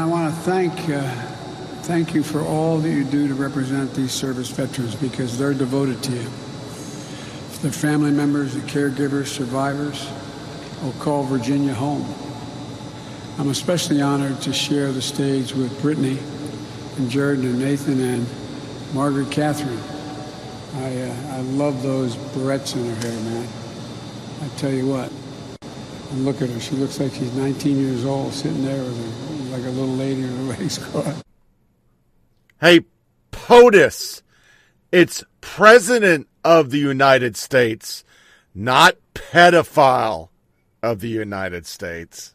I want to thank, uh, thank you for all that you do to represent these service veterans because they're devoted to you. Their family members, the caregivers, survivors will call Virginia home. I'm especially honored to share the stage with Brittany and Jordan and Nathan and Margaret Catherine. I, uh, I love those barrettes in her hair, man. I tell you what. And look at her. She looks like she's 19 years old, sitting there with her, like a little lady in her legs crossed. Hey, POTUS. It's President of the United States, not pedophile of the United States.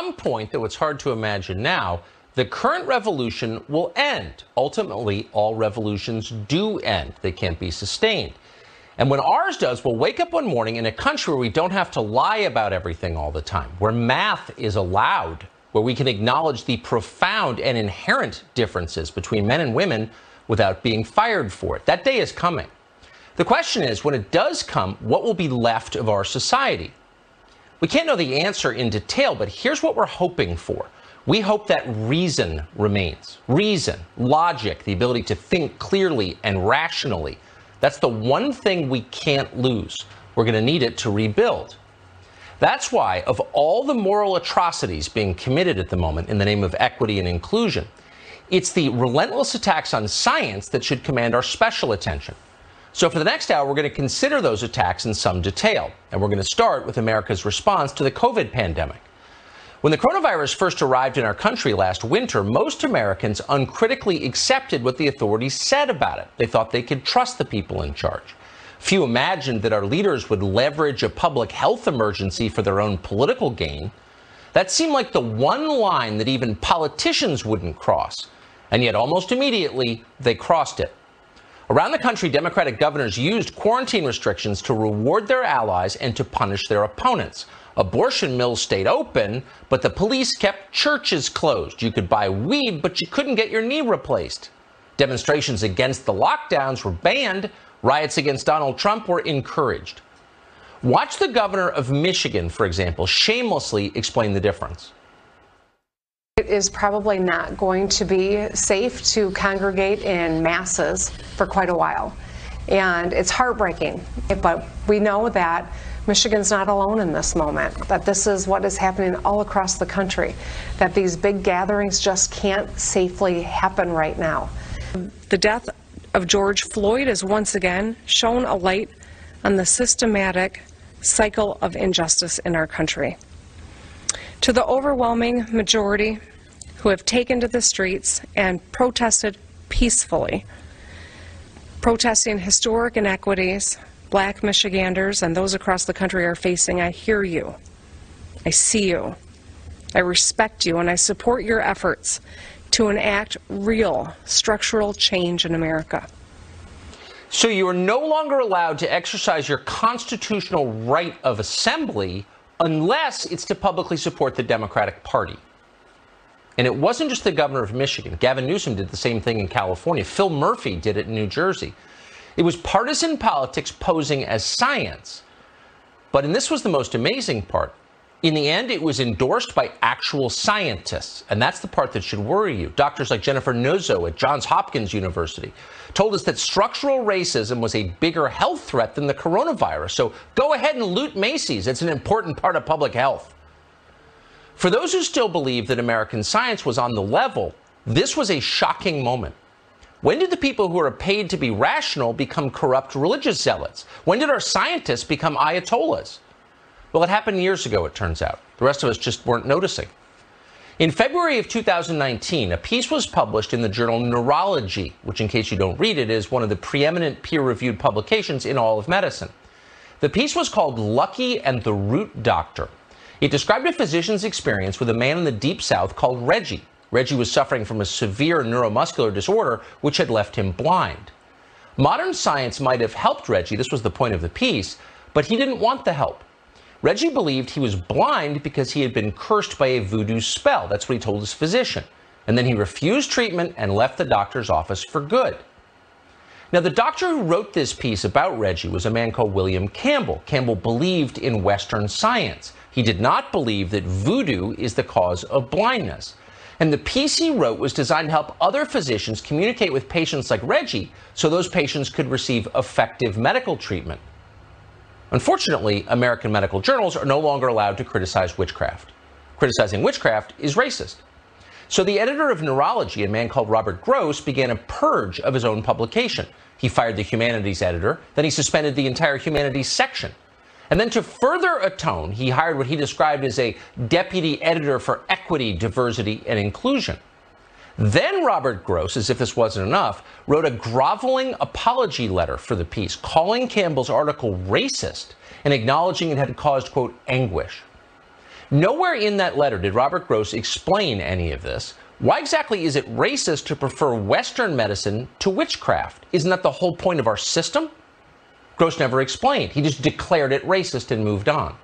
Some point, though it's hard to imagine now, the current revolution will end. Ultimately, all revolutions do end, they can't be sustained. And when ours does, we'll wake up one morning in a country where we don't have to lie about everything all the time, where math is allowed, where we can acknowledge the profound and inherent differences between men and women without being fired for it. That day is coming. The question is when it does come, what will be left of our society? We can't know the answer in detail, but here's what we're hoping for. We hope that reason remains. Reason, logic, the ability to think clearly and rationally. That's the one thing we can't lose. We're going to need it to rebuild. That's why, of all the moral atrocities being committed at the moment in the name of equity and inclusion, it's the relentless attacks on science that should command our special attention. So, for the next hour, we're going to consider those attacks in some detail. And we're going to start with America's response to the COVID pandemic. When the coronavirus first arrived in our country last winter, most Americans uncritically accepted what the authorities said about it. They thought they could trust the people in charge. Few imagined that our leaders would leverage a public health emergency for their own political gain. That seemed like the one line that even politicians wouldn't cross. And yet, almost immediately, they crossed it. Around the country, Democratic governors used quarantine restrictions to reward their allies and to punish their opponents. Abortion mills stayed open, but the police kept churches closed. You could buy weed, but you couldn't get your knee replaced. Demonstrations against the lockdowns were banned. Riots against Donald Trump were encouraged. Watch the governor of Michigan, for example, shamelessly explain the difference. Is probably not going to be safe to congregate in masses for quite a while. And it's heartbreaking, but we know that Michigan's not alone in this moment, that this is what is happening all across the country, that these big gatherings just can't safely happen right now. The death of George Floyd has once again shown a light on the systematic cycle of injustice in our country. To the overwhelming majority who have taken to the streets and protested peacefully, protesting historic inequities black Michiganders and those across the country are facing, I hear you. I see you. I respect you and I support your efforts to enact real structural change in America. So you are no longer allowed to exercise your constitutional right of assembly unless it's to publicly support the Democratic Party. And it wasn't just the governor of Michigan. Gavin Newsom did the same thing in California. Phil Murphy did it in New Jersey. It was partisan politics posing as science. But, and this was the most amazing part, in the end, it was endorsed by actual scientists. And that's the part that should worry you. Doctors like Jennifer Nuzzo at Johns Hopkins University told us that structural racism was a bigger health threat than the coronavirus. So go ahead and loot Macy's. It's an important part of public health. For those who still believe that American science was on the level, this was a shocking moment. When did the people who are paid to be rational become corrupt religious zealots? When did our scientists become ayatollahs? Well, it happened years ago, it turns out. The rest of us just weren't noticing. In February of 2019, a piece was published in the journal Neurology, which, in case you don't read it, is one of the preeminent peer reviewed publications in all of medicine. The piece was called Lucky and the Root Doctor. It described a physician's experience with a man in the Deep South called Reggie. Reggie was suffering from a severe neuromuscular disorder which had left him blind. Modern science might have helped Reggie, this was the point of the piece, but he didn't want the help. Reggie believed he was blind because he had been cursed by a voodoo spell. That's what he told his physician. And then he refused treatment and left the doctor's office for good. Now, the doctor who wrote this piece about Reggie was a man called William Campbell. Campbell believed in Western science. He did not believe that voodoo is the cause of blindness. And the piece he wrote was designed to help other physicians communicate with patients like Reggie so those patients could receive effective medical treatment. Unfortunately, American medical journals are no longer allowed to criticize witchcraft. Criticizing witchcraft is racist. So the editor of Neurology, a man called Robert Gross, began a purge of his own publication. He fired the humanities editor, then he suspended the entire humanities section. And then to further atone, he hired what he described as a deputy editor for equity, diversity, and inclusion. Then Robert Gross, as if this wasn't enough, wrote a groveling apology letter for the piece, calling Campbell's article racist and acknowledging it had caused, quote, anguish. Nowhere in that letter did Robert Gross explain any of this. Why exactly is it racist to prefer Western medicine to witchcraft? Isn't that the whole point of our system? Gross never explained. He just declared it racist and moved on.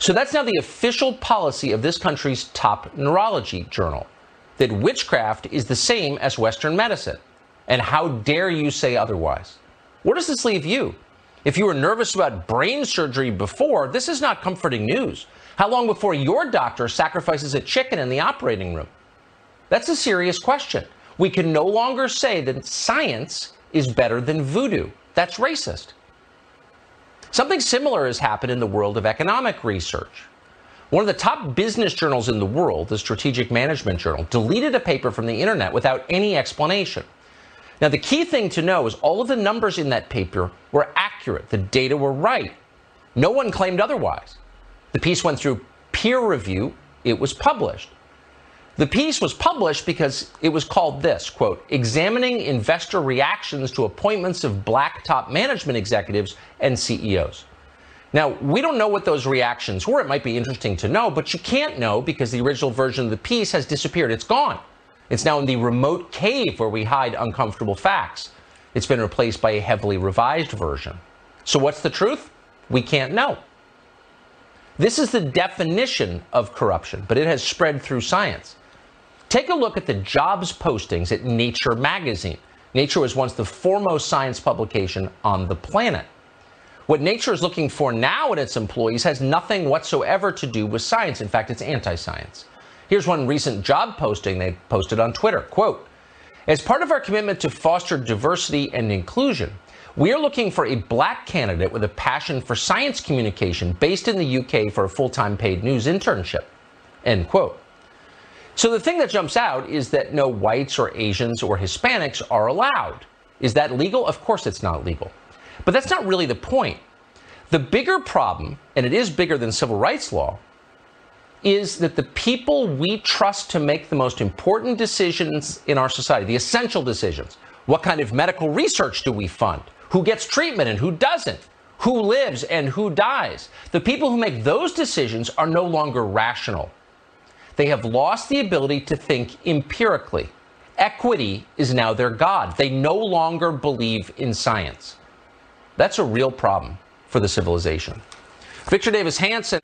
So that's now the official policy of this country's top neurology journal that witchcraft is the same as Western medicine. And how dare you say otherwise? Where does this leave you? If you were nervous about brain surgery before, this is not comforting news. How long before your doctor sacrifices a chicken in the operating room? That's a serious question. We can no longer say that science is better than voodoo. That's racist. Something similar has happened in the world of economic research. One of the top business journals in the world, the Strategic Management Journal, deleted a paper from the internet without any explanation. Now, the key thing to know is all of the numbers in that paper were accurate, the data were right. No one claimed otherwise. The piece went through peer review, it was published. The piece was published because it was called this quote, examining investor reactions to appointments of black top management executives and CEOs. Now, we don't know what those reactions were. It might be interesting to know, but you can't know because the original version of the piece has disappeared. It's gone. It's now in the remote cave where we hide uncomfortable facts. It's been replaced by a heavily revised version. So, what's the truth? We can't know. This is the definition of corruption, but it has spread through science. Take a look at the jobs postings at Nature magazine. Nature was once the foremost science publication on the planet. What Nature is looking for now in its employees has nothing whatsoever to do with science. In fact, it's anti science. Here's one recent job posting they posted on Twitter. Quote, as part of our commitment to foster diversity and inclusion, we are looking for a black candidate with a passion for science communication based in the UK for a full time paid news internship. End quote. So the thing that jumps out is that no whites or Asians or Hispanics are allowed. Is that legal? Of course it's not legal. But that's not really the point. The bigger problem, and it is bigger than civil rights law, is that the people we trust to make the most important decisions in our society, the essential decisions, what kind of medical research do we fund? Who gets treatment and who doesn't? Who lives and who dies? The people who make those decisions are no longer rational. They have lost the ability to think empirically. Equity is now their God. They no longer believe in science. That's a real problem for the civilization. Victor Davis Hanson.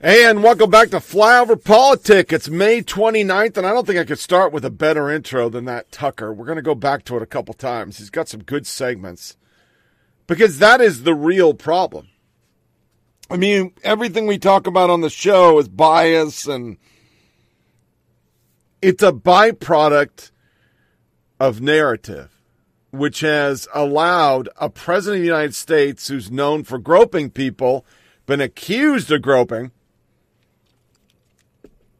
And welcome back to Flyover Politics. It's May 29th, and I don't think I could start with a better intro than that Tucker. We're going to go back to it a couple times. He's got some good segments because that is the real problem. I mean, everything we talk about on the show is bias and it's a byproduct of narrative which has allowed a president of the United States who's known for groping people, been accused of groping,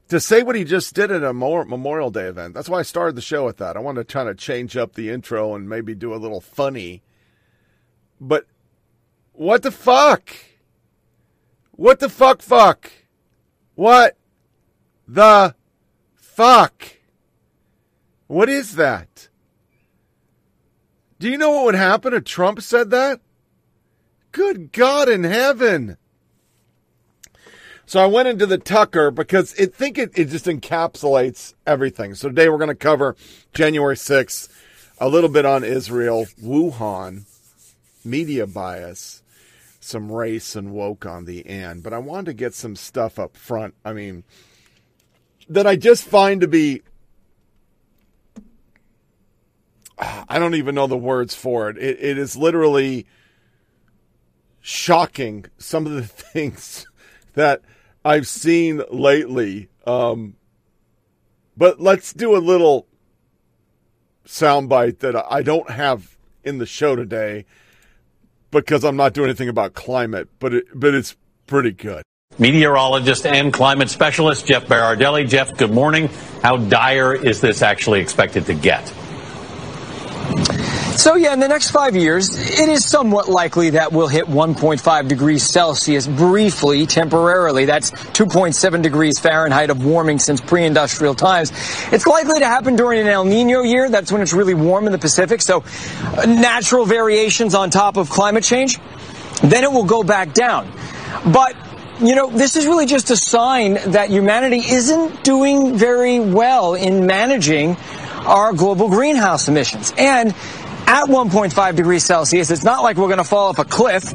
to say what he just did at a Memorial Day event. That's why I started the show with that. I want to try to change up the intro and maybe do a little funny. But what the fuck? What the fuck fuck? What the fuck? What is that? Do you know what would happen if Trump said that? Good God in heaven. So I went into the Tucker because I think it, it just encapsulates everything. So today we're going to cover January 6th, a little bit on Israel, Wuhan, media bias, some race and woke on the end. But I wanted to get some stuff up front. I mean, that I just find to be I don't even know the words for it. It, it is literally shocking some of the things that I've seen lately. Um, but let's do a little soundbite that I don't have in the show today because I'm not doing anything about climate, but it, but it's pretty good. Meteorologist and climate specialist Jeff Berardelli. Jeff, good morning. How dire is this actually expected to get? So yeah, in the next five years, it is somewhat likely that we'll hit 1.5 degrees Celsius briefly, temporarily. That's 2.7 degrees Fahrenheit of warming since pre-industrial times. It's likely to happen during an El Nino year. That's when it's really warm in the Pacific. So natural variations on top of climate change. Then it will go back down. But you know, this is really just a sign that humanity isn't doing very well in managing our global greenhouse emissions. And at 1.5 degrees Celsius, it's not like we're going to fall off a cliff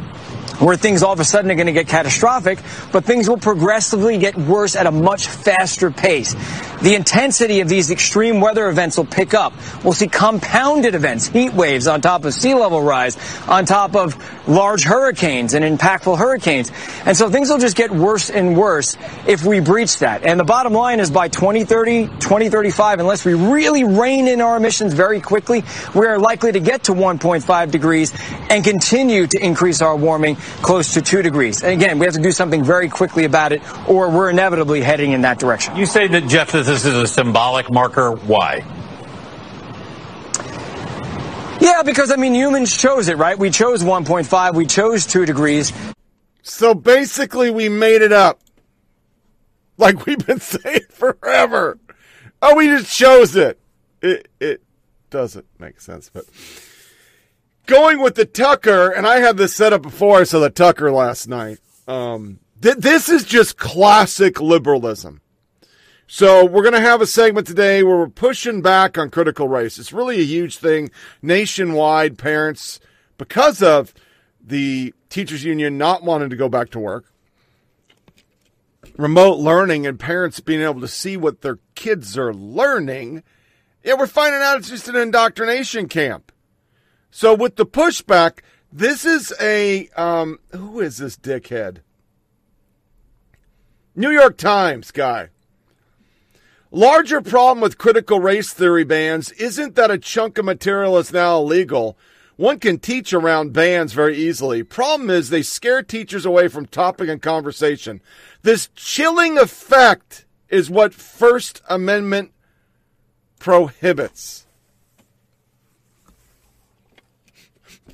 where things all of a sudden are going to get catastrophic, but things will progressively get worse at a much faster pace. The intensity of these extreme weather events will pick up. We'll see compounded events, heat waves on top of sea level rise, on top of large hurricanes and impactful hurricanes. And so things will just get worse and worse if we breach that. And the bottom line is by 2030, 2035, unless we really rein in our emissions very quickly, we are likely to get to 1.5 degrees and continue to increase our warming close to 2 degrees. And again, we have to do something very quickly about it or we're inevitably heading in that direction. You say that, Jeff, that this is a symbolic marker. Why? Yeah, because I mean, humans chose it, right? We chose 1.5, we chose 2 degrees. So basically, we made it up. Like we've been saying forever. Oh, we just chose it. It, it doesn't make sense, but going with the Tucker, and I had this set up before I saw the Tucker last night. Um, th- this is just classic liberalism. So we're going to have a segment today where we're pushing back on critical race. It's really a huge thing nationwide. Parents, because of the teachers union not wanting to go back to work, remote learning, and parents being able to see what their kids are learning. Yeah, we're finding out it's just an indoctrination camp. So with the pushback, this is a um, who is this dickhead? New York Times guy. Larger problem with critical race theory bans isn't that a chunk of material is now illegal. One can teach around bans very easily. Problem is they scare teachers away from topic and conversation. This chilling effect is what First Amendment prohibits.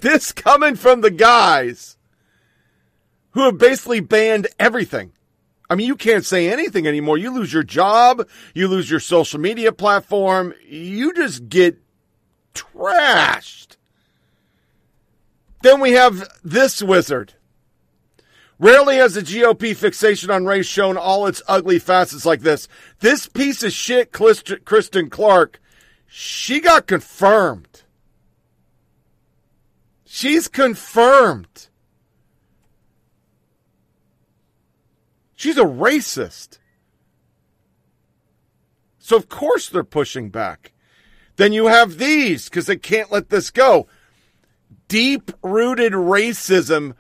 This coming from the guys who have basically banned everything. I mean, you can't say anything anymore. You lose your job, you lose your social media platform, you just get trashed. Then we have this wizard. Rarely has the GOP fixation on race shown all its ugly facets like this. This piece of shit, Kristen Clarke, she got confirmed. She's confirmed. She's a racist. So, of course, they're pushing back. Then you have these because they can't let this go. Deep rooted racism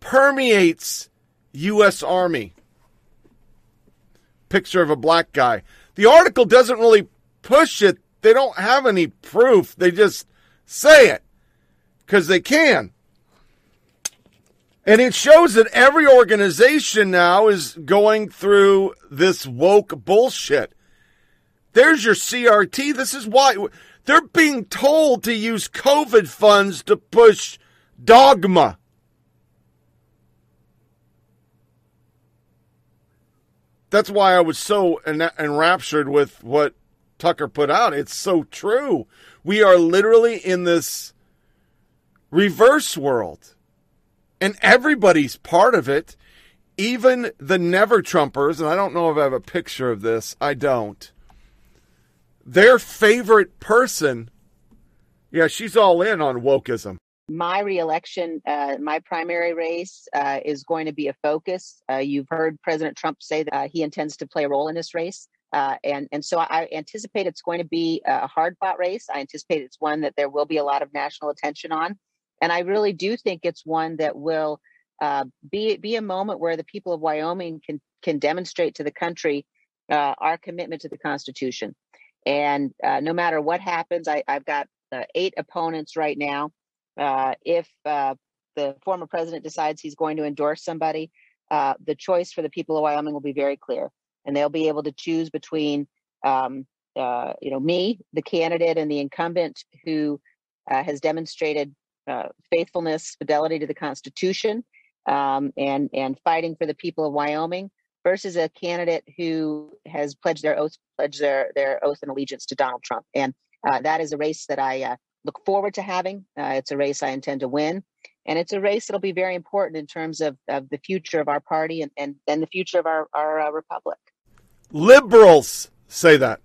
permeates U.S. Army. Picture of a black guy. The article doesn't really push it, they don't have any proof. They just say it because they can. And it shows that every organization now is going through this woke bullshit. There's your CRT. This is why they're being told to use COVID funds to push dogma. That's why I was so enraptured with what Tucker put out. It's so true. We are literally in this reverse world, and everybody's part of it. Even the never Trumpers, and I don't know if I have a picture of this. I don't. Their favorite person, yeah, she's all in on wokeism my reelection, uh, my primary race uh, is going to be a focus. Uh, you've heard President Trump say that uh, he intends to play a role in this race. Uh, and, and so I anticipate it's going to be a hard fought race. I anticipate it's one that there will be a lot of national attention on. And I really do think it's one that will uh, be, be a moment where the people of Wyoming can, can demonstrate to the country our commitment to the Constitution. And no matter what happens, I, I've got eight opponents right now uh, if uh, the former president decides he's going to endorse somebody, uh, the choice for the people of Wyoming will be very clear, and they'll be able to choose between, um, uh, you know, me, the candidate, and the incumbent who uh, has demonstrated uh, faithfulness, fidelity to the Constitution, um, and and fighting for the people of Wyoming, versus a candidate who has pledged their oath, pledged their their oath and allegiance to Donald Trump, and that is a race that I look forward to having. Uh, it's a race I intend to win. And it's a race that'll be very important in terms of, of the future of our party and, and, and the future of our, our uh, republic. Liberals say that.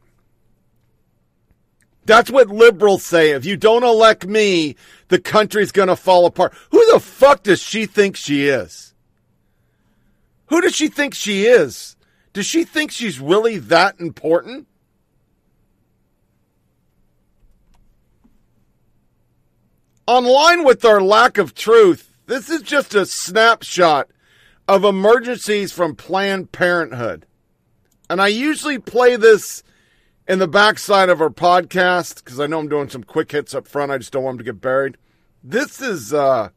That's what liberals say. If you don't elect me, the country's going to fall apart. Who the fuck does she think she is? Who does she think she is? Does she think she's really that important? online with our lack of truth, this is just a snapshot of emergencies from Planned Parenthood. And I usually play this in the backside of our podcast because I know I'm doing some quick hits up front. I just don't want them to get buried. This is uh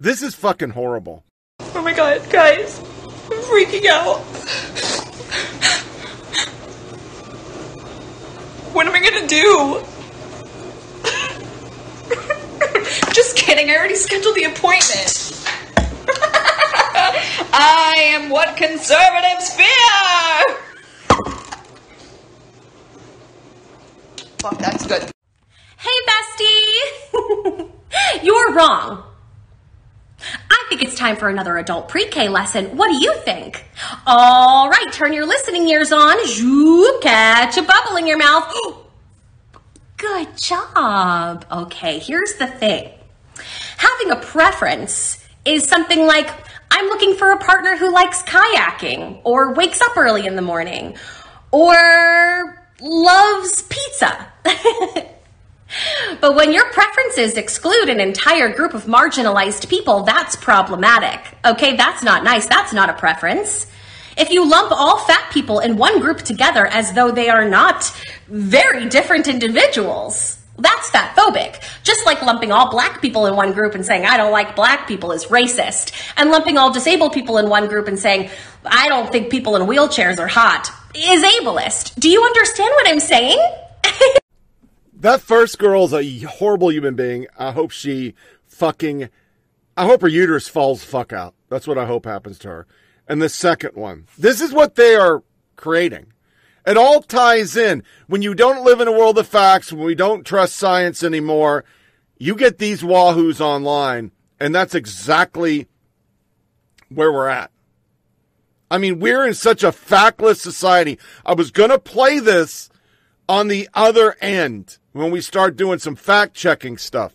this is fucking horrible. Oh my god, guys. I'm freaking out. What am I gonna do? Just kidding. I already scheduled the appointment. I am what conservatives fear. Fuck, that's good. Hey, bestie. You're wrong. I think it's time for another adult pre-K lesson. What do you think? All right, turn your listening ears on. Zoop, catch a bubble in your mouth. Good job. Okay, here's the thing. Having a preference is something like, I'm looking for a partner who likes kayaking or wakes up early in the morning or loves pizza. but when your preferences exclude an entire group of marginalized people, that's problematic. Okay, that's not nice. That's not a preference. If you lump all fat people in one group together as though they are not very different individuals, that's fat phobic. Just like lumping all black people in one group and saying, I don't like black people is racist. And lumping all disabled people in one group and saying, I don't think people in wheelchairs are hot is ableist. Do you understand what I'm saying? that first girl is a horrible human being. I hope she fucking, I hope her uterus falls fuck out. That's what I hope happens to her and the second one. This is what they are creating. It all ties in. When you don't live in a world of facts, when we don't trust science anymore, you get these wahoos online, and that's exactly where we're at. I mean, we're in such a factless society. I was going to play this on the other end when we start doing some fact checking stuff.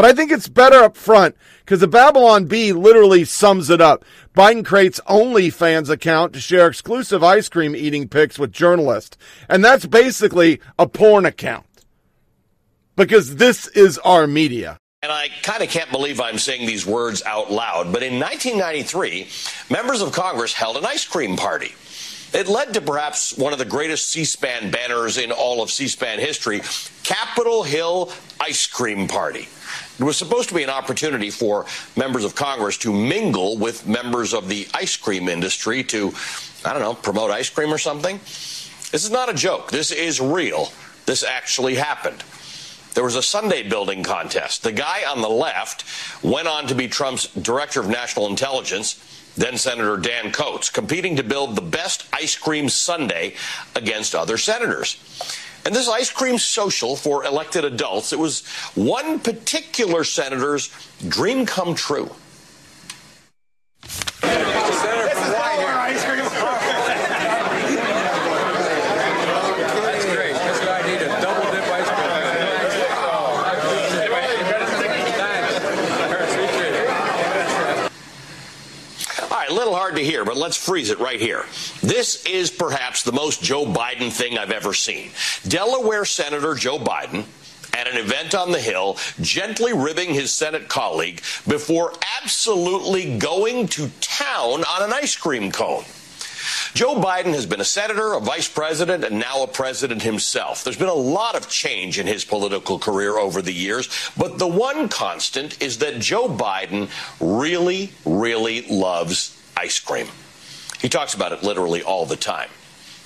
But I think it's better up front because the Babylon Bee literally sums it up. Biden creates OnlyFans account to share exclusive ice cream eating pics with journalists. And that's basically a porn account because this is our media. And I kind of can't believe I'm saying these words out loud, but in 1993, members of Congress held an ice cream party. It led to perhaps one of the greatest C SPAN banners in all of C SPAN history Capitol Hill Ice Cream Party. It was supposed to be an opportunity for members of Congress to mingle with members of the ice cream industry to, I don't know, promote ice cream or something. This is not a joke. This is real. This actually happened. There was a sundae building contest. The guy on the left went on to be Trump's director of national intelligence, then Senator Dan Coats, competing to build the best ice cream sundae against other senators. And this ice cream social for elected adults, it was one particular senator's dream come true. a little hard to hear, but let's freeze it right here. This is perhaps the most Joe Biden thing I've ever seen. Delaware Senator Joe Biden at an event on the Hill, gently ribbing his Senate colleague before absolutely going to town on an ice cream cone. Joe Biden has been a senator, a vice president, and now a president himself. There's been a lot of change in his political career over the years, but the one constant is that Joe Biden really, really loves ice cream. He talks about it literally all the time.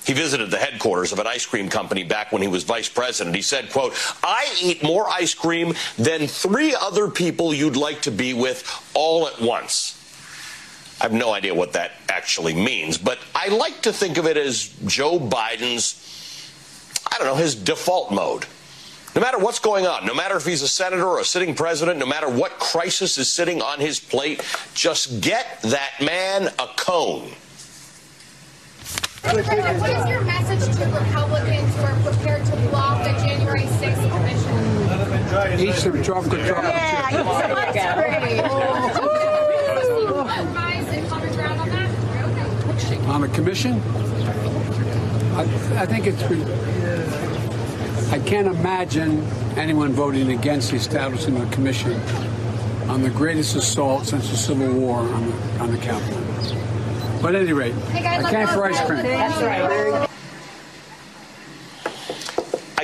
He visited the headquarters of an ice cream company back when he was vice president. He said, quote, I eat more ice cream than three other people you'd like to be with all at once. I have no idea what that actually means, but I like to think of it as Joe Biden's, I don't know, his default mode. No matter what's going on, no matter if he's a senator or a sitting president, no matter what crisis is sitting on his plate, just get that man a cone. What is your message to Republicans who are prepared to block the January 6th commission? Eat some chocolate chocolate Yeah, chip. eat some ice cream. On the commission, I, I think it's. I can't imagine anyone voting against the establishment of a commission on the greatest assault since the Civil War on the, on the Capitol. But at any rate, I came for ice cream. That's right.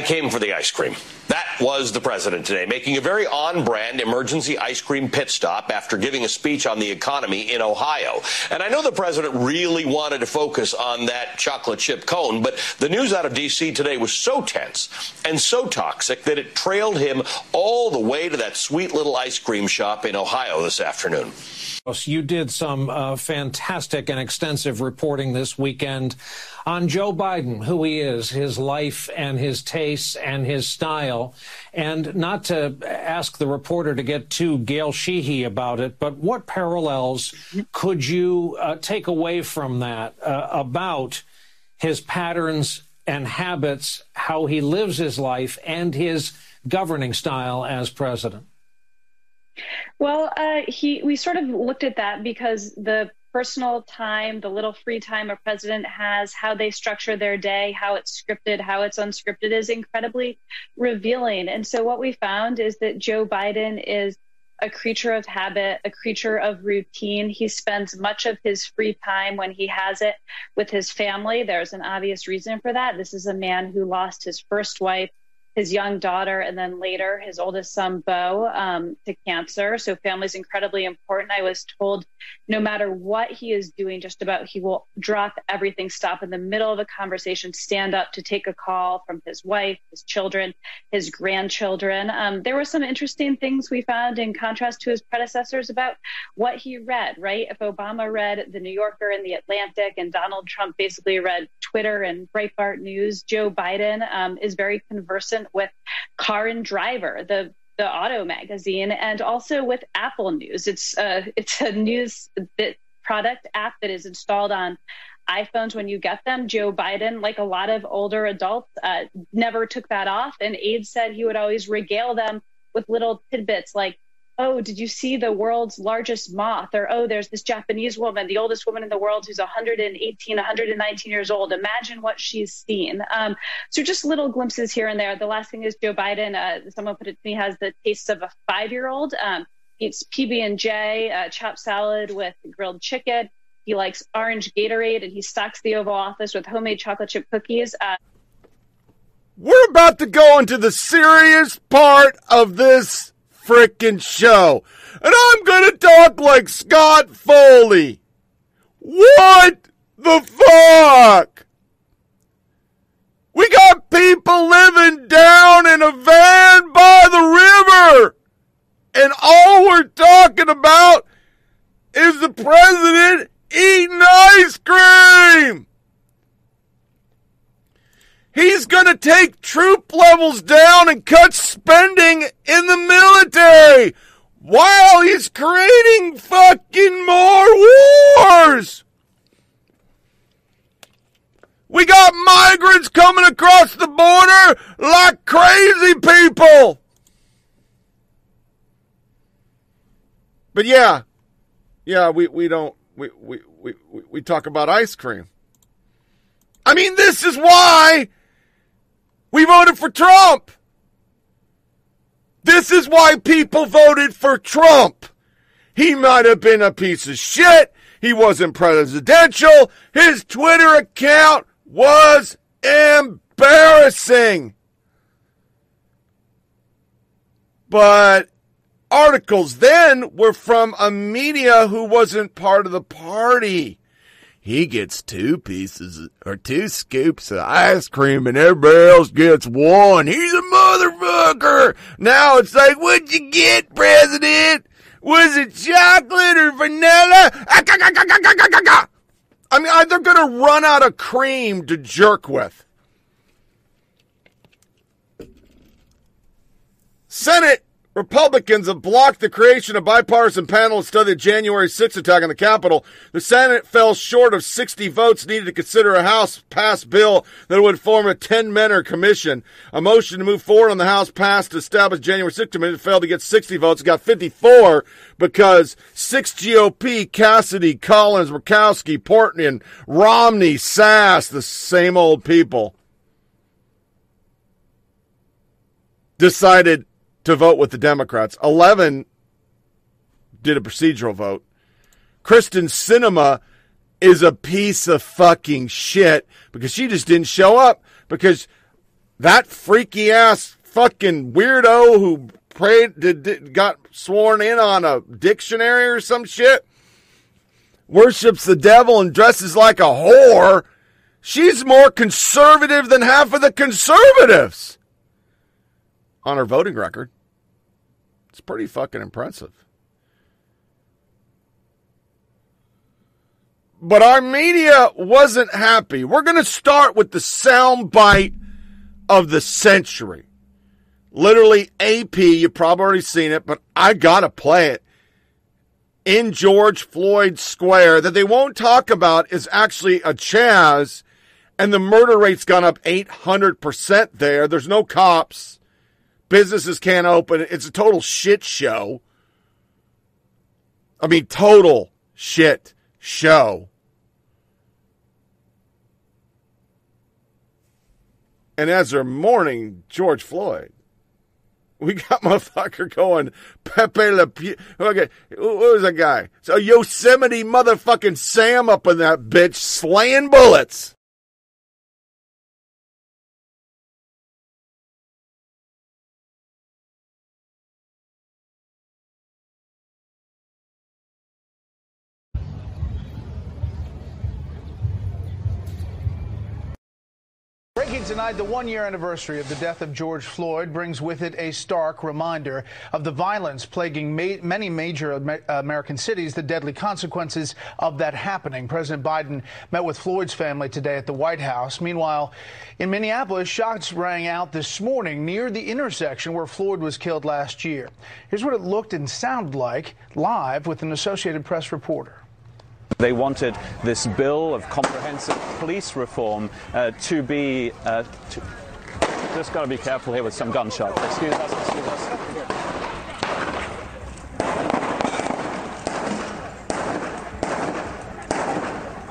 I came for the ice cream. That was the president today, making a very on brand emergency ice cream pit stop after giving a speech on the economy in Ohio. And I know the president really wanted to focus on that chocolate chip cone, but the news out of D.C. today was so tense and so toxic that it trailed him all the way to that sweet little ice cream shop in Ohio this afternoon. You did some uh, fantastic and extensive reporting this weekend on Joe Biden, who he is, his life and his tastes and his style. And not to ask the reporter to get too Gail Sheehy about it, but what parallels could you uh, take away from that uh, about his patterns and habits, how he lives his life, and his governing style as president? Well, uh, he we sort of looked at that because the personal time, the little free time a president has, how they structure their day, how it's scripted, how it's unscripted is incredibly revealing. And so what we found is that Joe Biden is a creature of habit, a creature of routine. He spends much of his free time when he has it with his family. There's an obvious reason for that. This is a man who lost his first wife his young daughter, and then later his oldest son, Bo, um, to cancer. So family is incredibly important. I was told no matter what he is doing, just about he will drop everything, stop in the middle of a conversation, stand up to take a call from his wife, his children, his grandchildren. Um, there were some interesting things we found in contrast to his predecessors about what he read, right? If Obama read The New Yorker and The Atlantic, and Donald Trump basically read Twitter and Breitbart News, Joe Biden um, is very conversant with Car and Driver, the the auto magazine, and also with Apple News. It's uh, it's a news product app that is installed on iPhones when you get them. Joe Biden, like a lot of older adults, uh, never took that off, and aides said he would always regale them with little tidbits like oh, did you see the world's largest moth? Or, oh, there's this Japanese woman, the oldest woman in the world who's 118, 119 years old. Imagine what she's seen. Um, so just little glimpses here and there. The last thing is Joe Biden, uh, someone put it to me, has the taste of a five year old. Um, eats PB&J, uh, chopped salad with grilled chicken He likes orange Gatorade, and he stocks the Oval Office with homemade chocolate chip cookies. Uh, We're about to go into the serious part of this frickin' show. And I'm gonna talk like Scott Foley. What the fuck? We got people living down in a van by the river. And all we're talking about is the president eating ice cream. He's going to take troop levels down and cut spending in the military while he's creating fucking more wars. We got migrants coming across the border like crazy people. But yeah, yeah, we, we don't, we, we, we, we talk about ice cream. I mean, this is why we voted for Trump. This is why people voted for Trump. He might have been a piece of shit. He wasn't presidential. His Twitter account was embarrassing. But articles then were from a media who wasn't part of the party. He gets two pieces or two scoops of ice cream and everybody else gets one. He's a motherfucker. Now it's like, what'd you get, President? Was it chocolate or vanilla? Ah, I mean, they're going to run out of cream to jerk with. Senate Republicans have blocked the creation of bipartisan panel to study the January 6th attack on the Capitol. The Senate fell short of 60 votes needed to consider a House passed bill that would form a 10-member commission. A motion to move forward on the House passed to establish January 6th committee failed to get 60 votes. It got 54 because six GOP, Cassidy, Collins, Murkowski, Portman, and Romney, Sass, the same old people, decided to vote with the Democrats. 11 did a procedural vote. Kyrsten Sinema is a piece of fucking shit because she just didn't show up because that freaky ass fucking weirdo who prayed did, got sworn in on a dictionary or some shit worships the devil and dresses like a whore. She's more conservative than half of the conservatives on her voting record. It's pretty fucking impressive. But our media wasn't happy. We're going to start with the soundbite of the century. Literally, AP, you've probably already seen it, but I got to play it. In George Floyd Square, that they won't talk about is actually a Chaz, and the murder rate's gone up 800% there. There's no cops. Businesses can't open. It's a total shit show. I mean, total shit show. And as they're mourning George Floyd, we got motherfucker going Pepe Le Pew. Okay, who was that guy? So Yosemite motherfucking Sam up in that bitch slaying bullets. Breaking tonight, the one year anniversary of the death of George Floyd brings with it a stark reminder of the violence plaguing ma many major Amer American cities, the deadly consequences of that happening. President Biden met with Floyd's family today at the White House. Meanwhile, in Minneapolis, shots rang out this morning near the intersection where Floyd was killed last year. Here's what it looked and sounded like live with an Associated Press reporter. They wanted this bill of comprehensive police reform uh, to be. Uh, to just got to be careful here with some gunshots. Excuse us. Excuse us.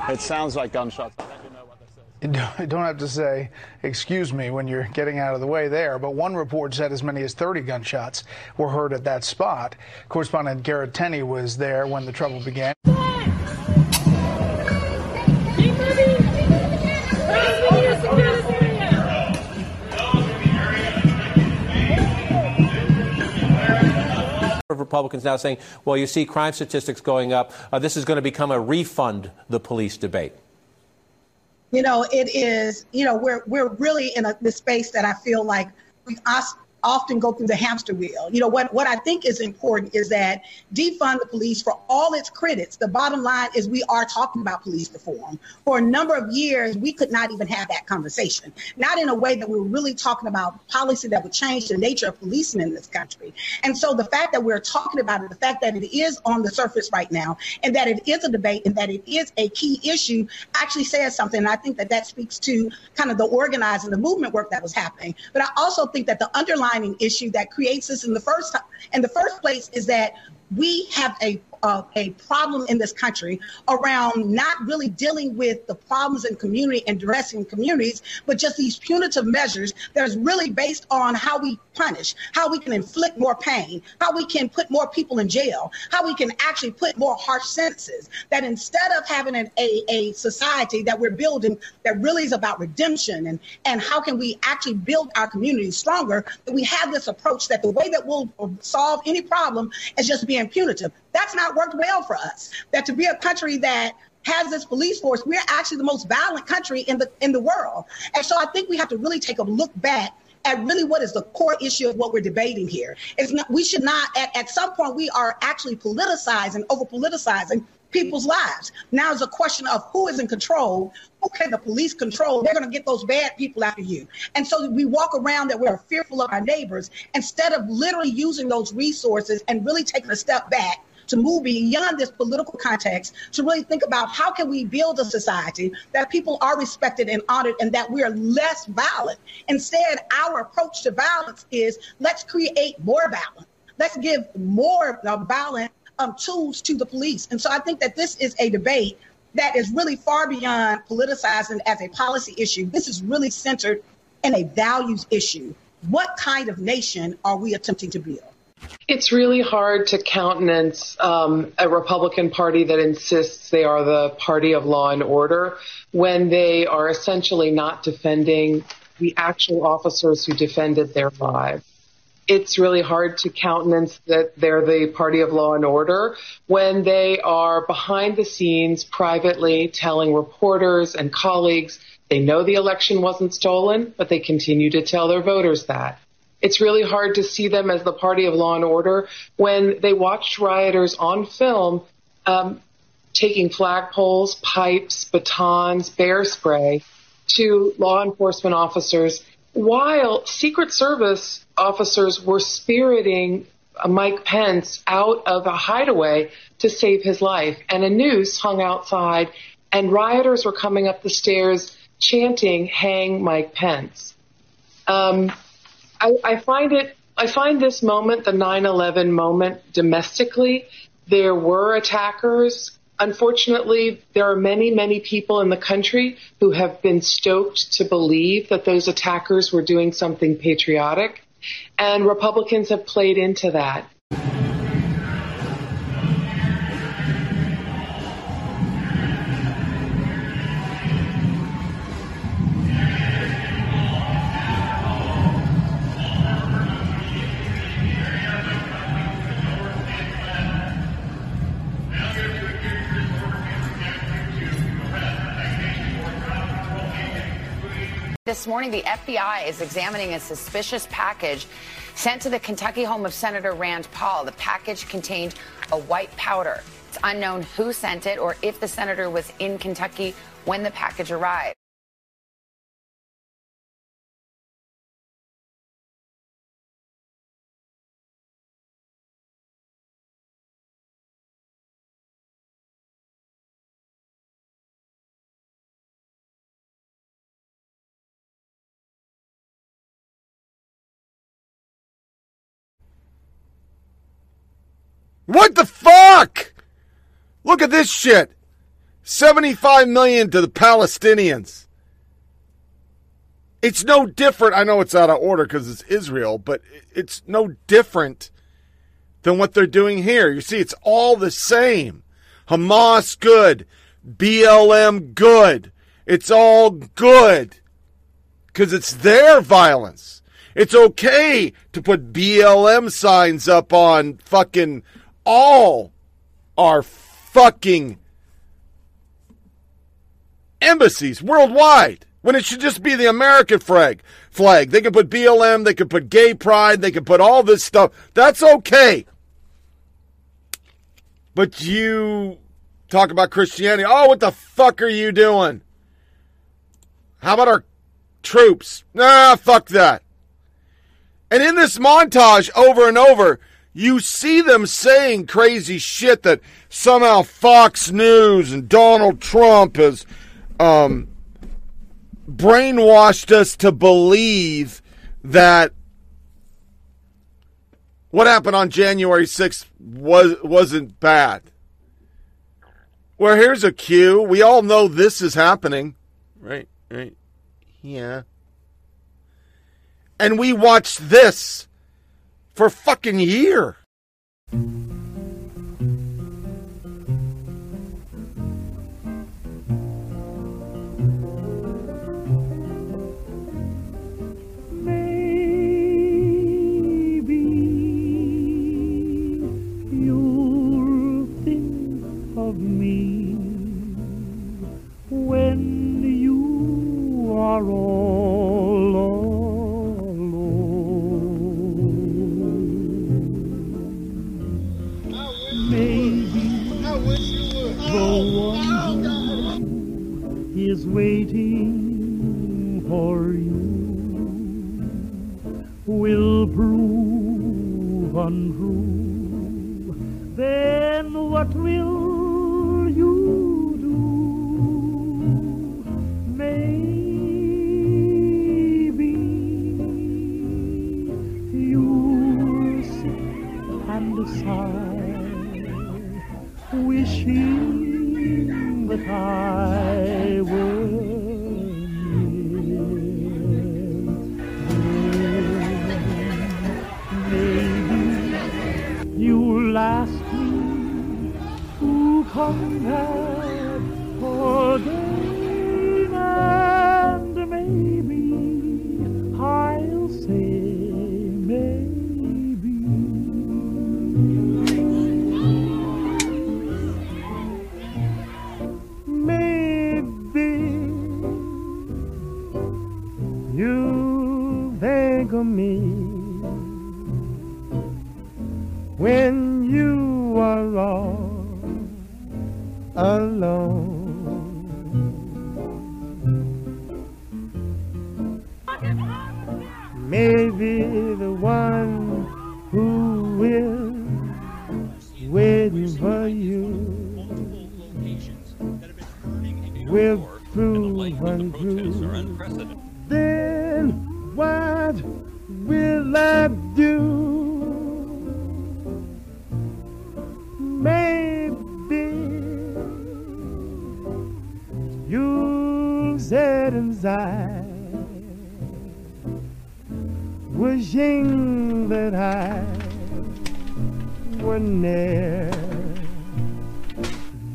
It sounds like gunshots. You don't have to say, excuse me, when you're getting out of the way there. But one report said as many as 30 gunshots were heard at that spot. Correspondent Garrett Tenney was there when the trouble began. Republicans now saying, well, you see crime statistics going up. Uh, this is going to become a refund the police debate. You know, it is, you know, we're, we're really in a, the space that I feel like we often go through the hamster wheel. You know, what, what I think is important is that defund the police for all its critics. The bottom line is we are talking about police reform. For a number of years, we could not even have that conversation, not in a way that we we're really talking about policy that would change the nature of policing in this country. And so the fact that we're talking about it, the fact that it is on the surface right now, and that it is a debate and that it is a key issue actually says something. And I think that that speaks to kind of the organizing, the movement work that was happening. But I also think that the underlying issue that creates this in the first in the first place is that we have a uh, a problem in this country around not really dealing with the problems in community and addressing communities, but just these punitive measures that is really based on how we punish, how we can inflict more pain, how we can put more people in jail, how we can actually put more harsh sentences. That instead of having an, a, a society that we're building that really is about redemption and, and how can we actually build our communities stronger, that we have this approach that the way that we'll solve any problem is just being punitive. That's not worked well for us. That to be a country that has this police force, we're actually the most violent country in the in the world. And so I think we have to really take a look back at really what is the core issue of what we're debating here. It's not we should not at, at some point we are actually politicizing, over politicizing people's lives. Now it's a question of who is in control, who can the police control? They're going to get those bad people after you. And so we walk around that we're fearful of our neighbors instead of literally using those resources and really taking a step back to move beyond this political context to really think about how can we build a society that people are respected and honored and that we are less violent. Instead, our approach to violence is let's create more violence. Let's give more violent um, tools to the police. And so I think that this is a debate that is really far beyond politicizing as a policy issue. This is really centered in a values issue. What kind of nation are we attempting to build? It's really hard to countenance um, a Republican Party that insists they are the party of law and order when they are essentially not defending the actual officers who defended their lives. It's really hard to countenance that they're the party of law and order when they are behind the scenes privately telling reporters and colleagues they know the election wasn't stolen, but they continue to tell their voters that it's really hard to see them as the party of law and order when they watched rioters on film um, taking flagpoles, pipes, batons, bear spray to law enforcement officers while Secret Service officers were spiriting uh, Mike Pence out of a hideaway to save his life. And a noose hung outside, and rioters were coming up the stairs chanting, Hang Mike Pence. Um, I, I find it I find this moment, the 9/11 moment, domestically. There were attackers. Unfortunately, there are many, many people in the country who have been stoked to believe that those attackers were doing something patriotic, and Republicans have played into that. Morning, the FBI is examining a suspicious package sent to the Kentucky home of Senator Rand Paul. The package contained a white powder. It's unknown who sent it or if the senator was in Kentucky when the package arrived. What the fuck? Look at this shit. 75 million to the Palestinians. It's no different. I know it's out of order because it's Israel, but it's no different than what they're doing here. You see, it's all the same. Hamas, good. BLM, good. It's all good because it's their violence. It's okay to put BLM signs up on fucking all our fucking embassies worldwide when it should just be the American flag. Flag. They can put BLM, they can put gay pride, they can put all this stuff. That's okay. But you talk about Christianity. Oh, what the fuck are you doing? How about our troops? Nah, fuck that. And in this montage, over and over, you see them saying crazy shit that somehow Fox News and Donald Trump has um, brainwashed us to believe that what happened on January 6th was wasn't bad. Well, here's a cue. We all know this is happening. Right, right. Yeah. And we watched this for a fucking year. Me when you are all is waiting for you will prove untrue then what will you do? Maybe you'll sit and sigh, wishing that I when you are all alone. Maybe the one who is waiting for you will prove untrue. Inside, wishing that I were near.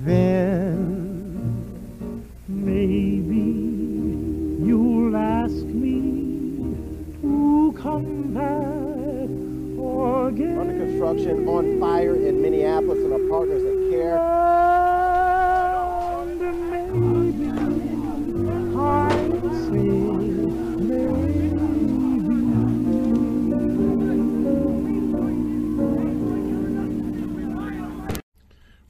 Then maybe you'll ask me to come back again. Under construction, on fire in Minneapolis, and our partners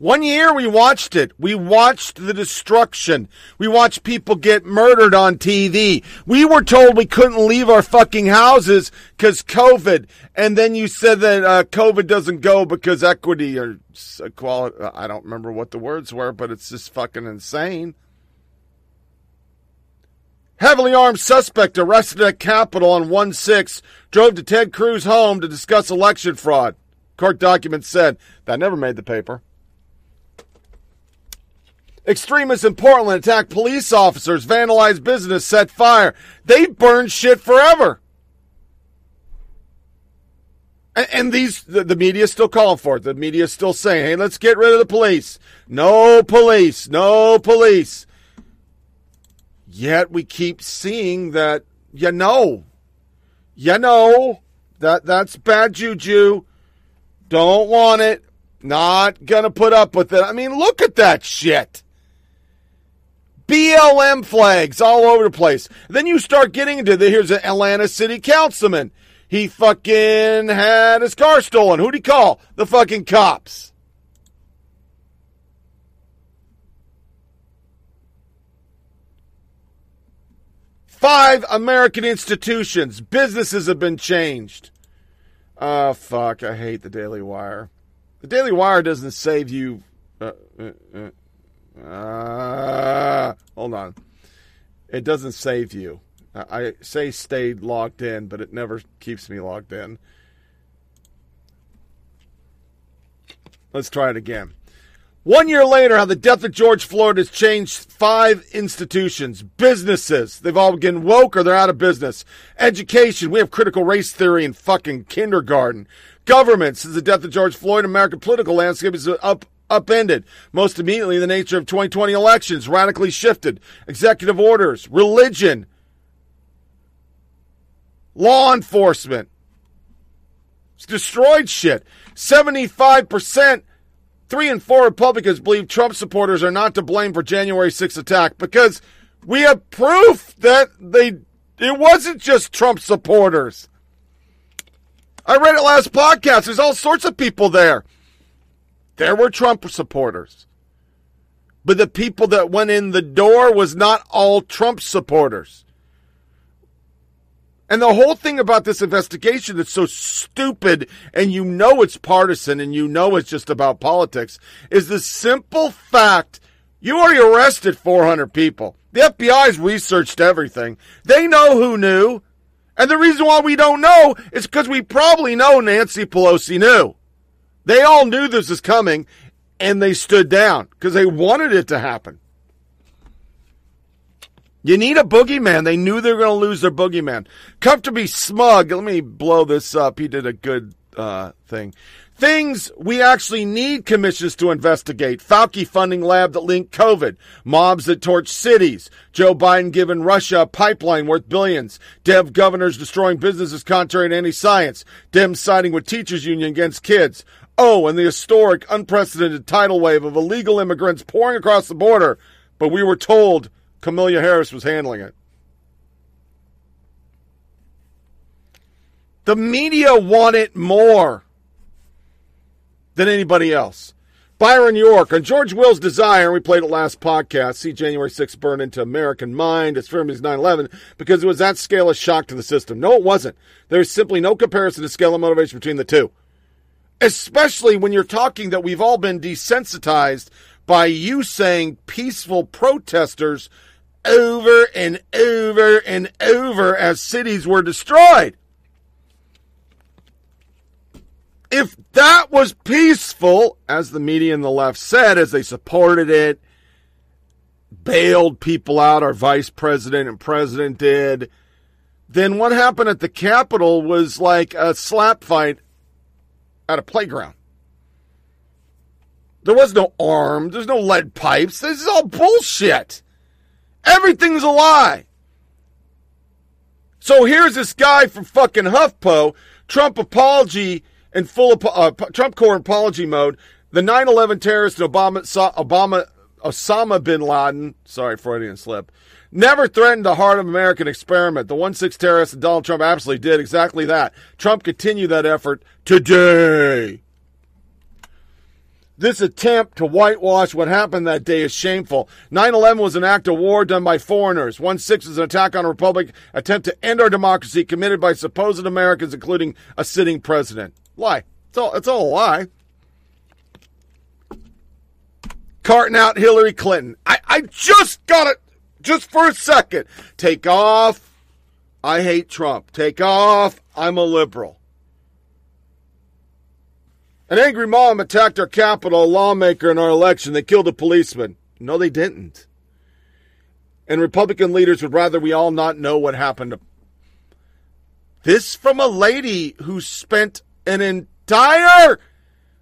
One year we watched it. We watched the destruction. We watched people get murdered on TV. We were told we couldn't leave our fucking houses because COVID. And then you said that uh, COVID doesn't go because equity or equality. I don't remember what the words were, but it's just fucking insane. Heavily armed suspect arrested at Capitol on 1 6 drove to Ted Cruz home to discuss election fraud. Court documents said that never made the paper. Extremists in Portland attacked police officers, vandalized business, set fire. They burn shit forever. And, and these, the, the media is still calling for it. The media is still saying, hey, let's get rid of the police. No police, no police. Yet we keep seeing that, you know, You know that that's bad juju. Don't want it. Not gonna put up with it. I mean, look at that shit. BLM flags all over the place. Then you start getting into the here's an Atlanta city councilman. He fucking had his car stolen. Who'd he call? The fucking cops. Five American institutions, businesses have been changed. Oh, fuck. I hate the Daily Wire. The Daily Wire doesn't save you. Uh, uh, uh, uh, hold on. It doesn't save you. I say stay logged in, but it never keeps me logged in. Let's try it again. One year later, how the death of George Floyd has changed five institutions, businesses. They've all getting woke or they're out of business. Education. We have critical race theory in fucking kindergarten. Government. Since the death of George Floyd, American political landscape is up upended. Most immediately, the nature of 2020 elections radically shifted. Executive orders, religion, law enforcement. It's destroyed shit. 75%, three and four Republicans believe Trump supporters are not to blame for January 6th attack because we have proof that they it wasn't just Trump supporters. I read it last podcast. There's all sorts of people there. There were Trump supporters. But the people that went in the door was not all Trump supporters. And the whole thing about this investigation that's so stupid and you know it's partisan and you know it's just about politics is the simple fact you already arrested 400 people. The FBI's researched everything. They know who knew. And the reason why we don't know is because we probably know Nancy Pelosi knew. They all knew this was coming and they stood down because they wanted it to happen. You need a boogeyman. They knew they were going to lose their boogeyman. Comfortably smug. Let me blow this up. He did a good uh, thing. Things we actually need commissions to investigate. Fauci funding lab that linked COVID. Mobs that torch cities. Joe Biden giving Russia a pipeline worth billions. Dev governors destroying businesses contrary to any science. Dems siding with teachers union against kids. Oh, and the historic, unprecedented tidal wave of illegal immigrants pouring across the border. But we were told Kamala Harris was handling it. The media want it more than anybody else. Byron York on George Will's Desire, we played it last podcast. See January 6th burn into American mind as firm as 9 11 because it was that scale of shock to the system. No, it wasn't. There's simply no comparison to scale of motivation between the two. Especially when you're talking that we've all been desensitized by you saying peaceful protesters over and over and over as cities were destroyed. If that was peaceful, as the media and the left said, as they supported it, bailed people out, our vice president and president did, then what happened at the Capitol was like a slap fight at a playground. There was no arms, there's no lead pipes. This is all bullshit. Everything's a lie. So here's this guy from fucking HuffPo, Trump apology and full uh, Trump core apology mode. The 9/11 terrorist Obama, Obama, Osama bin Laden, sorry, Freudian slip, never threatened the heart of American experiment. The 1/6 terrorists and Donald Trump absolutely did exactly that. Trump continued that effort today. This attempt to whitewash what happened that day is shameful. 9 11 was an act of war done by foreigners. 1 6 is an attack on a republic, attempt to end our democracy committed by supposed Americans, including a sitting president. Lie. It's all, it's all a lie. Carting out Hillary Clinton. I, I just got it, just for a second. Take off. I hate Trump. Take off. I'm a liberal. An angry mob attacked our capital, a lawmaker in our election. They killed a policeman. No, they didn't. And Republican leaders would rather we all not know what happened. This from a lady who spent an entire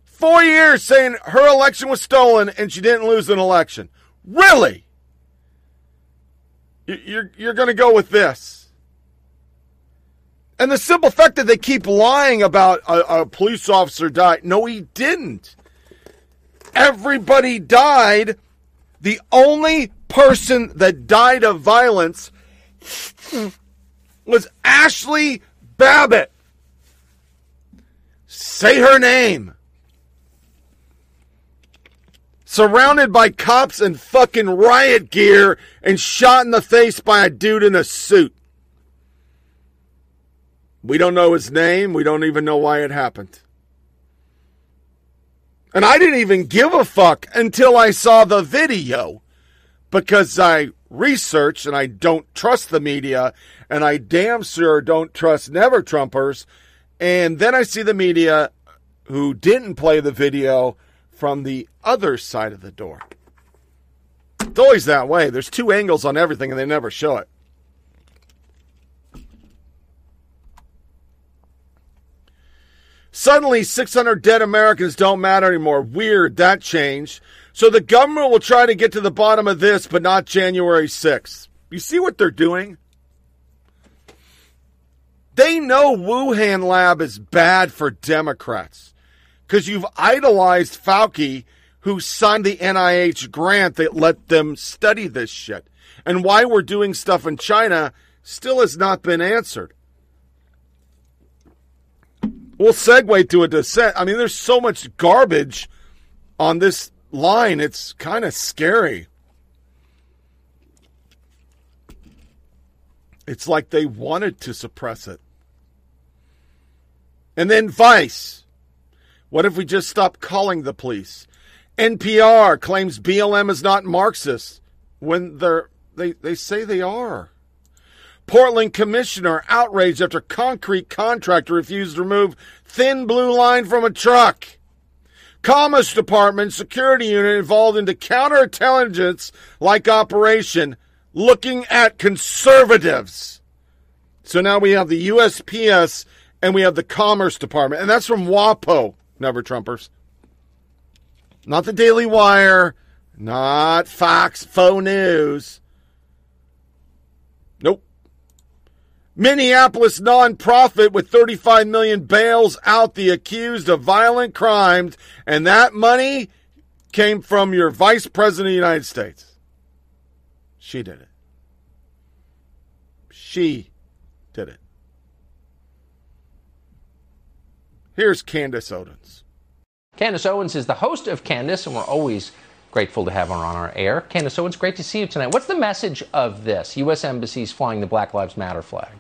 four years saying her election was stolen and she didn't lose an election. Really? You're, you're going to go with this? And the simple fact that they keep lying about a, a police officer died. No, he didn't. Everybody died. The only person that died of violence was Ashley Babbitt. Say her name. Surrounded by cops and fucking riot gear and shot in the face by a dude in a suit. We don't know his name. We don't even know why it happened. And I didn't even give a fuck until I saw the video because I researched and I don't trust the media and I damn sure don't trust Never Trumpers. And then I see the media who didn't play the video from the other side of the door. It's always that way. There's two angles on everything and they never show it. Suddenly, 600 dead Americans don't matter anymore. Weird, that changed. So the government will try to get to the bottom of this, but not January 6th. You see what they're doing? They know Wuhan lab is bad for Democrats because you've idolized Fauci, who signed the NIH grant that let them study this shit. And why we're doing stuff in China still has not been answered. We'll segue to a dissent. I mean, there's so much garbage on this line, it's kind of scary. It's like they wanted to suppress it. And then Vice. What if we just stop calling the police? NPR claims BLM is not Marxist when they're they, they say they are. Portland commissioner outraged after concrete contractor refused to remove thin blue line from a truck. Commerce Department security unit involved into counterintelligence like operation looking at conservatives. So now we have the USPS and we have the Commerce Department. And that's from WAPO, Never Trumpers. Not the Daily Wire, not Fox, faux news. Nope. Minneapolis nonprofit with 35 million bails out the accused of violent crimes, and that money came from your vice president of the United States. She did it. She did it. Here's Candace Owens. Candace Owens is the host of Candace, and we're always grateful to have her on our air. Candace Owens, great to see you tonight. What's the message of this? U.S. embassies flying the Black Lives Matter flag.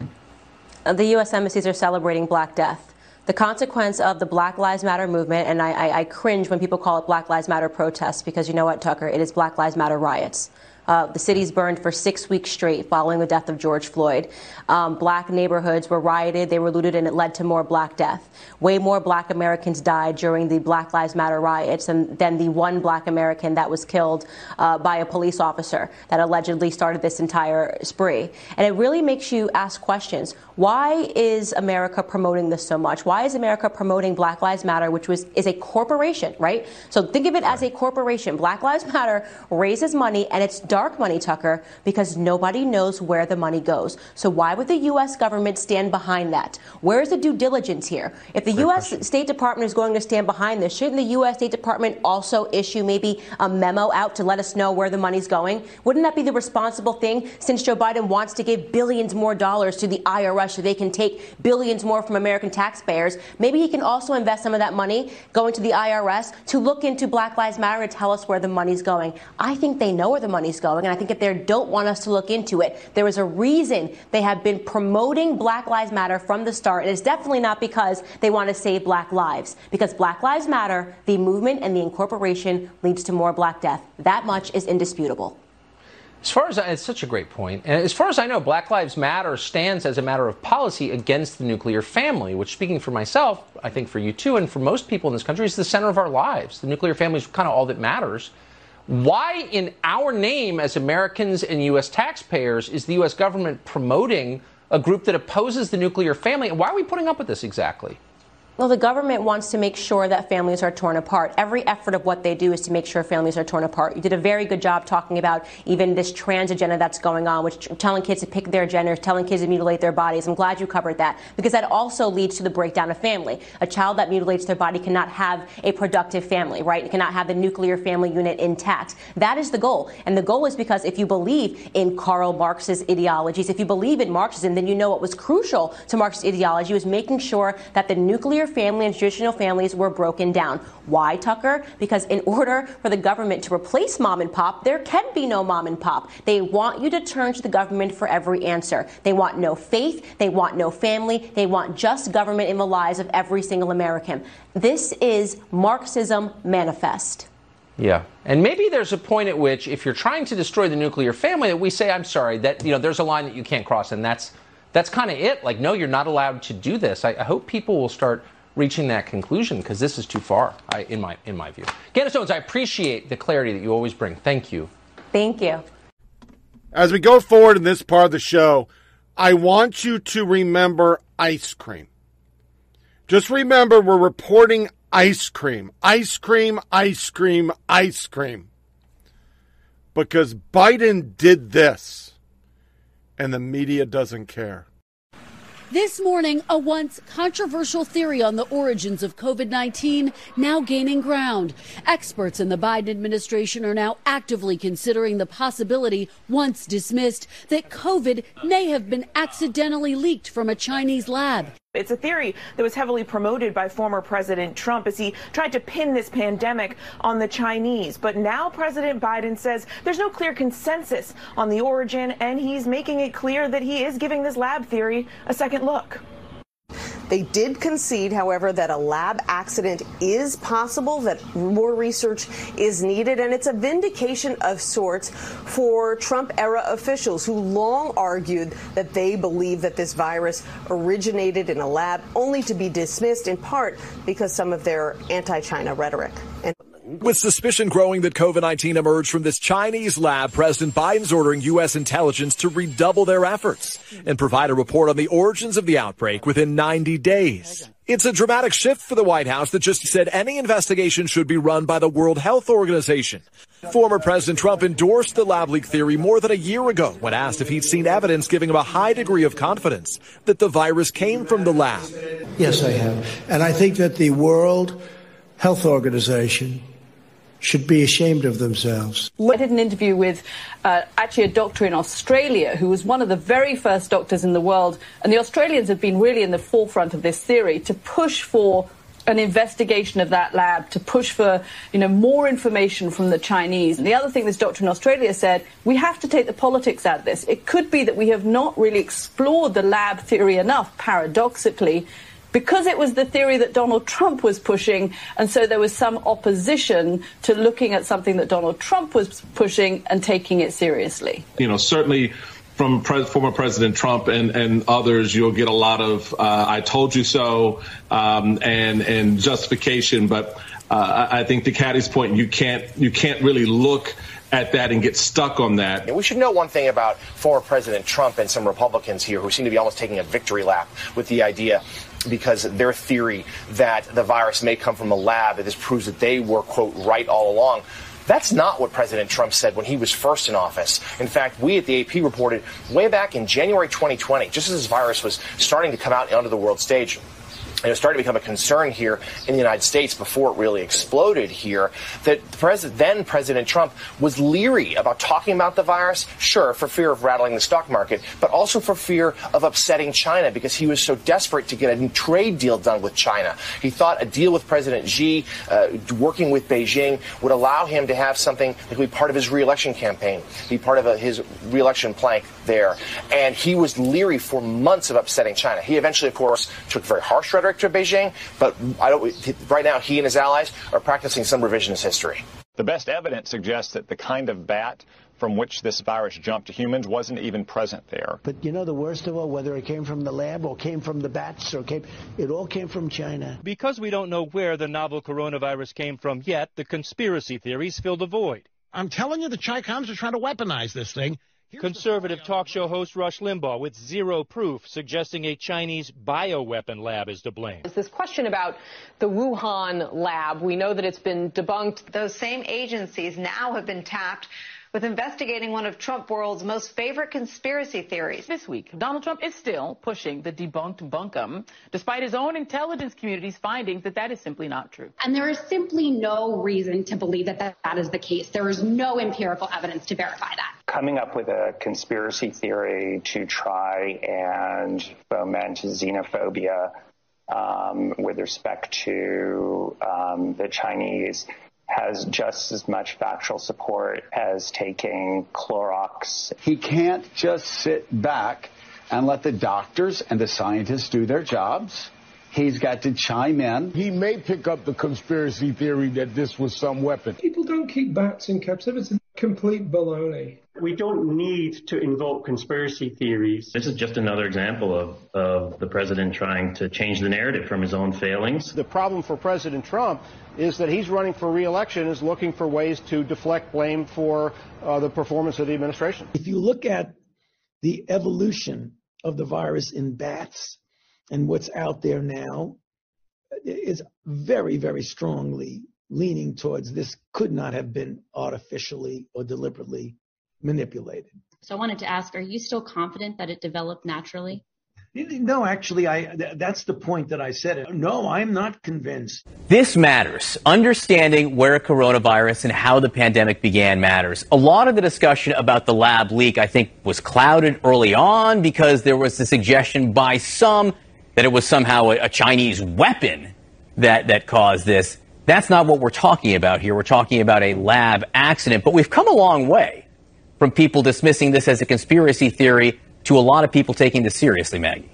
Uh, the U.S. embassies are celebrating Black Death. The consequence of the Black Lives Matter movement, and I, I, I cringe when people call it Black Lives Matter protests because you know what, Tucker? It is Black Lives Matter riots. Uh, the cities burned for six weeks straight following the death of George Floyd. Um, black neighborhoods were rioted, they were looted, and it led to more black death. Way more black Americans died during the Black Lives Matter riots than, than the one black American that was killed uh, by a police officer that allegedly started this entire spree. And it really makes you ask questions. Why is America promoting this so much? Why is America promoting Black Lives Matter, which was is a corporation, right? So think of it as a corporation. Black Lives Matter raises money, and it's dark money, Tucker, because nobody knows where the money goes. So why would the U.S. government stand behind that? Where's the due diligence here? If the U.S. State Department is going to stand behind this, shouldn't the U.S. State Department also issue maybe a memo out to let us know where the money's going? Wouldn't that be the responsible thing since Joe Biden wants to give billions more dollars to the IRS so they can take billions more from American taxpayers? Maybe he can also invest some of that money going to the IRS to look into Black Lives Matter and tell us where the money's going. I think they know where the money's going, and I think if they don't want us to look into it, there is a reason they have been promoting Black Lives Matter from the start. And it's definitely not because they want to save black lives, because Black Lives Matter, the movement and the incorporation leads to more black death. That much is indisputable. As far as I, it's such a great point, and as far as I know, Black Lives Matter stands as a matter of policy against the nuclear family, which, speaking for myself, I think for you too, and for most people in this country, is the center of our lives. The nuclear family is kind of all that matters. Why, in our name as Americans and U.S. taxpayers, is the U.S. government promoting a group that opposes the nuclear family? And why are we putting up with this exactly? Well, the government wants to make sure that families are torn apart. Every effort of what they do is to make sure families are torn apart. You did a very good job talking about even this trans agenda that's going on, which telling kids to pick their gender, telling kids to mutilate their bodies. I'm glad you covered that because that also leads to the breakdown of family. A child that mutilates their body cannot have a productive family, right? It cannot have the nuclear family unit intact. That is the goal. And the goal is because if you believe in Karl Marx's ideologies, if you believe in Marxism, then you know what was crucial to Marx's ideology was making sure that the nuclear family and traditional families were broken down. Why, Tucker? Because in order for the government to replace mom and pop, there can be no mom and pop. They want you to turn to the government for every answer. They want no faith, they want no family, they want just government in the lives of every single American. This is Marxism manifest. Yeah. And maybe there's a point at which if you're trying to destroy the nuclear family that we say I'm sorry that you know there's a line that you can't cross and that's that's kind of it. Like no you're not allowed to do this. I, I hope people will start reaching that conclusion because this is too far I, in my in my view. Candace Owens, I appreciate the clarity that you always bring. Thank you. Thank you. As we go forward in this part of the show, I want you to remember ice cream. Just remember we're reporting ice cream, ice cream, ice cream, ice cream. Because Biden did this and the media doesn't care. This morning, a once controversial theory on the origins of COVID 19 now gaining ground. Experts in the Biden administration are now actively considering the possibility, once dismissed, that COVID may have been accidentally leaked from a Chinese lab. It's a theory that was heavily promoted by former President Trump as he tried to pin this pandemic on the Chinese. But now President Biden says there's no clear consensus on the origin, and he's making it clear that he is giving this lab theory a second look. They did concede, however, that a lab accident is possible, that more research is needed, and it's a vindication of sorts for Trump era officials who long argued that they believe that this virus originated in a lab, only to be dismissed in part because some of their anti China rhetoric. And with suspicion growing that COVID 19 emerged from this Chinese lab, President Biden's ordering U.S. intelligence to redouble their efforts and provide a report on the origins of the outbreak within 90 days. It's a dramatic shift for the White House that just said any investigation should be run by the World Health Organization. Former President Trump endorsed the lab leak theory more than a year ago when asked if he'd seen evidence giving him a high degree of confidence that the virus came from the lab. Yes, I have. And I think that the World Health Organization should be ashamed of themselves. I did an interview with uh, actually a doctor in Australia who was one of the very first doctors in the world, and the Australians have been really in the forefront of this theory to push for an investigation of that lab to push for you know more information from the Chinese. And the other thing this doctor in Australia said, we have to take the politics out of this. It could be that we have not really explored the lab theory enough, paradoxically, because it was the theory that Donald Trump was pushing, and so there was some opposition to looking at something that Donald Trump was pushing and taking it seriously. You know, certainly from pre- former President Trump and, and others, you'll get a lot of uh, "I told you so" um, and and justification. But uh, I think to Caddy's point, you can't you can't really look at that and get stuck on that. We should know one thing about former President Trump and some Republicans here who seem to be almost taking a victory lap with the idea because their theory that the virus may come from a lab, that this proves that they were, quote, right all along. That's not what President Trump said when he was first in office. In fact, we at the AP reported way back in January 2020, just as this virus was starting to come out onto the world stage, and it started to become a concern here in the United States before it really exploded here, that President, then President Trump was leery about talking about the virus, sure, for fear of rattling the stock market, but also for fear of upsetting China because he was so desperate to get a trade deal done with China. He thought a deal with President Xi, uh, working with Beijing, would allow him to have something that could be part of his reelection campaign, be part of a, his reelection plank there. And he was leery for months of upsetting China. He eventually, of course, took very harsh rhetoric to Beijing, but right now he and his allies are practicing some revisionist history. The best evidence suggests that the kind of bat from which this virus jumped to humans wasn't even present there. But you know the worst of all, whether it came from the lab or came from the bats or came, it all came from China. Because we don't know where the novel coronavirus came from yet, the conspiracy theories fill the void. I'm telling you, the Chi-Coms are trying to weaponize this thing Conservative talk show host Rush Limbaugh with zero proof suggesting a Chinese bioweapon lab is to blame. Is this question about the Wuhan lab? We know that it's been debunked. Those same agencies now have been tapped with investigating one of Trump world's most favorite conspiracy theories. This week, Donald Trump is still pushing the debunked bunkum, despite his own intelligence community's findings that that is simply not true. And there is simply no reason to believe that that, that is the case. There is no empirical evidence to verify that. Coming up with a conspiracy theory to try and foment xenophobia um, with respect to um, the Chinese has just as much factual support as taking Clorox. He can't just sit back and let the doctors and the scientists do their jobs. He's got to chime in. He may pick up the conspiracy theory that this was some weapon. People don't keep bats in captivity. Complete baloney. We don't need to invoke conspiracy theories. This is just another example of, of the president trying to change the narrative from his own failings. The problem for President Trump is that he's running for reelection, is looking for ways to deflect blame for uh, the performance of the administration. If you look at the evolution of the virus in bats and what's out there now, is very, very strongly leaning towards this could not have been artificially or deliberately manipulated. So I wanted to ask, are you still confident that it developed naturally? No, actually, I that's the point that I said. No, I'm not convinced. This matters. Understanding where coronavirus and how the pandemic began matters. A lot of the discussion about the lab leak, I think, was clouded early on because there was the suggestion by some that it was somehow a, a Chinese weapon that, that caused this. That's not what we're talking about here. We're talking about a lab accident. But we've come a long way from people dismissing this as a conspiracy theory to a lot of people taking this seriously, Maggie.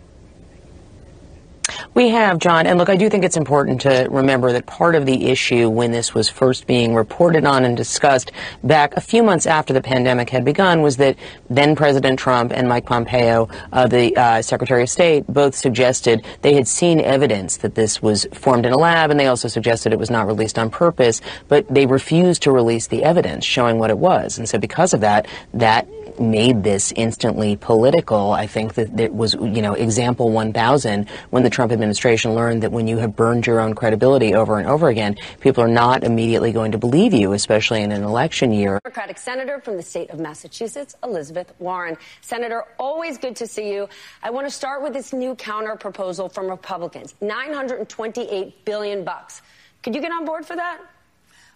We have, John. And look, I do think it's important to remember that part of the issue when this was first being reported on and discussed back a few months after the pandemic had begun was that then President Trump and Mike Pompeo, uh, the uh, Secretary of State, both suggested they had seen evidence that this was formed in a lab, and they also suggested it was not released on purpose, but they refused to release the evidence showing what it was. And so because of that, that made this instantly political. I think that it was, you know, example 1000 when the Trump administration learned that when you have burned your own credibility over and over again, people are not immediately going to believe you, especially in an election year. Democratic Senator from the state of Massachusetts, Elizabeth Warren. Senator, always good to see you. I want to start with this new counter proposal from Republicans, 928 billion bucks. Could you get on board for that?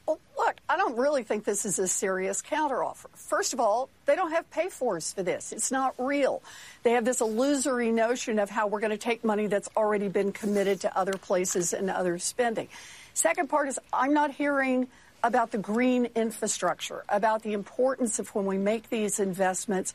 Look, I don't really think this is a serious counteroffer. First of all, they don't have pay fors for this. It's not real. They have this illusory notion of how we're going to take money that's already been committed to other places and other spending. Second part is I'm not hearing about the green infrastructure, about the importance of when we make these investments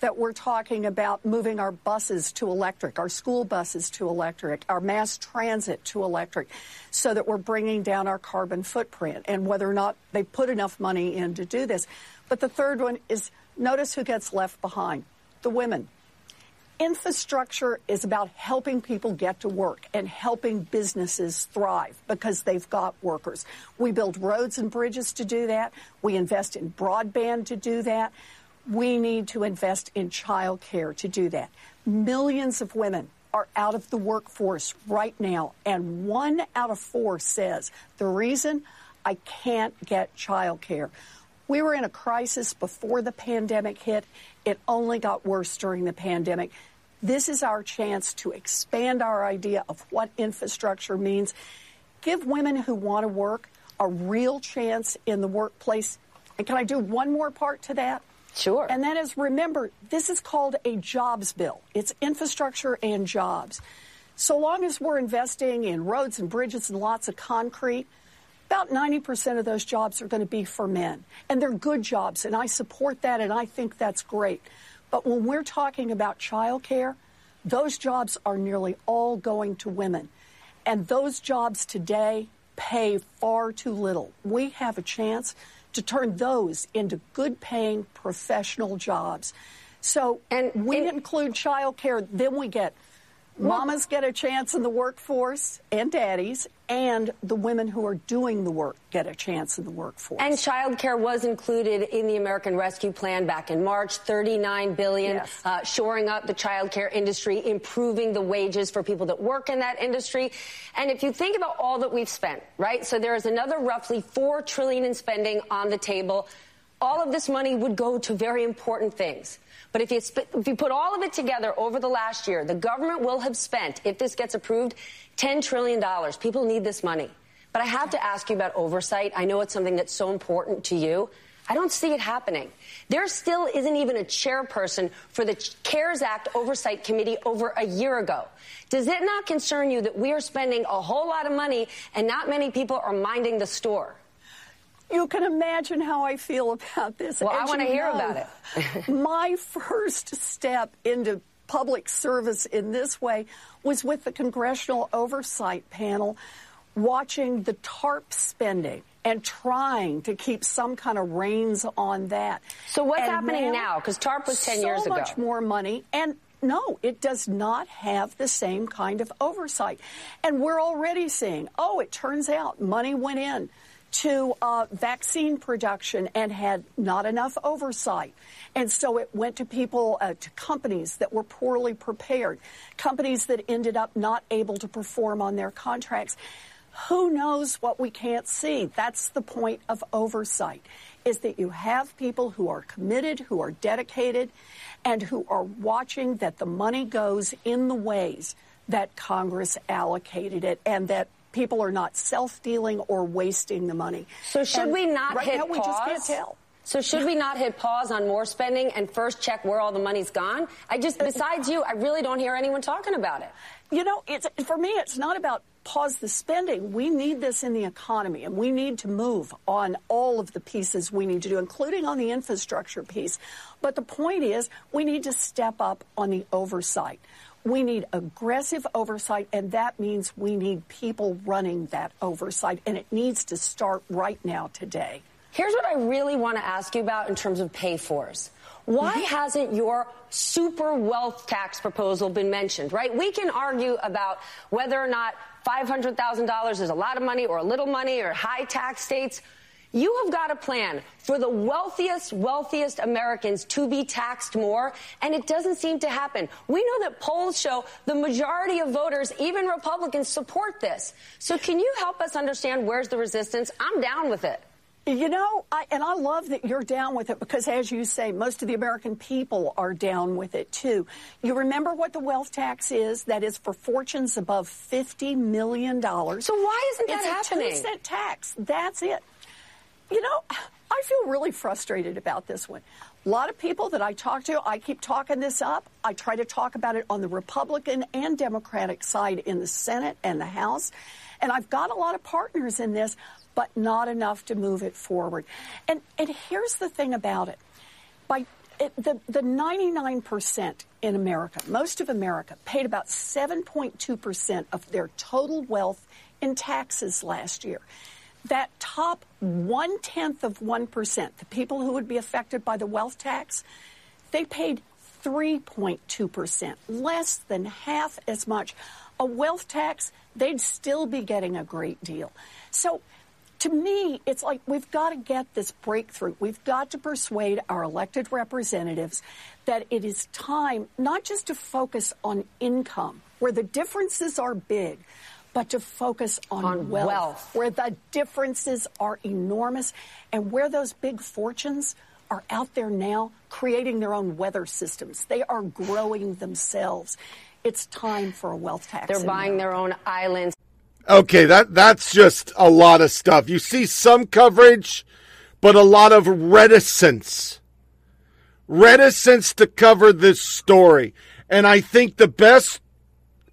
that we're talking about moving our buses to electric, our school buses to electric, our mass transit to electric, so that we're bringing down our carbon footprint and whether or not they put enough money in to do this. But the third one is notice who gets left behind the women. Infrastructure is about helping people get to work and helping businesses thrive because they've got workers. We build roads and bridges to do that. We invest in broadband to do that. We need to invest in child care to do that. Millions of women are out of the workforce right now, and one out of four says the reason I can't get child care. We were in a crisis before the pandemic hit. It only got worse during the pandemic. This is our chance to expand our idea of what infrastructure means. Give women who want to work a real chance in the workplace. And can I do one more part to that? Sure. And that is remember, this is called a jobs bill. It's infrastructure and jobs. So long as we're investing in roads and bridges and lots of concrete, about 90% of those jobs are going to be for men. And they're good jobs, and I support that, and I think that's great. But when we're talking about childcare, those jobs are nearly all going to women. And those jobs today pay far too little. We have a chance to turn those into good paying professional jobs. So and we and, include child care, then we get Mamas get a chance in the workforce and daddies, and the women who are doing the work get a chance in the workforce. And childcare was included in the American Rescue Plan back in March, 39 billion, Yes. uh, shoring up the childcare industry, improving the wages for people that work in that industry. And if you think about all that we've spent, right? So there is another roughly 4 trillion in spending on the table. All of this money would go to very important things. But if you, if you put all of it together over the last year, the government will have spent, if this gets approved, $10 trillion. People need this money. But I have to ask you about oversight. I know it's something that's so important to you. I don't see it happening. There still isn't even a chairperson for the CARES Act Oversight Committee over a year ago. Does it not concern you that we are spending a whole lot of money and not many people are minding the store? You can imagine how I feel about this. Well, I wanna hear know, about it. my first step into public service in this way was with the Congressional Oversight Panel, watching the TARP spending and trying to keep some kind of reins on that. So what's And happening now? Because TARP was 10 so years ago. So much more money and no, it does not have the same kind of oversight. And we're already seeing, oh, it turns out money went in to uh, vaccine production and had not enough oversight. And so it went to people, uh, to companies that were poorly prepared, companies that ended up not able to perform on their contracts. Who knows what we can't see? That's the point of oversight, is that you have people who are committed, who are dedicated, and who are watching that the money goes in the ways that Congress allocated it and that people are not self-dealing or wasting the money. So should And we not right hit now, pause? we just can't tell. So should we not hit pause on more spending and first check where all the money's gone? I just, besides you, I really don't hear anyone talking about it. You know, it's for me, it's not about pause the spending. We need this in the economy, and we need to move on all of the pieces we need to do, including on the infrastructure piece. But the point is, we need to step up on the oversight. We need aggressive oversight, and that means we need people running that oversight, and it needs to start right now today. Here's what I really want to ask you about in terms of pay fors. Why Mm-hmm. hasn't your super wealth tax proposal been mentioned, right? We can argue about whether or not $500,000 is a lot of money or a little money or high tax states. You have got a plan for the wealthiest, wealthiest Americans to be taxed more, and it doesn't seem to happen. We know that polls show the majority of voters, even Republicans, support this. So can you help us understand where's the resistance? I'm down with it. You know, I, and I love that you're down with it because, as you say, most of the American people are down with it too. You remember what the wealth tax is? That is for fortunes above $50 million. So why isn't that it's happening? a two cent tax. That's it. You know, I feel really frustrated about this one. A lot of people that I talk to, I keep talking this up. I try to talk about it on the Republican and Democratic side in the Senate and the House. And I've got a lot of partners in this, but not enough to move it forward. And, and here's the thing about it. By it, the, the 99% in America, most of America, paid about 7.2% of their total wealth in taxes last year. That top one tenth of 1%, the people who would be affected by the wealth tax, they paid 3.2%, less than half as much. A wealth tax, they'd still be getting a great deal. So to me, it's like we've got to get this breakthrough. We've got to persuade our elected representatives that it is time not just to focus on income, where the differences are big, but to focus on, On wealth, wealth. where the differences are enormous and where those big fortunes are out there now creating their own weather systems. They are growing themselves. It's time for a wealth tax. They're buying their own islands. Okay, that that's just a lot of stuff. You see some coverage, but a lot of reticence. Reticence to cover this story. And I think the best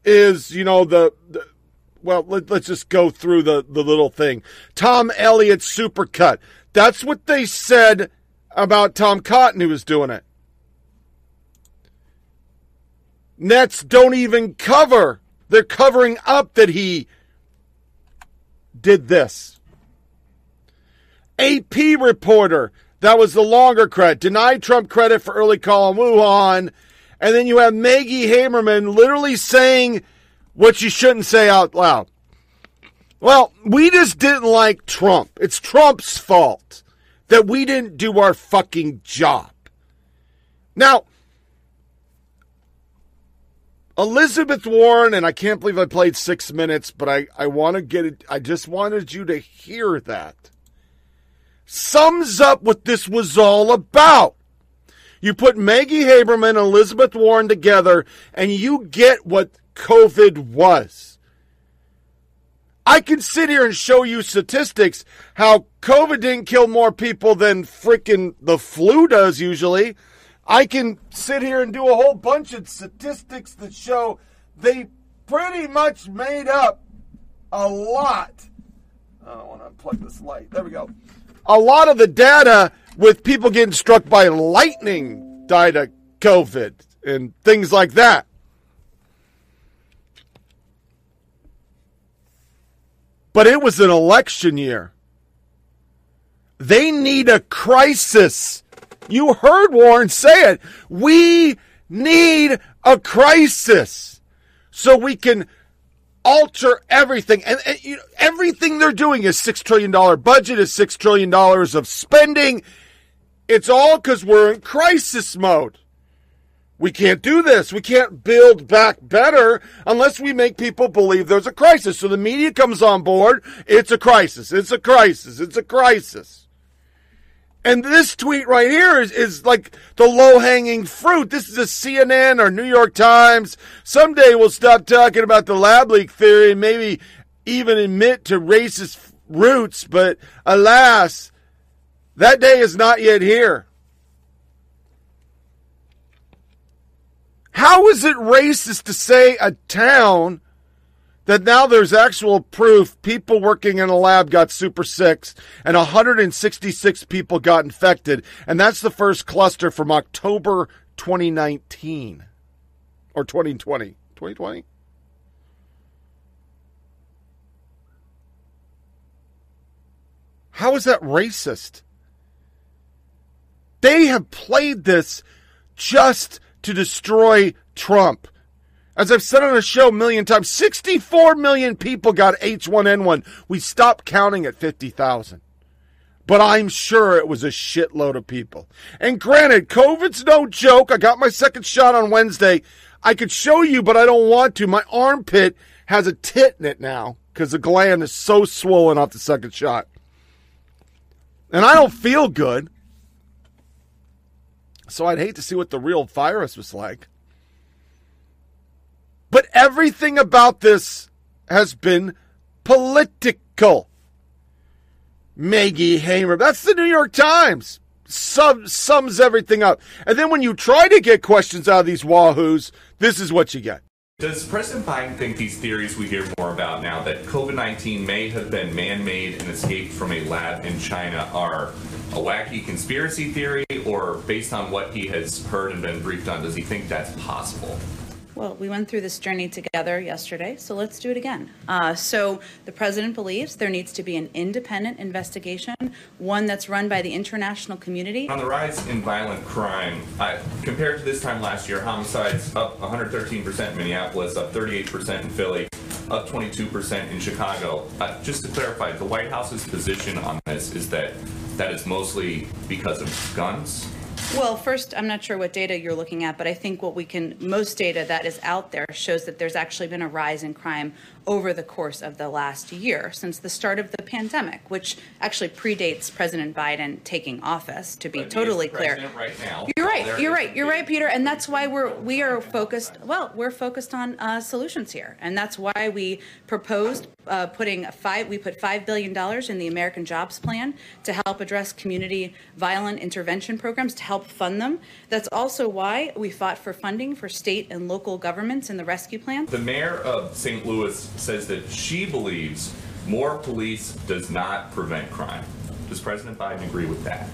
is, you know, the, the well, let, us just go through the, the little thing. Tom Elliott supercut. That's what they said about Tom Cotton who was doing it. Nets don't even cover. They're covering up that he did this. AP reporter, that was the longer credit, denied Trump credit for early call on Wuhan And then you have Maggie Haberman literally saying what you shouldn't say out loud. Well, we just didn't like Trump. It's Trump's fault that we didn't do our fucking job. Now, Elizabeth Warren, and I can't believe I played six minutes, but I, I want to get it. I just wanted you to hear that. Sums up what this was all about. You put Maggie Haberman and Elizabeth Warren together, and you get what COVID was. I can sit here and show you statistics how COVID didn't kill more people than freaking the flu does usually. I can sit here and do a whole bunch of statistics that show they pretty much made up a lot. I don't want to unplug this light. There we go. A lot of the data with people getting struck by lightning died of COVID and things like that. But it was an election year. They need a crisis you heard Warren say it. We need a crisis so we can alter everything. And, and you know, everything they're doing is $6 trillion budget, is $6 trillion of spending. It's all because we're in crisis mode. We can't do this. We can't build back better unless we make people believe there's a crisis. So the media comes on board. It's a crisis. It's a crisis. It's a crisis. And this tweet right here is, is like the low hanging fruit. This is a CNN or New York Times. Someday we'll stop talking about the lab leak theory and maybe even admit to racist roots. But alas, that day is not yet here. How is it racist to say a town that now there's actual proof people working in a lab got super sick and 166 people got infected. And that's the first cluster from October 2019 or 2020. 2020? How is that racist? They have played this just to destroy Trump. As I've said on a show a million times, 64 million people got H1N1. We stopped counting at 50,000. But I'm sure it was a shitload of people. And granted, COVID's no joke. I got my second shot on Wednesday. I could show you, but I don't want to. My armpit has a tit in it now because the gland is so swollen off the second shot. And I don't feel good. So I'd hate to see what the real virus was like. But everything about this has been political. Maggie Hamer, that's the New York Times. Sum, sums everything up. And then when you try to get questions out of these wahoos, this is what you get. Does President Biden think these theories we hear more about now that COVID 19 may have been man made and escaped from a lab in China are a wacky conspiracy theory, or based on what he has heard and been briefed on, does he think that's possible? Well, we went through this journey together yesterday, so let's do it again. Uh, so the president believes there needs to be an independent investigation, one that's run by the international community. On the rise in violent crime, compared to this time last year, homicides up 113% in Minneapolis, up 38% in Philly, up 22% in Chicago. Uh, just to clarify, the White House's position on this is that that is mostly because of guns well, first, I'm not sure what data you're looking at, but I think what we can, most data that is out there shows that there's actually been a rise in crime over the course of the last year since the start of the pandemic, which actually predates President Biden taking office. To be but totally clear, right now, you're right. You're right. You're right, Peter. And that's why we're we are focused. Well, we're focused on uh, solutions here, and that's why we proposed uh, putting five. We put five billion dollars in the American Jobs Plan to help address community violent intervention programs to help fund them. That's also why we fought for funding for state and local governments in the rescue plan. The mayor of St. Louis says that she believes more police does not prevent crime. Does President Biden agree with that?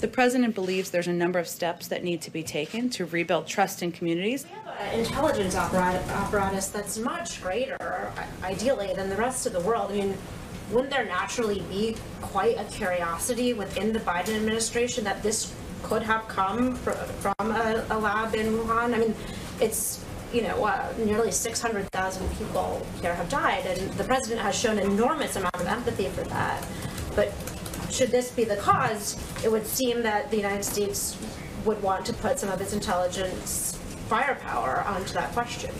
The president believes there's a number of steps that need to be taken to rebuild trust in communities. We have an intelligence apparatus that's much greater, ideally, than the rest of the world. I mean, wouldn't there naturally be quite a curiosity within the Biden administration that this could have come from a, a lab in Wuhan. I mean, it's you know uh, nearly 600,000 people here have died, and the president has shown enormous amount of empathy for that. But should this be the cause, it would seem that the United States would want to put some of its intelligence firepower onto that question.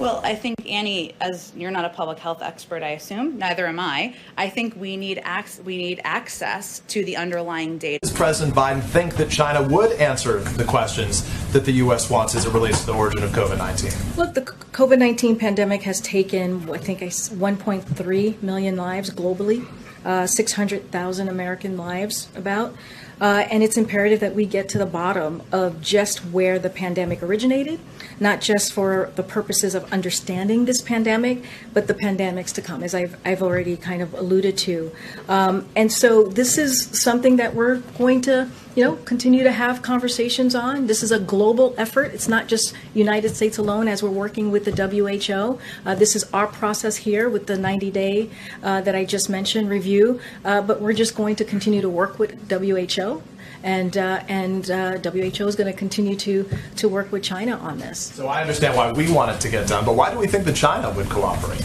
Well, I think Annie, as you're not a public health expert, I assume, neither am I. I think we need ac- we need access to the underlying data. Does President Biden think that China would answer the questions that the U.S. wants as it relates to the origin of COVID 19? Look, the COVID 19 pandemic has taken, I think, 1.3 million lives globally, uh, 600,000 American lives about. Uh, and it's imperative that we get to the bottom of just where the pandemic originated, not just for the purposes of understanding this pandemic, but the pandemics to come, as I've, I've already kind of alluded to. Um, and so this is something that we're going to, you know, continue to have conversations on. This is a global effort. It's not just United States alone as we're working with the WHO. Uh, this is our process here with the 90 day uh, that I just mentioned review. Uh, but we're just going to continue to work with WHO and uh, and uh, WHO is going to continue to to work with China on this. So I understand why we want it to get done, but why do we think that China would cooperate?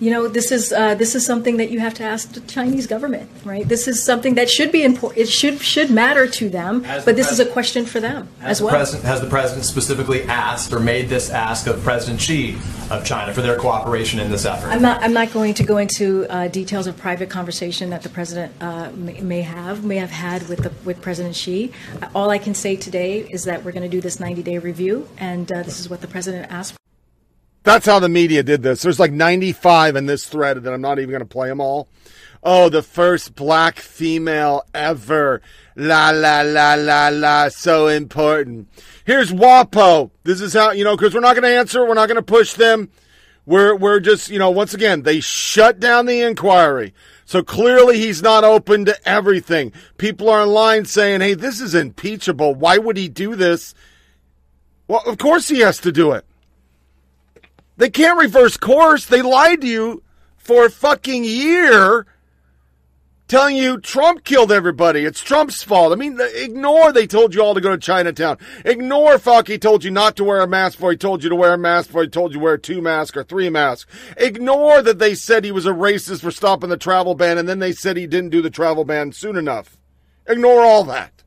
You know, this is uh, this is something that you have to ask the Chinese government, right? This is something that should be important. It should should matter to them, Has but the this is a question for them Has as the well. president has the president specifically asked or made this ask of President Xi of China for their cooperation in this effort? I'm not. I'm not going to go into uh, details of private conversation that the president uh, may, may have may have had with the with President Xi. All I can say today is that we're going to do this 90 day review, and uh, this is what the president asked. That's how the media did this. There's like 95 in this thread that I'm not even going to play them all. Oh, the first black female ever. La, la, la, la, la. So important. Here's WAPO. This is how, you know, because we're not going to answer. We're not going to push them. We're, we're just, you know, once again, they shut down the inquiry. So clearly he's not open to everything. People are online saying, hey, this is impeachable. Why would he do this? Well, of course he has to do it. They can't reverse course. They lied to you for a fucking year telling you Trump killed everybody. It's Trump's fault. I mean, ignore they told you all to go to Chinatown. Ignore Fauci told you not to wear a mask before he told you to wear a mask before he told you to wear two masks or three masks. Ignore that they said he was a racist for stopping the travel ban and then they said he didn't do the travel ban soon enough. Ignore all that.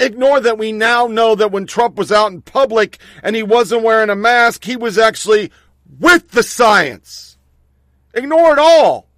Ignore that we now know that when Trump was out in public and he wasn't wearing a mask, he was actually with the science. Ignore it all.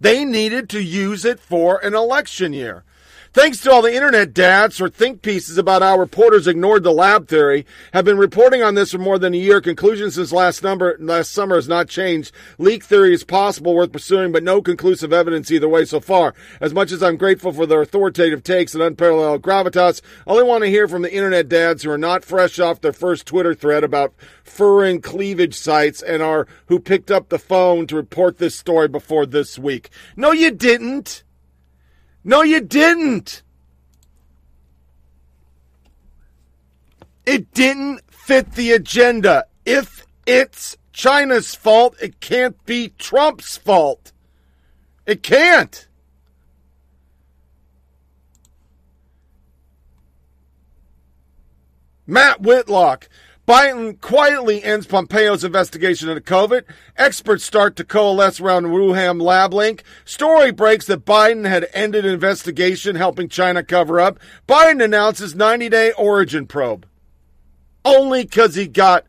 They needed to use it for an election year. Thanks to all the internet dads or think pieces about how reporters ignored the lab theory, have been reporting on this for more than a year. Conclusion since last number last summer has not changed. Leak theory is possible, worth pursuing, but no conclusive evidence either way so far. As much as I'm grateful for their authoritative takes and unparalleled gravitas, I only want to hear from the internet dads who are not fresh off their first Twitter thread about furin cleavage sites and are who picked up the phone to report this story before this week. No, you didn't. No, you didn't. It didn't fit the agenda. If it's China's fault, it can't be Trump's fault. It can't. Matt Whitlock. Biden quietly ends Pompeo's investigation into COVID. Experts start to coalesce around Wuhan lab link. Story breaks that Biden had ended investigation helping China cover up. Biden announces 90 day origin probe. Only because he got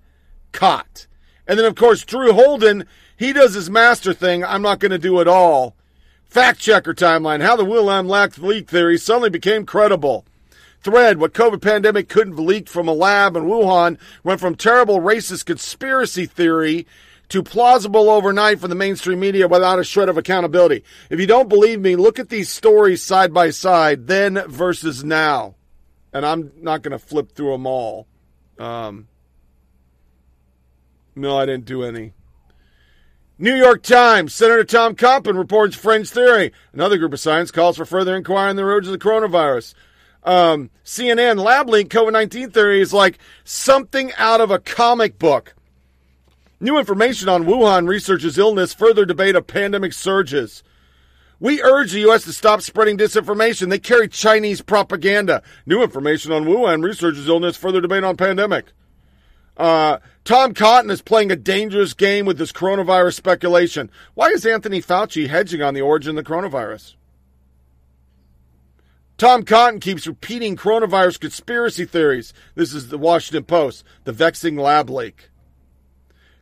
caught. And then, of course, Drew Holden, he does his master thing. I'm not going to do it all. Fact checker timeline. How the Wuhan lab leak theory suddenly became credible thread what COVID pandemic couldn't have leaked from a lab in Wuhan went from terrible racist conspiracy theory to plausible overnight for the mainstream media without a shred of accountability. If you don't believe me, look at these stories side by side, then versus now. And I'm not going to flip through them all. Um, no, I didn't do any. New York Times, Senator Tom Cotton reports fringe theory. Another group of science calls for further inquiry on the origin of the coronavirus um, CNN lab link COVID 19 theory is like something out of a comic book. New information on Wuhan researchers' illness, further debate of pandemic surges. We urge the U.S. to stop spreading disinformation. They carry Chinese propaganda. New information on Wuhan researchers' illness, further debate on pandemic. Uh, Tom Cotton is playing a dangerous game with this coronavirus speculation. Why is Anthony Fauci hedging on the origin of the coronavirus? Tom Cotton keeps repeating coronavirus conspiracy theories. This is the Washington Post, the vexing lab leak.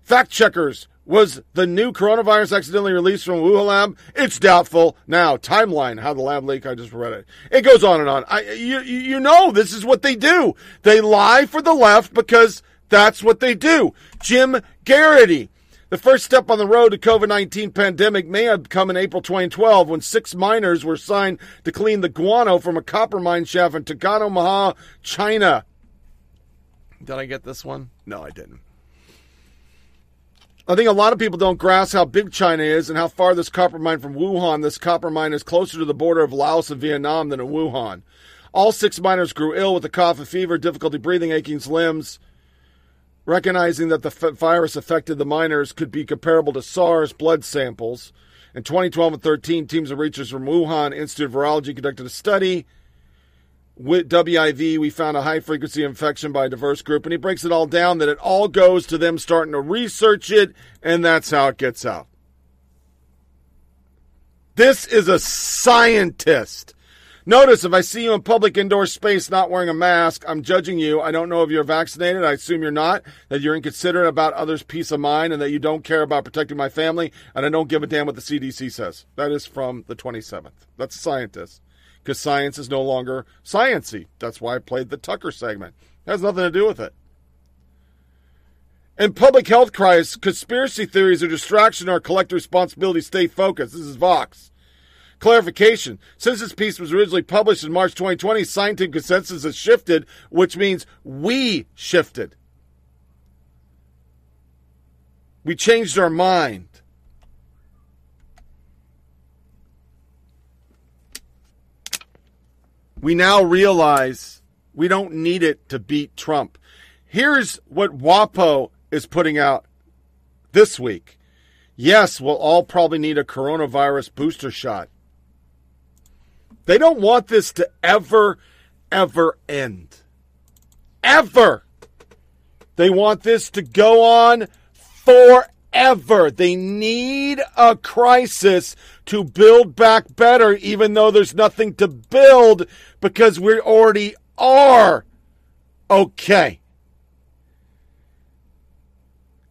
Fact checkers was the new coronavirus accidentally released from Wuhan lab? It's doubtful. Now, timeline, how the lab leak, I just read it. It goes on and on. I, you, you know, this is what they do. They lie for the left because that's what they do. Jim Geraghty. The first step on the road to COVID-19 pandemic may have come in April 2012 when six miners were signed to clean the guano from a copper mine shaft in Tagano China. Did I get this one? No, I didn't. I think a lot of people don't grasp how big China is and how far this copper mine from Wuhan, this copper mine is closer to the border of Laos and Vietnam than in Wuhan. All six miners grew ill with a cough and fever, difficulty breathing, aching limbs. Recognizing that the virus affected the miners could be comparable to SARS blood samples. In 2012 and 13, teams of researchers from Wuhan Institute of Virology conducted a study with WIV, we found a high frequency infection by a diverse group, and he breaks it all down that it all goes to them starting to research it, and that's how it gets out. This is a scientist. Notice if I see you in public indoor space not wearing a mask, I'm judging you. I don't know if you're vaccinated. I assume you're not. That you're inconsiderate about others' peace of mind and that you don't care about protecting my family. And I don't give a damn what the CDC says. That is from the 27th. That's a scientist because science is no longer sciency. That's why I played the Tucker segment. It has nothing to do with it. In public health crisis, conspiracy theories are distraction or collective responsibility. Stay focused. This is Vox. Clarification. Since this piece was originally published in March 2020, scientific consensus has shifted, which means we shifted. We changed our mind. we now realize we don't need it to beat Trump. Here's what WAPO is putting out this week. Yes, we'll all probably need a coronavirus booster shot. They don't want this to ever, ever end. Ever. They want this to go on forever. They need a crisis to build back better, even though there's nothing to build because we already are okay.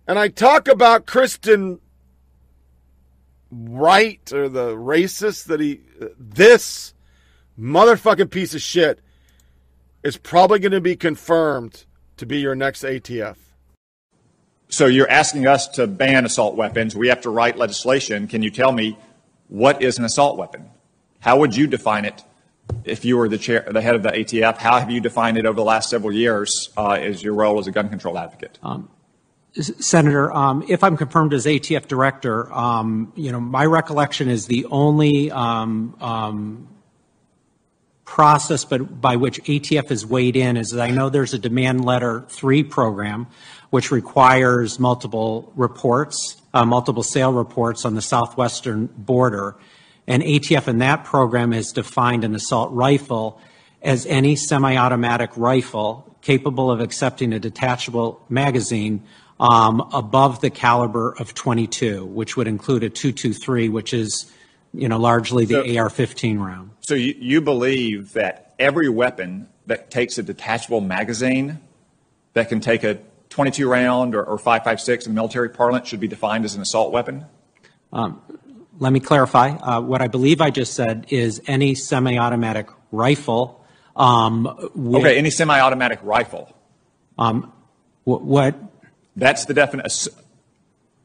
And I talk about Kristen Wright or the racist that he, this motherfucking piece of shit is probably going to be confirmed to be your next ATF. So you're asking us to ban assault weapons. We have to write legislation. Can you tell me what is an assault weapon? How would you define it if you were the chair, the head of the ATF? How have you defined it over the last several years uh, as your role as a gun control advocate? Um, Senator, um, if I'm confirmed as ATF director, um, you know, my recollection is the only um, um, process but by which ATF has weighed in is that I know there's a demand letter three program, which requires multiple reports uh, multiple sale reports on the southwestern border. And ATF in that program has defined an assault rifle as any semi automatic rifle capable of accepting a detachable magazine um, above the caliber of 22, which would include a 223, which is you know, largely the so, AR-15 round. So you, you believe that every weapon that takes a detachable magazine that can take a 22 round or, or 5.56 in military parlance should be defined as an assault weapon? Um, let me clarify. Uh, what I believe I just said is any semi automatic rifle. Um, with, okay, any semi automatic rifle. Um, wh- what? That's the definition.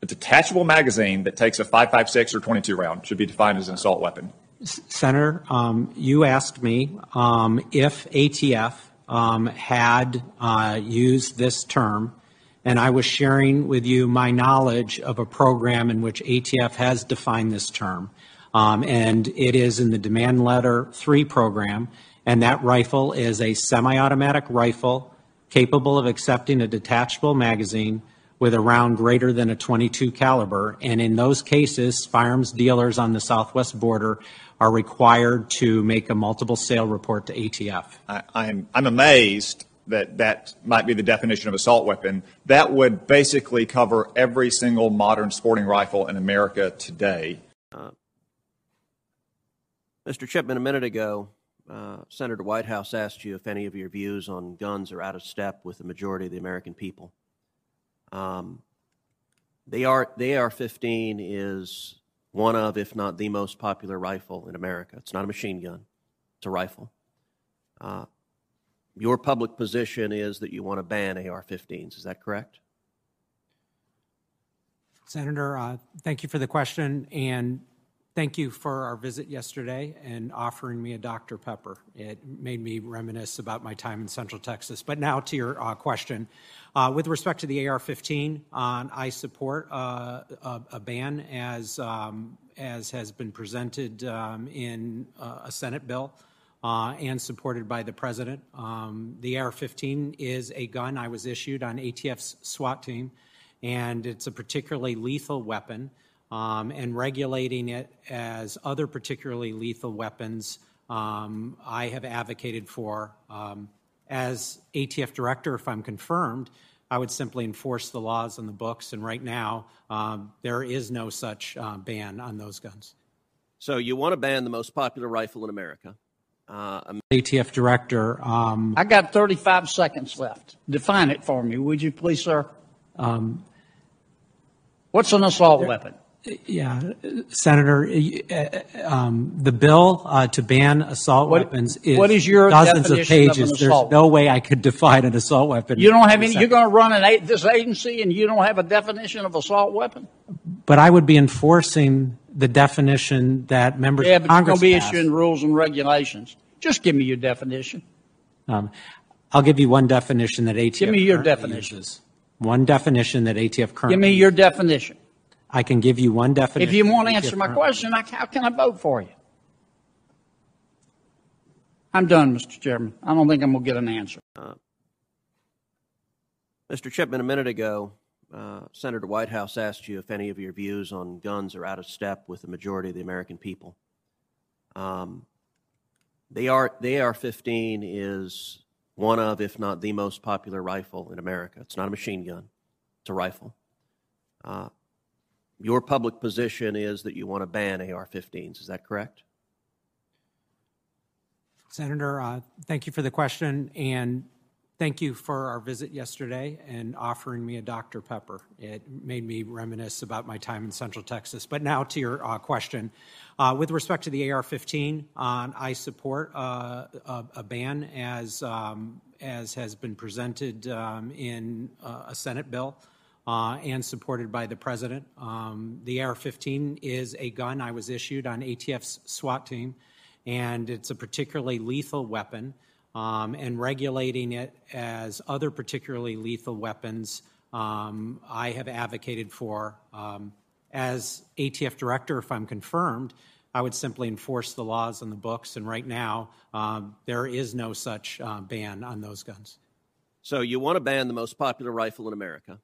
A detachable magazine that takes a 5.56 or 22 round should be defined as an assault weapon. Senator, um, you asked me um, if ATF um, had uh, used this term, and I was sharing with you my knowledge of a program in which ATF has defined this term. Um, and it is in the Demand Letter 3 program, and that rifle is a semi automatic rifle capable of accepting a detachable magazine with a round greater than a 22 caliber. And in those cases, firearms dealers on the southwest border are required to make a multiple sale report to ATF. I, I'm, I'm amazed that that might be the definition of assault weapon. That would basically cover every single modern sporting rifle in America today. Uh, Mr. Chipman, a minute ago, uh, Senator Whitehouse asked you if any of your views on guns are out of step with the majority of the American people. Um, the, AR, the AR-15 is one of, if not the most popular rifle in America. It's not a machine gun; it's a rifle. Uh, your public position is that you want to ban AR-15s. Is that correct? Senator, uh, thank you for the question, and thank you for our visit yesterday and offering me a Dr. Pepper. It made me reminisce about my time in Central Texas. But now to your uh, question. Uh, with respect to the AR-15, uh, I support uh, a, a, ban as, um, as has been presented um, in uh, a Senate bill. Uh, and supported by the president. Um, the AR-15 is a gun I was issued on ATF's SWAT team, and it's a particularly lethal weapon. Um, and regulating it as other particularly lethal weapons, um, I have advocated for. Um, as ATF director, if I'm confirmed, I would simply enforce the laws on the books. And right now, um, there is no such uh, ban on those guns. So you want to ban the most popular rifle in America? Uh, ATF director. Um, I got 35 seconds left. Define it for me, would you please, sir? Um, What's an assault weapon? Yeah, Senator, uh, um, the bill uh, to ban assault What- weapons is, what is your dozens of definition of pages. There's no way I could define an assault weapon. You don't have any, you're going to run an, a- this agency and you don't have a definition of assault weapon? But I would be enforcing the definition that members Yeah, of but you're going to be issuing rules and regulations. Just give me your definition. Um, I'll give you one definition that ATF Give me your currently definition. uses. One definition that ATF currently Give me your definition. I can give you one definition. If you won't answer my question, I, how can I vote for you? I'm done, Mr. Chairman. I don't think I'm going to get an answer. Uh, Mr. Chipman, a minute ago, uh, Senator Whitehouse asked you if any of your views on guns are out of step with the majority of the American people. Um, the, AR, the AR-15 is one of, if not the most popular rifle in America. It's not a machine gun; it's a rifle. Uh, your public position is that you want to ban AR-15s. Is that correct? Senator, uh, thank you for the question, and thank you for our visit yesterday and offering me a Dr. Pepper. It made me reminisce about my time in Central Texas. But now to your uh, question. Uh, with respect to the AR-15, uh, I support uh, a, a ban as, um, as has been presented um, in uh, a Senate bill. Uh, and supported by the president. Um, the AR-15 is a gun I was issued on ATF's SWAT team, and it's a particularly lethal weapon. Um, and regulating it as other particularly lethal weapons, um, I have advocated for. Um, as ATF director, if I'm confirmed, I would simply enforce the laws on the books. And right now, um, there is no such uh, ban on those guns. So you want to ban the most popular rifle in America?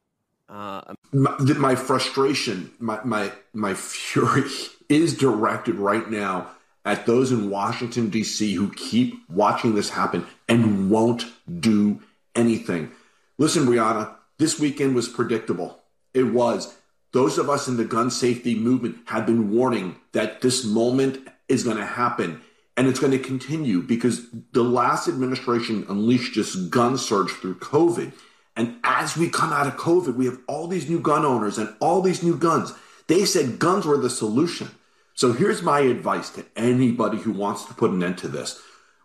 Uh, my, my frustration, my, my my fury is directed right now at those in Washington D.C. who keep watching this happen and won't do anything. Listen, Brianna, this weekend was predictable. It was. Those of us in the gun safety movement have been warning that this moment is going to happen and it's going to continue because the last administration unleashed this gun surge through COVID. And as we come out of COVID, we have all these new gun owners and all these new guns. They said guns were the solution. So here's my advice to anybody who wants to put an end to this.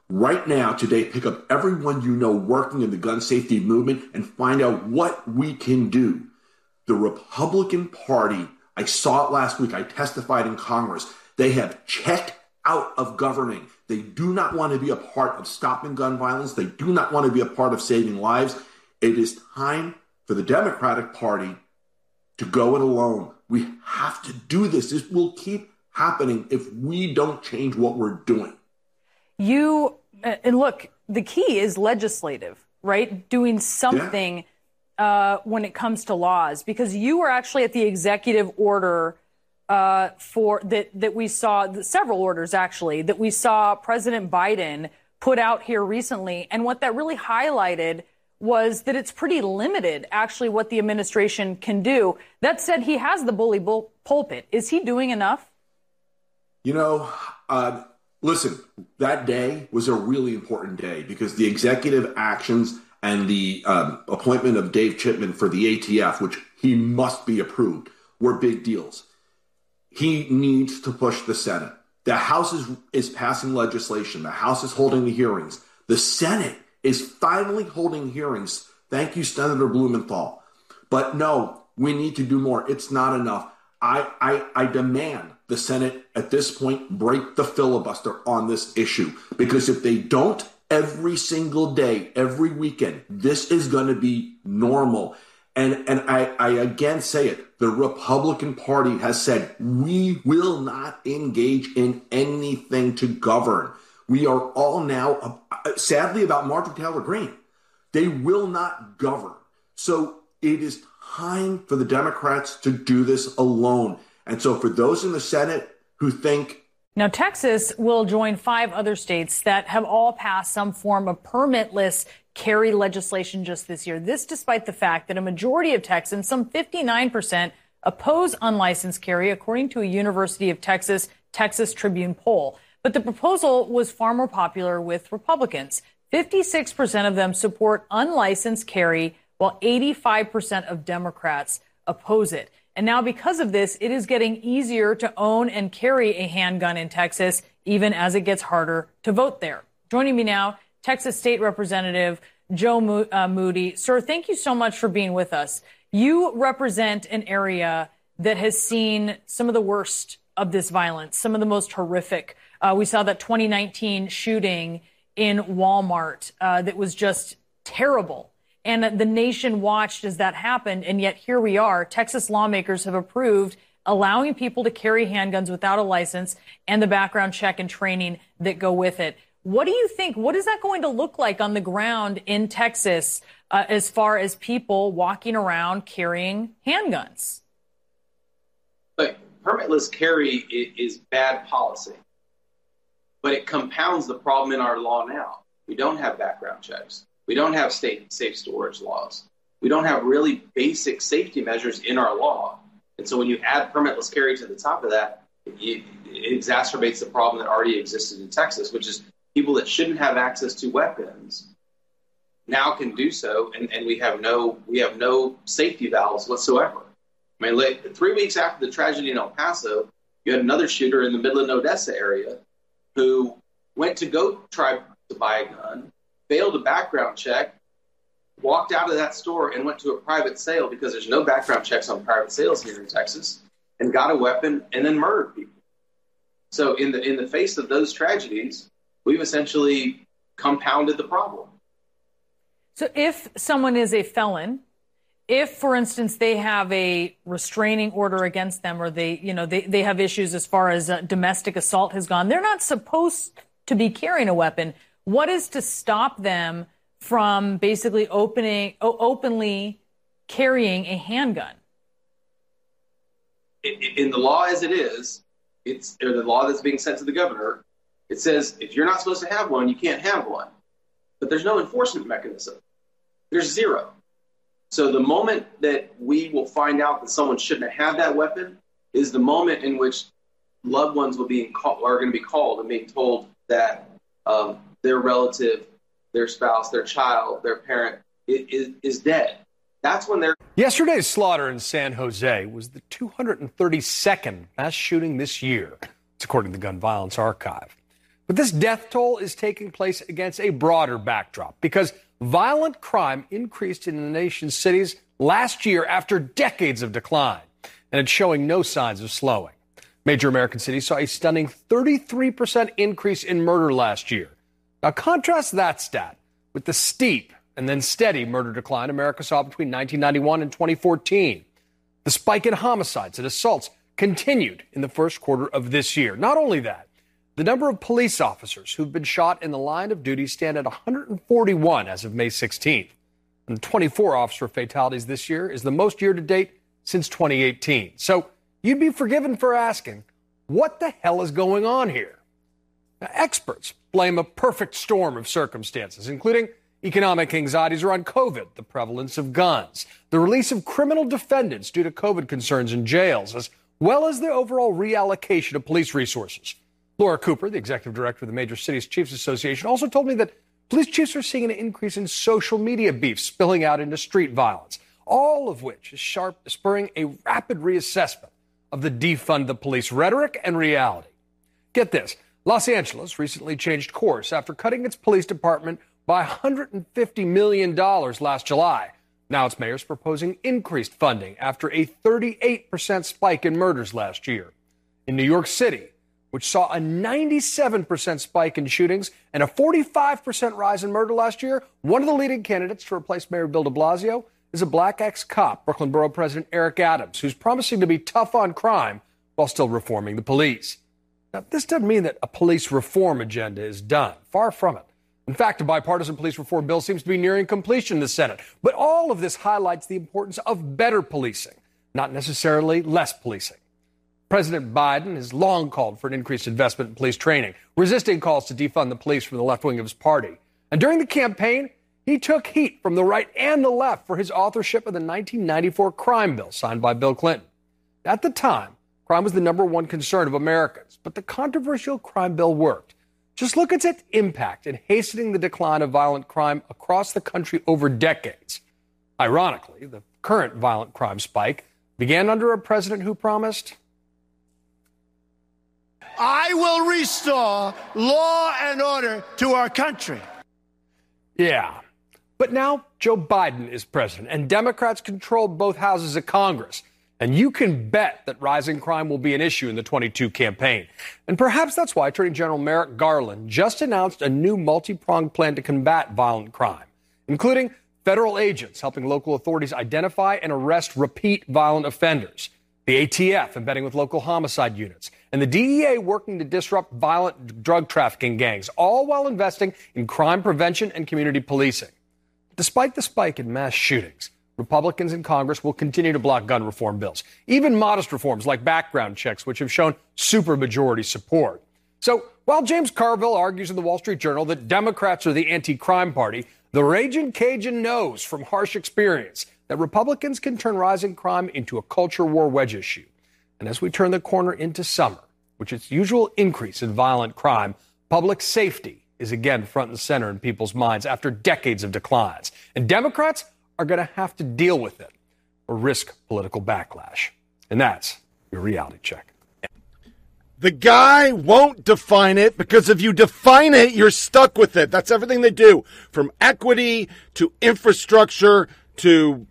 Right now, today, pick up everyone you know working in the gun safety movement and find out what we can do. The Republican Party, I saw it last week, I testified in Congress, they have checked out of governing. They do not want to be a part of stopping gun violence. They do not want to be a part of saving lives. It is time for the Democratic Party to go it alone. We have to do this. This will keep happening if we don't change what we're doing. You, and look, the key is legislative, right? Doing something uh, when it comes to laws because you were actually at the executive order uh, for that that we saw several orders actually that we saw President Biden put out here recently, and what that really highlighted was that it's pretty limited actually what the administration can do. That said, he has the bully bull- pulpit. Is he doing enough? You know, uh, listen, that day was a really important day because the executive actions and the um, appointment of Dave Chipman for the ATF, which he must be approved, were big deals. He needs to push the Senate. The House is, is passing legislation. The House is holding the hearings. The Senate is finally holding hearings. Thank you, Senator Blumenthal. But no, we need to do more. It's not enough. I, I, I demand the Senate at this point break the filibuster on this issue because if they don't, every single day, every weekend, this is going to be normal. And, and I, I again say it the Republican Party has said we will not engage in anything to govern. We are all now, uh, sadly, about Marjorie Taylor Greene. They will not govern. So it is time for the Democrats to do this alone. And so for those in the Senate who think now, Texas will join five other states that have all passed some form of permitless carry legislation just this year. This despite the fact that a majority of Texans, some 59%, oppose unlicensed carry, according to a University of Texas Texas Tribune poll. But the proposal was far more popular with Republicans. 56% of them support unlicensed carry, while 85% of Democrats oppose it. And now, because of this, it is getting easier to own and carry a handgun in Texas, even as it gets harder to vote there. Joining me now, Texas State Representative Joe Mo- uh, Moody. Sir, thank you so much for being with us. You represent an area that has seen some of the worst of this violence, some of the most horrific uh, we saw that 2019 shooting in Walmart uh, that was just terrible. And the nation watched as that happened. And yet here we are. Texas lawmakers have approved allowing people to carry handguns without a license and the background check and training that go with it. What do you think? What is that going to look like on the ground in Texas uh, as far as people walking around carrying handguns? But permitless carry is bad policy but it compounds the problem in our law now. We don't have background checks. We don't have state safe storage laws. We don't have really basic safety measures in our law. And so when you add permitless carry to the top of that, it, it exacerbates the problem that already existed in Texas, which is people that shouldn't have access to weapons now can do so, and, and we have no we have no safety valves whatsoever. I mean, like, three weeks after the tragedy in El Paso, you had another shooter in the Midland Odessa area who went to go try to buy a gun, failed a background check, walked out of that store and went to a private sale because there's no background checks on private sales here in Texas, and got a weapon and then murdered people. So in the in the face of those tragedies, we've essentially compounded the problem. So if someone is a felon if for instance they have a restraining order against them or they you know they, they have issues as far as uh, domestic assault has gone they're not supposed to be carrying a weapon. What is to stop them from basically opening openly carrying a handgun? In, in the law as it is it's or the law that's being sent to the governor it says if you're not supposed to have one you can't have one. But there's no enforcement mechanism. There's zero so the moment that we will find out that someone shouldn't have that weapon is the moment in which loved ones will be call, are going to be called and being told that um, their relative, their spouse, their child, their parent is, is dead. That's when they're. Yesterday's slaughter in San Jose was the 232nd mass shooting this year. It's according to the Gun Violence Archive. But this death toll is taking place against a broader backdrop because violent crime increased in the nation's cities last year after decades of decline, and it's showing no signs of slowing. Major American cities saw a stunning 33% increase in murder last year. Now, contrast that stat with the steep and then steady murder decline America saw between 1991 and 2014. The spike in homicides and assaults continued in the first quarter of this year. Not only that, the number of police officers who've been shot in the line of duty stand at 141 as of May 16th. And 24 officer fatalities this year is the most year to date since 2018. So you'd be forgiven for asking, what the hell is going on here? Now, experts blame a perfect storm of circumstances, including economic anxieties around COVID, the prevalence of guns, the release of criminal defendants due to COVID concerns in jails, as well as the overall reallocation of police resources. Laura Cooper, the executive director of the Major Cities Chiefs Association, also told me that police chiefs are seeing an increase in social media beef spilling out into street violence, all of which is sharp, spurring a rapid reassessment of the defund the police rhetoric and reality. Get this Los Angeles recently changed course after cutting its police department by $150 million last July. Now its mayor's proposing increased funding after a 38% spike in murders last year. In New York City, which saw a 97% spike in shootings and a 45% rise in murder last year, one of the leading candidates to replace Mayor Bill de Blasio is a black ex cop, Brooklyn Borough President Eric Adams, who's promising to be tough on crime while still reforming the police. Now, this doesn't mean that a police reform agenda is done. Far from it. In fact, a bipartisan police reform bill seems to be nearing completion in the Senate. But all of this highlights the importance of better policing, not necessarily less policing. President Biden has long called for an increased investment in police training, resisting calls to defund the police from the left wing of his party. And during the campaign, he took heat from the right and the left for his authorship of the 1994 crime bill signed by Bill Clinton. At the time, crime was the number one concern of Americans, but the controversial crime bill worked. Just look at its impact in hastening the decline of violent crime across the country over decades. Ironically, the current violent crime spike began under a president who promised I will restore law and order to our country. Yeah. But now Joe Biden is president, and Democrats control both houses of Congress. And you can bet that rising crime will be an issue in the 22 campaign. And perhaps that's why Attorney General Merrick Garland just announced a new multi pronged plan to combat violent crime, including federal agents helping local authorities identify and arrest repeat violent offenders, the ATF embedding with local homicide units, and the DEA working to disrupt violent drug trafficking gangs, all while investing in crime prevention and community policing. Despite the spike in mass shootings, Republicans in Congress will continue to block gun reform bills, even modest reforms like background checks, which have shown supermajority support. So while James Carville argues in the Wall Street Journal that Democrats are the anti crime party, the raging Cajun knows from harsh experience that Republicans can turn rising crime into a culture war wedge issue. And as we turn the corner into summer, which its usual increase in violent crime, public safety is again front and center in people's minds after decades of declines. And Democrats are going to have to deal with it or risk political backlash. And that's your reality check. The guy won't define it because if you define it, you're stuck with it. That's everything they do from equity to infrastructure to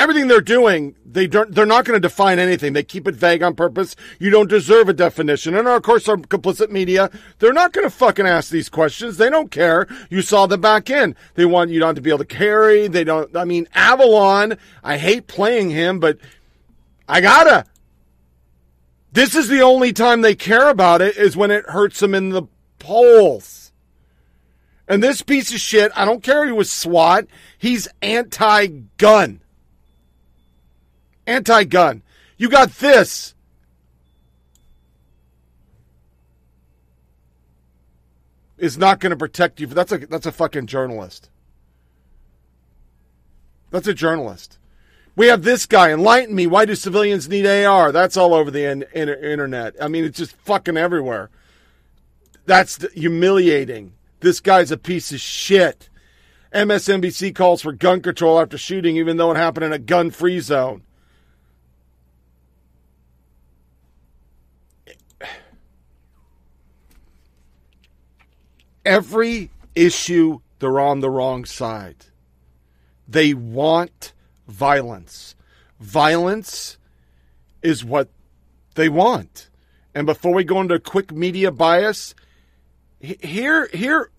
everything they're doing, they don't, they're not going to define anything. They keep it vague on purpose. You don't deserve a definition. And of course, our complicit media, they're not going to fucking ask these questions. They don't care. You saw the back end. They want you not to be able to carry. They don't, I mean, Avalon, I hate playing him, but I gotta. This is the only time they care about it is when it hurts them in the polls. And this piece of shit, I don't care he was SWAT, he's anti gun anti gun. You got this. Is not going to protect you. That's a that's a fucking journalist. That's a journalist. We have this guy. Enlighten me. Why do civilians need AR? That's all over the in, in, internet. I mean, it's just fucking everywhere. That's humiliating. This guy's a piece of shit. MSNBC calls for gun control after shooting, even though it happened in a gun free zone. Every issue, they're on the wrong side. They want violence. Violence is what they want. And before we go into quick media bias, here, here,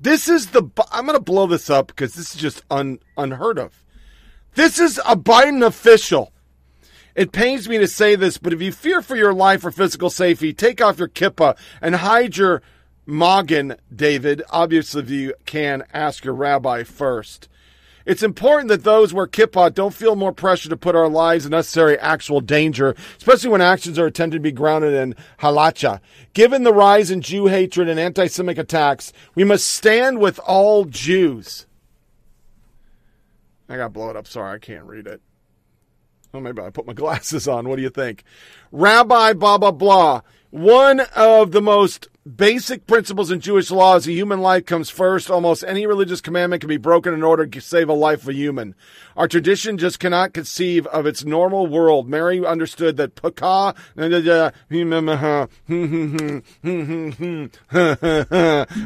this is the. I'm going to blow this up because this is just un, unheard of. This is a Biden official it pains me to say this, but if you fear for your life or physical safety, take off your kippah and hide your Magen, David, obviously you can ask your rabbi first. It's important that those wear kippah don't feel more pressure to put our lives in necessary actual danger, especially when actions are intended to be grounded in halacha. Given the rise in Jew hatred and anti-Semitic attacks, we must stand with all Jews. I got blow it up. Sorry, I can't read it. Oh, maybe I put my glasses on. What do you think? Rabbi blah blah blah. One of the most basic principles in Jewish law is a human life comes first. Almost any religious commandment can be broken in order to save a life of a human. Our tradition just cannot conceive of its normal world. Mary understood that paka. I'm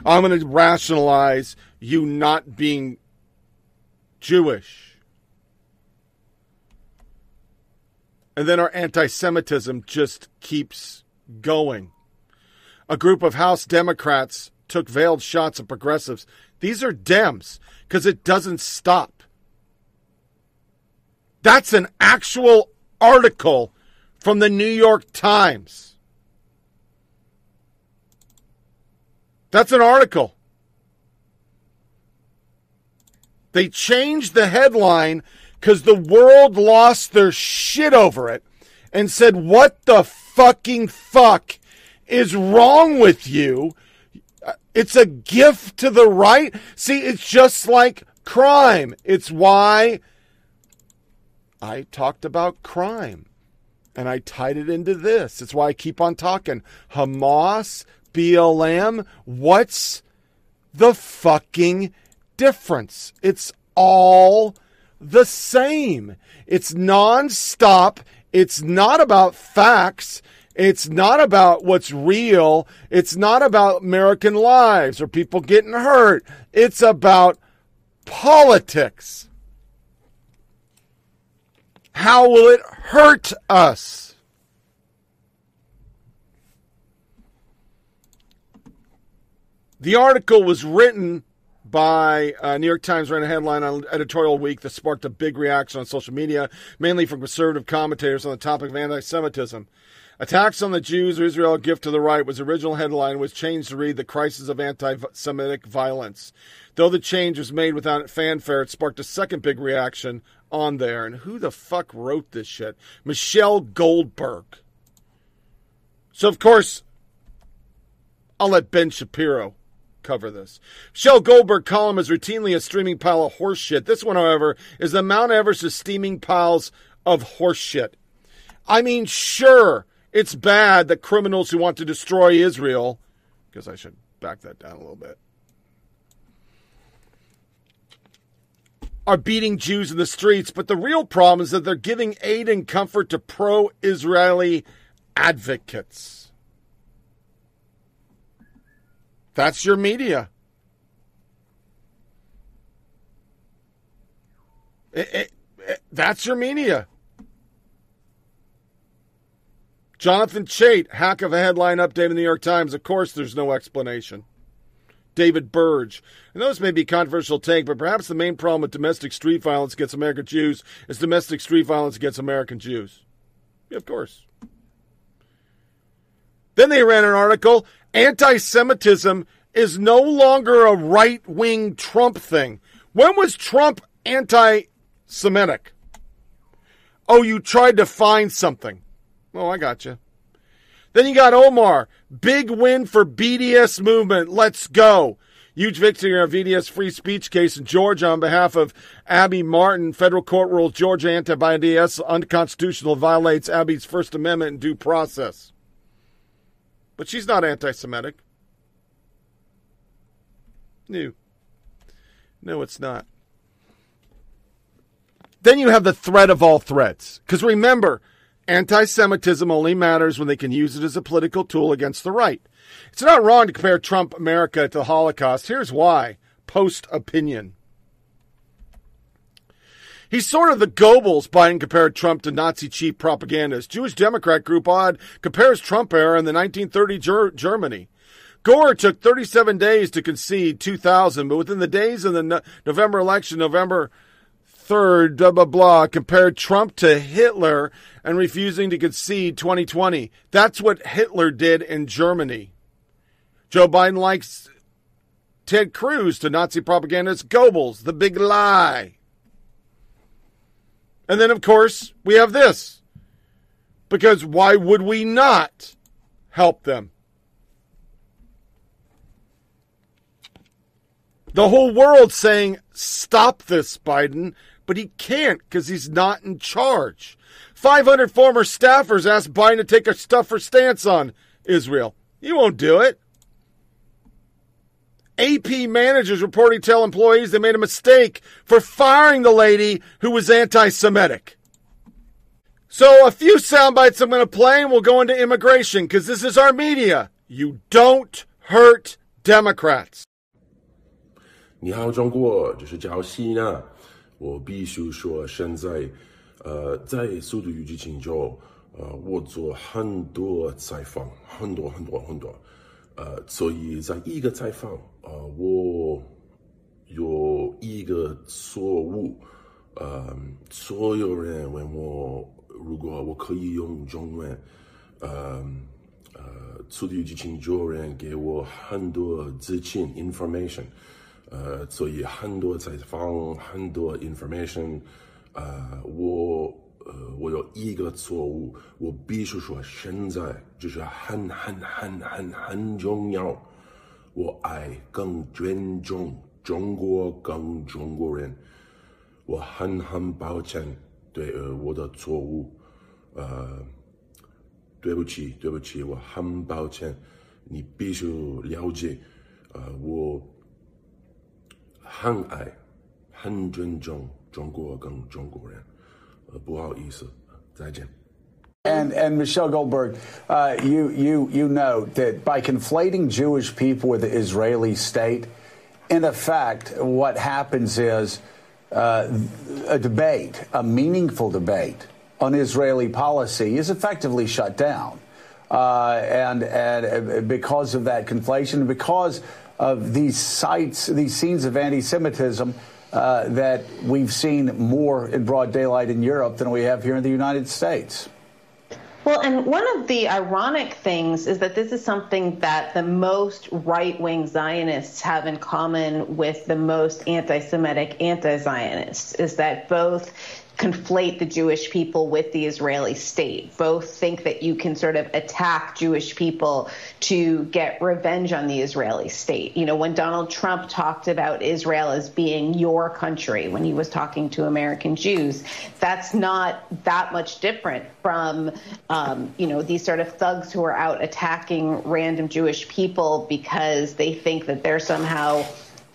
going to rationalize you not being Jewish. And then our anti Semitism just keeps going. A group of House Democrats took veiled shots at progressives. These are Dems because it doesn't stop. That's an actual article from the New York Times. That's an article. They changed the headline because the world lost their shit over it and said, What the fucking fuck is wrong with you? It's a gift to the right. See, it's just like crime. It's why I talked about crime and I tied it into this. It's why I keep on talking. Hamas, BLM, what's the fucking difference? It's all the same. It's nonstop. It's not about facts. It's not about what's real. It's not about American lives or people getting hurt. It's about politics. How will it hurt us? The article was written by uh, New York Times ran a headline on editorial week that sparked a big reaction on social media, mainly from conservative commentators on the topic of anti-Semitism. Attacks on the Jews or Israel a gift to the right was original headline was changed to read the crisis of anti-Semitic violence. Though the change was made without fanfare, it sparked a second big reaction on there. And who the fuck wrote this shit? Michelle Goldberg. So of course, I'll let Ben Shapiro cover this. Michelle Goldberg column is routinely a streaming pile of horseshit. This one, however, is the Mount Everest of steaming piles of horseshit. I mean, sure, it's bad that criminals who want to destroy Israel, because I should back that down a little bit, are beating Jews in the streets, but the real problem is that they're giving aid and comfort to pro Israeli advocates. That's your media. It, it, it, that's your media. Jonathan Chait, hack of a headline update in the New York Times. Of course, there's no explanation. David Burge. And those may be controversial take, but perhaps the main problem with domestic street violence against American Jews is domestic street violence against American Jews. Of course. Then they ran an article anti Semitism is no longer a right wing Trump thing. When was Trump anti Semitic? Oh, you tried to find something. Oh, I got you. Then you got Omar. Big win for BDS movement. Let's go. Huge victory in our BDS free speech case in Georgia on behalf of Abby Martin. Federal court ruled Georgia anti-BDS unconstitutional, violates Abby's First Amendment and due process. But she's not anti-Semitic. No. No, it's not. Then you have the threat of all threats. Because remember, anti Semitism only matters when they can use it as a political tool against the right. It's not wrong to compare Trump America to the Holocaust. Here's why post opinion. He's sort of the Goebbels Biden compared Trump to Nazi chief propagandist. Jewish Democrat group Odd compares Trump era in the 1930 Ger- Germany. Gore took 37 days to concede 2000, but within the days of the no- November election, November 3rd, blah, blah, blah, compared Trump to Hitler and refusing to concede 2020. That's what Hitler did in Germany. Joe Biden likes Ted Cruz to Nazi propagandist Goebbels, the big lie. And then, of course, we have this. Because why would we not help them? The whole world saying, stop this, Biden, but he can't because he's not in charge. 500 former staffers asked Biden to take a tougher stance on Israel. He won't do it. AP managers reporting tell employees they made a mistake for firing the lady who was anti Semitic. So, a few sound bites I'm going to play and we'll go into immigration because this is our media. You don't hurt Democrats. 你好，中国，这是赵西娜。我必须说，现在，呃，在《速度与激情》中，呃，我做很多采访，很多很多很多，呃，所以在一个采访， 呃，我有一个错误，呃，所有人问我，如果我可以用中文，呃，呃，《速度与激情》中人给我很多资讯 information。呃，所以很多采访，很多 information，呃，我呃，我有一个错误，我必须说，现在就是很很很很很重要，我爱更尊重中国，跟中国人，我很很抱歉对呃我的错误，呃，对不起，对不起，我很抱歉，你必须了解，呃，我。很爱、很尊重中国跟中国人，呃，不好意思，再见。And and Michelle Goldberg, uh, you you you note that by conflating Jewish people with the Israeli state, in effect, what happens is uh, a debate, a meaningful debate on Israeli policy, is effectively shut down, uh, and and because of that conflation, because of these sites, these scenes of anti Semitism uh, that we've seen more in broad daylight in Europe than we have here in the United States. Well, and one of the ironic things is that this is something that the most right wing Zionists have in common with the most anti Semitic anti Zionists, is that both conflate the Jewish people with the Israeli state. Both think that you can sort of attack Jewish people to get revenge on the Israeli state. You know, when Donald Trump talked about Israel as being your country when he was talking to American Jews, that's not that much different from, um, you know, these sort of thugs who are out attacking random Jewish people because they think that they're somehow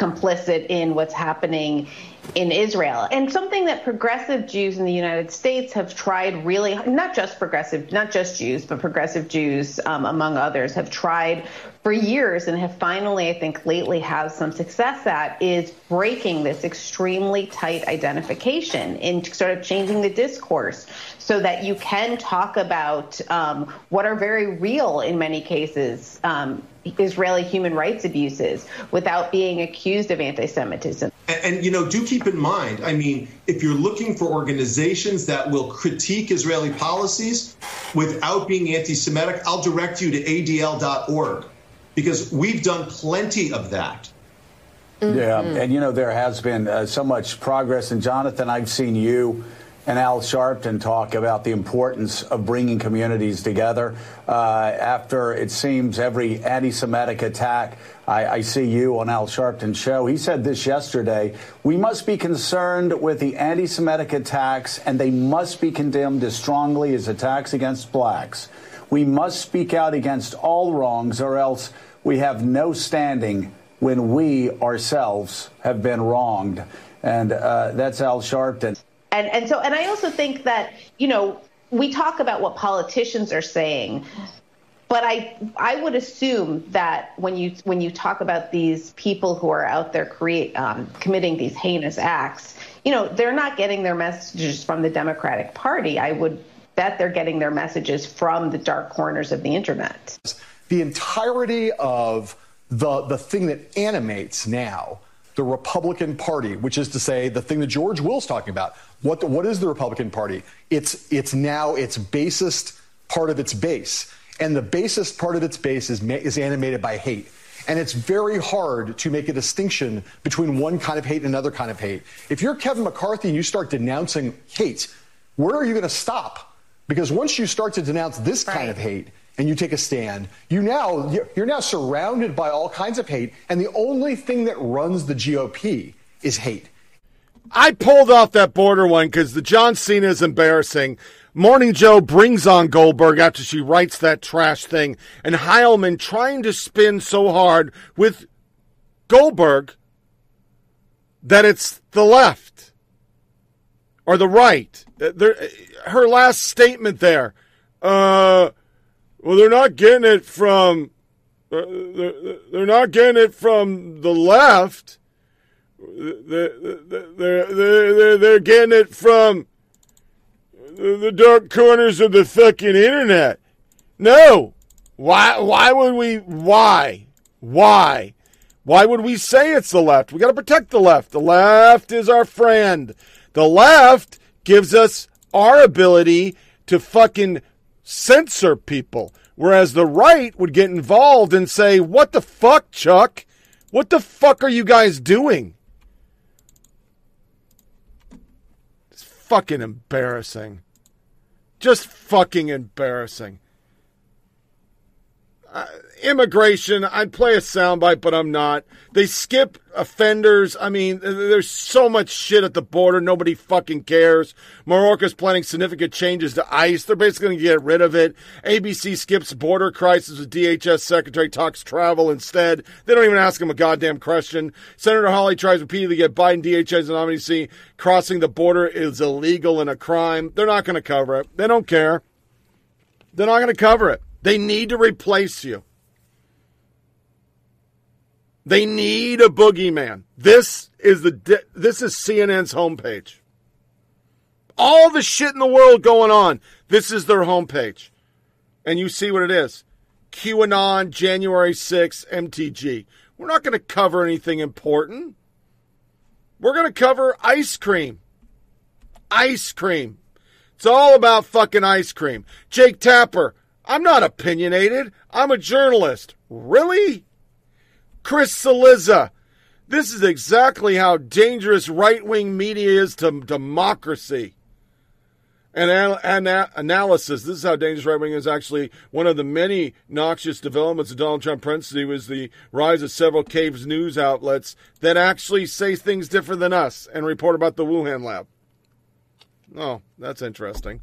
complicit in what's happening in Israel. And something that progressive Jews in the United States have tried really, not just progressive, not just Jews, but progressive Jews, um, among others, have tried for years and have finally, I think, lately have some success at is breaking this extremely tight identification and sort of changing the discourse so that you can talk about um, what are very real in many cases um, Israeli human rights abuses without being accused of anti Semitism. And, and, you know, do keep in mind, I mean, if you're looking for organizations that will critique Israeli policies without being anti Semitic, I'll direct you to adl.org because we've done plenty of that. Mm-hmm. Yeah, and you know, there has been uh, so much progress. And Jonathan, I've seen you and Al Sharpton talk about the importance of bringing communities together. Uh, after it seems every anti Semitic attack, I, I, see you on Al Sharpton's show. He said this yesterday we must be concerned with the anti Semitic attacks, and they must be condemned as strongly as attacks against blacks. We must speak out against all wrongs, or else we have no standing when we ourselves have been wronged. And uh, that's Al Sharpton. And and so and I also think that you know we talk about what politicians are saying, but I I would assume that when you when you talk about these people who are out there create um, committing these heinous acts, you know they're not getting their messages from the Democratic Party. I would bet they're getting their messages from the dark corners of the internet. The entirety of the the thing that animates now the Republican Party, which is to say the thing that George Will's talking about. What, what is the Republican Party? It's, it's now its basest part of its base. And the basest part of its base is, is animated by hate. And it's very hard to make a distinction between one kind of hate and another kind of hate. If you're Kevin McCarthy and you start denouncing hate, where are you going to stop? Because once you start to denounce this kind of hate and you take a stand, you now you're now surrounded by all kinds of hate, and the only thing that runs the GOP is hate. I pulled off that border one because the John Cena is embarrassing. Morning Joe brings on Goldberg after she writes that trash thing, and Heilemann trying to spin so hard with Goldberg that it's the left or the right. There, her last statement there, uh, well, they're not getting it from, uh, they're not getting it from the left. They're, they're, they're, they're getting it from the dark corners of the fucking internet. No. Why why would we why? Why? Why would we say it's the left? We got to protect the left. The left is our friend. The left gives us our ability to fucking censor people. Whereas the right would get involved and say, What the fuck, Chuck? What the fuck are you guys doing? It's fucking embarrassing. Just fucking embarrassing. Uh, immigration, I'd play a soundbite, but I'm not. They skip offenders. I mean, there's so much shit at the border. Nobody fucking cares. Mayorkas planning significant changes to ICE. They're basically going to get rid of it. ABC skips border crisis with DHS secretary talks travel instead. They don't even ask him a goddamn question. Senator Hawley tries repeatedly to get Biden DHS nominee crossing the border is illegal and a crime. They're not going to cover it. They don't care. They're not going to cover it. They need to replace you. They need a boogeyman. This is the this is CNN's homepage. All the shit in the world going on. This is their homepage. And you see what it is. QAnon, January 6th, MTG. We're not going to cover anything important. We're going to cover ice cream. Ice cream. It's all about fucking ice cream. Jake Tapper, I'm not opinionated. I'm a journalist. Really? Chris Cillizza. This is exactly how dangerous right wing media is to democracy. And an- analysis. This is how dangerous right wing is actually one of the many noxious developments of Donald Trump presidency was the rise of several caves news outlets that actually say things different than us and report about the Wuhan lab. Oh, that's interesting.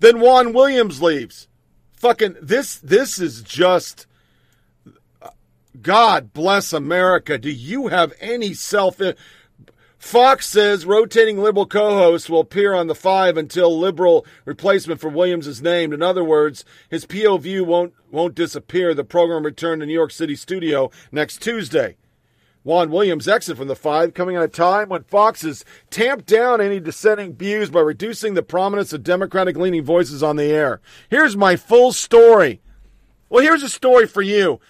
Then Juan Williams leaves. Fucking this this is just God bless America. Do you have any self? Fox says rotating liberal co-host will appear on the five until liberal replacement for Williams is named. In other words, his POV won't won't disappear. The program returned to New York City studio next Tuesday. Juan Williams exit from the five, coming at a time when Fox has tamped down any dissenting views by reducing the prominence of Democratic leaning voices on the air. Here's my full story. Well, here's a story for you.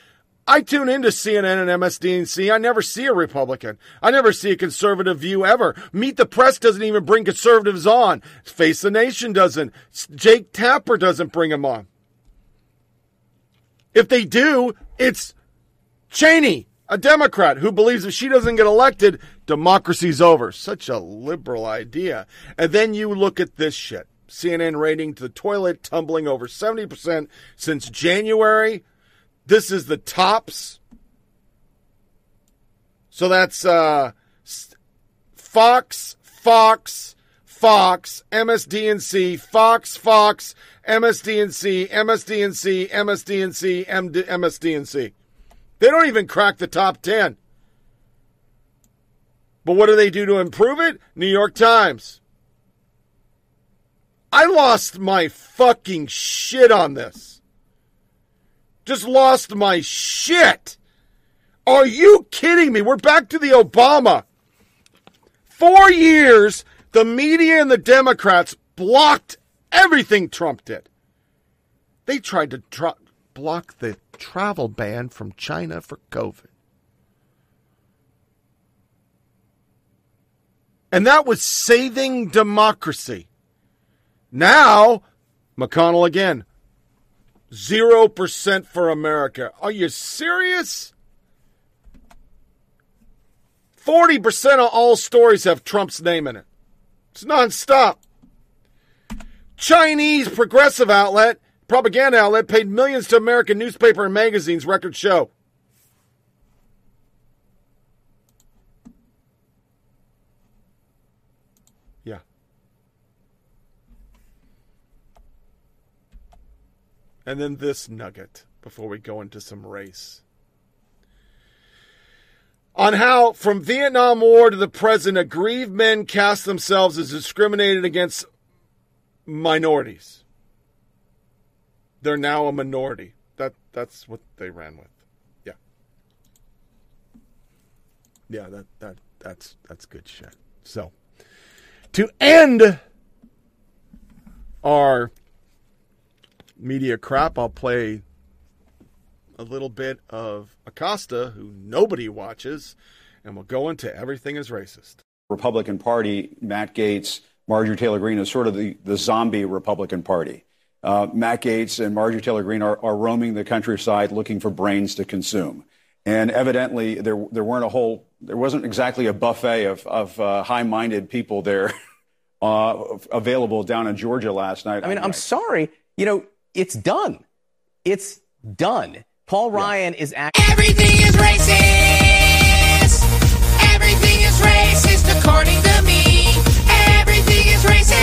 I tune into CNN and MSDNC. I never see a Republican. I never see a conservative view ever. Meet the Press doesn't even bring conservatives on. Face the Nation doesn't. Jake Tapper doesn't bring them on. If they do, it's Cheney, a Democrat who believes if she doesn't get elected, democracy's over. Such a liberal idea. And then you look at this shit. CNN rating to the toilet tumbling over 70% since January. This is the tops. So that's uh, Fox, Fox, Fox, MSDNC, Fox, Fox, MSDNC, MSDNC, MSDNC, MSDNC. They don't even crack the top 10. But what do they do to improve it? New York Times. I lost my fucking shit on this. Just lost my shit. Are you kidding me? We're back to the Obama. Four years, the media and the Democrats blocked everything Trump did. They tried to tr- block the travel ban from China for COVID. And that was saving democracy. Now, McConnell again. 0% for America. Are you serious? 40% of all stories have Trump's name in it. It's nonstop. Chinese progressive outlet, propaganda outlet, paid millions to American newspaper and magazines, record show. Yeah. And then this nugget before we go into some race. On how, from Vietnam War to the present, aggrieved men cast themselves as discriminated against minorities. They're now a minority. That that's what they ran with. Yeah. Yeah, that that that's that's good shit. So, to end our media crap, I'll play a little bit of Acosta, who nobody watches, and we'll go into everything is racist. Republican Party, Matt Gaetz, Marjorie Taylor Greene is sort of the, the zombie Republican Party. Uh, Matt Gaetz and Marjorie Taylor Greene are, are roaming the countryside looking for brains to consume. And evidently, there, there weren't a whole, there wasn't exactly a buffet of, of uh, high minded people there uh, available down in Georgia last night. I mean, I'm sorry. You know, it's done. It's done. Paul Ryan is acting. Everything is racist. Everything is racist according to me. Everything is racist.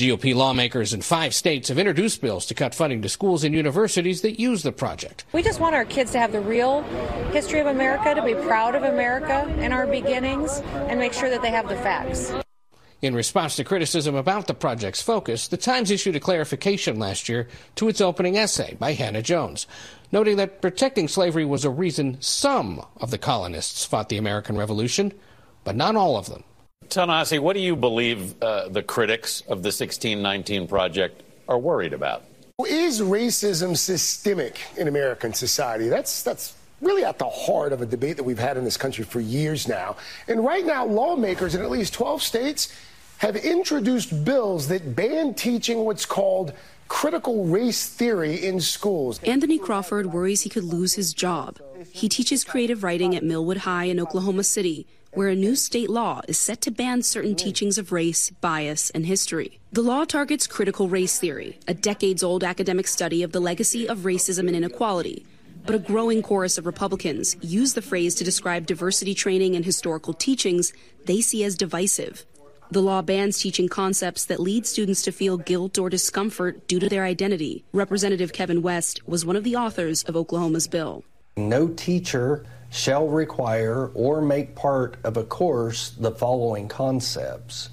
GOP lawmakers in five states have introduced bills to cut funding to schools and universities that use the project. We just want our kids to have the real history of America, to be proud of America and our beginnings, and make sure that they have the facts. In response to criticism about the project's focus, the Times issued a clarification last year to its opening essay by Hannah Jones, noting that protecting slavery was a reason some of the colonists fought the American Revolution, but not all of them. Ta-Nehisi, what do you believe uh, the critics of the 1619 Project are worried about? Is racism systemic in American society? That's that's really at the heart of a debate that we've had in this country for years now. And right now, lawmakers in at least 12 states have introduced bills that ban teaching what's called critical race theory in schools. Anthony Crawford worries he could lose his job. He teaches creative writing at Millwood High in Oklahoma City, where a new state law is set to ban certain teachings of race, bias, and history. The law targets critical race theory, a decades old academic study of the legacy of racism and inequality. But a growing chorus of Republicans use the phrase to describe diversity training and historical teachings they see as divisive. The law bans teaching concepts that lead students to feel guilt or discomfort due to their identity. Representative Kevin West was one of the authors of Oklahoma's bill. No teacher shall require or make part of a course the following concepts.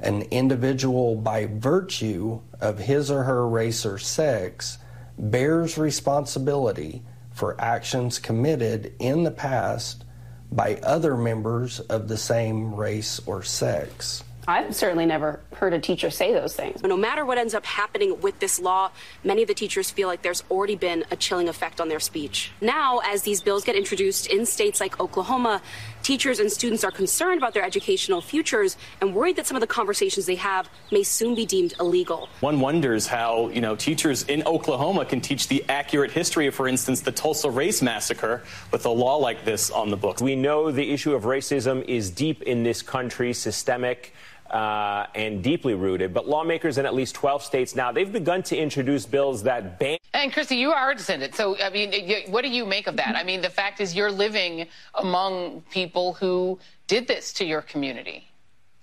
An individual, by virtue of his or her race or sex, bears responsibility for actions committed in the past by other members of the same race or sex. I've certainly never heard a teacher say those things. No matter what ends up happening with this law, many of the teachers feel like there's already been a chilling effect on their speech. Now, as these bills get introduced in states like Oklahoma, teachers and students are concerned about their educational futures and worried that some of the conversations they have may soon be deemed illegal. One wonders how, you know, teachers in Oklahoma can teach the accurate history of, for instance, the Tulsa Race Massacre with a law like this on the books. We know the issue of racism is deep in this country, systemic uh, and deeply rooted. But lawmakers in at least 12 states now, they've begun to introduce bills that ban. And Christy, you are a descendant. So, I mean, what do you make of that? I mean, the fact is you're living among people who did this to your community,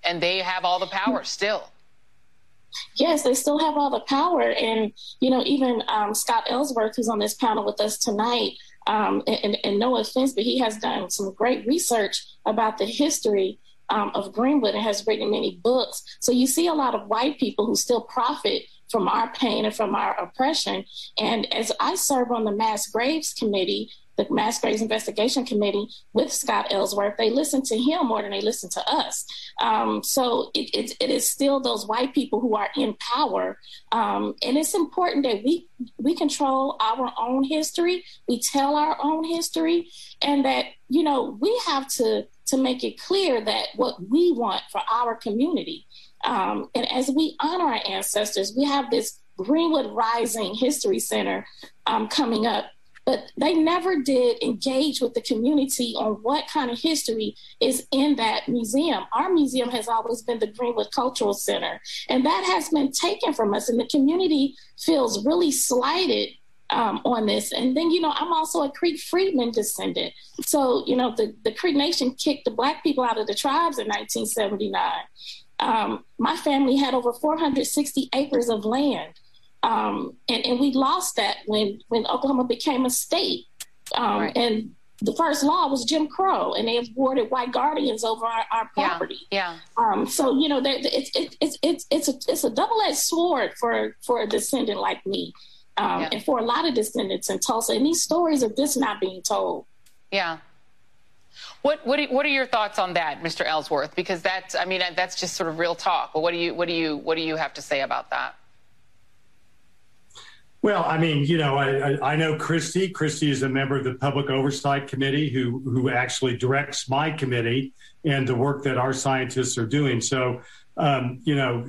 and they have all the power still. Yes, they still have all the power. And, you know, even um, Scott Ellsworth, who's on this panel with us tonight, um, and, and no offense, but he has done some great research about the history um, of Greenwood and has written many books. So you see a lot of white people who still profit from our pain and from our oppression. And as I serve on the Mass Graves Committee, the Mass Graves Investigation Committee with Scott Ellsworth, they listen to him more than they listen to us. Um, so it, it, it is still those white people who are in power, um, and it's important that we we control our own history, we tell our own history, and that you know we have to to make it clear that what we want for our community. Um, and as we honor our ancestors, we have this Greenwood Rising History Center um, coming up but they never did engage with the community on what kind of history is in that museum. Our museum has always been the Greenwood Cultural Center, and that has been taken from us, and the community feels really slighted um, on this. And then, you know, I'm also a Creek Freedman descendant. So, you know, the, the Creek Nation kicked the Black people out of the tribes in 1979. Um, my family had over 460 acres of land. Um, and, and we lost that when, when Oklahoma became a state. Um, right. And the first law was Jim Crow, and they awarded white guardians over our, our property. Yeah. yeah. Um, so you know, it's it's it's it's it's a it's a double edged sword for for a descendant like me, um, yeah. and for a lot of descendants in Tulsa. And these stories are just not being told. Yeah. What what what are your thoughts on that, Mr. Ellsworth? Because that's I mean that's just sort of real talk. But what do you what do you what do you have to say about that? Well, I mean, you know, I, I know Christy. Christy is a member of the Public Oversight Committee who who actually directs my committee and the work that our scientists are doing. So, um, you know,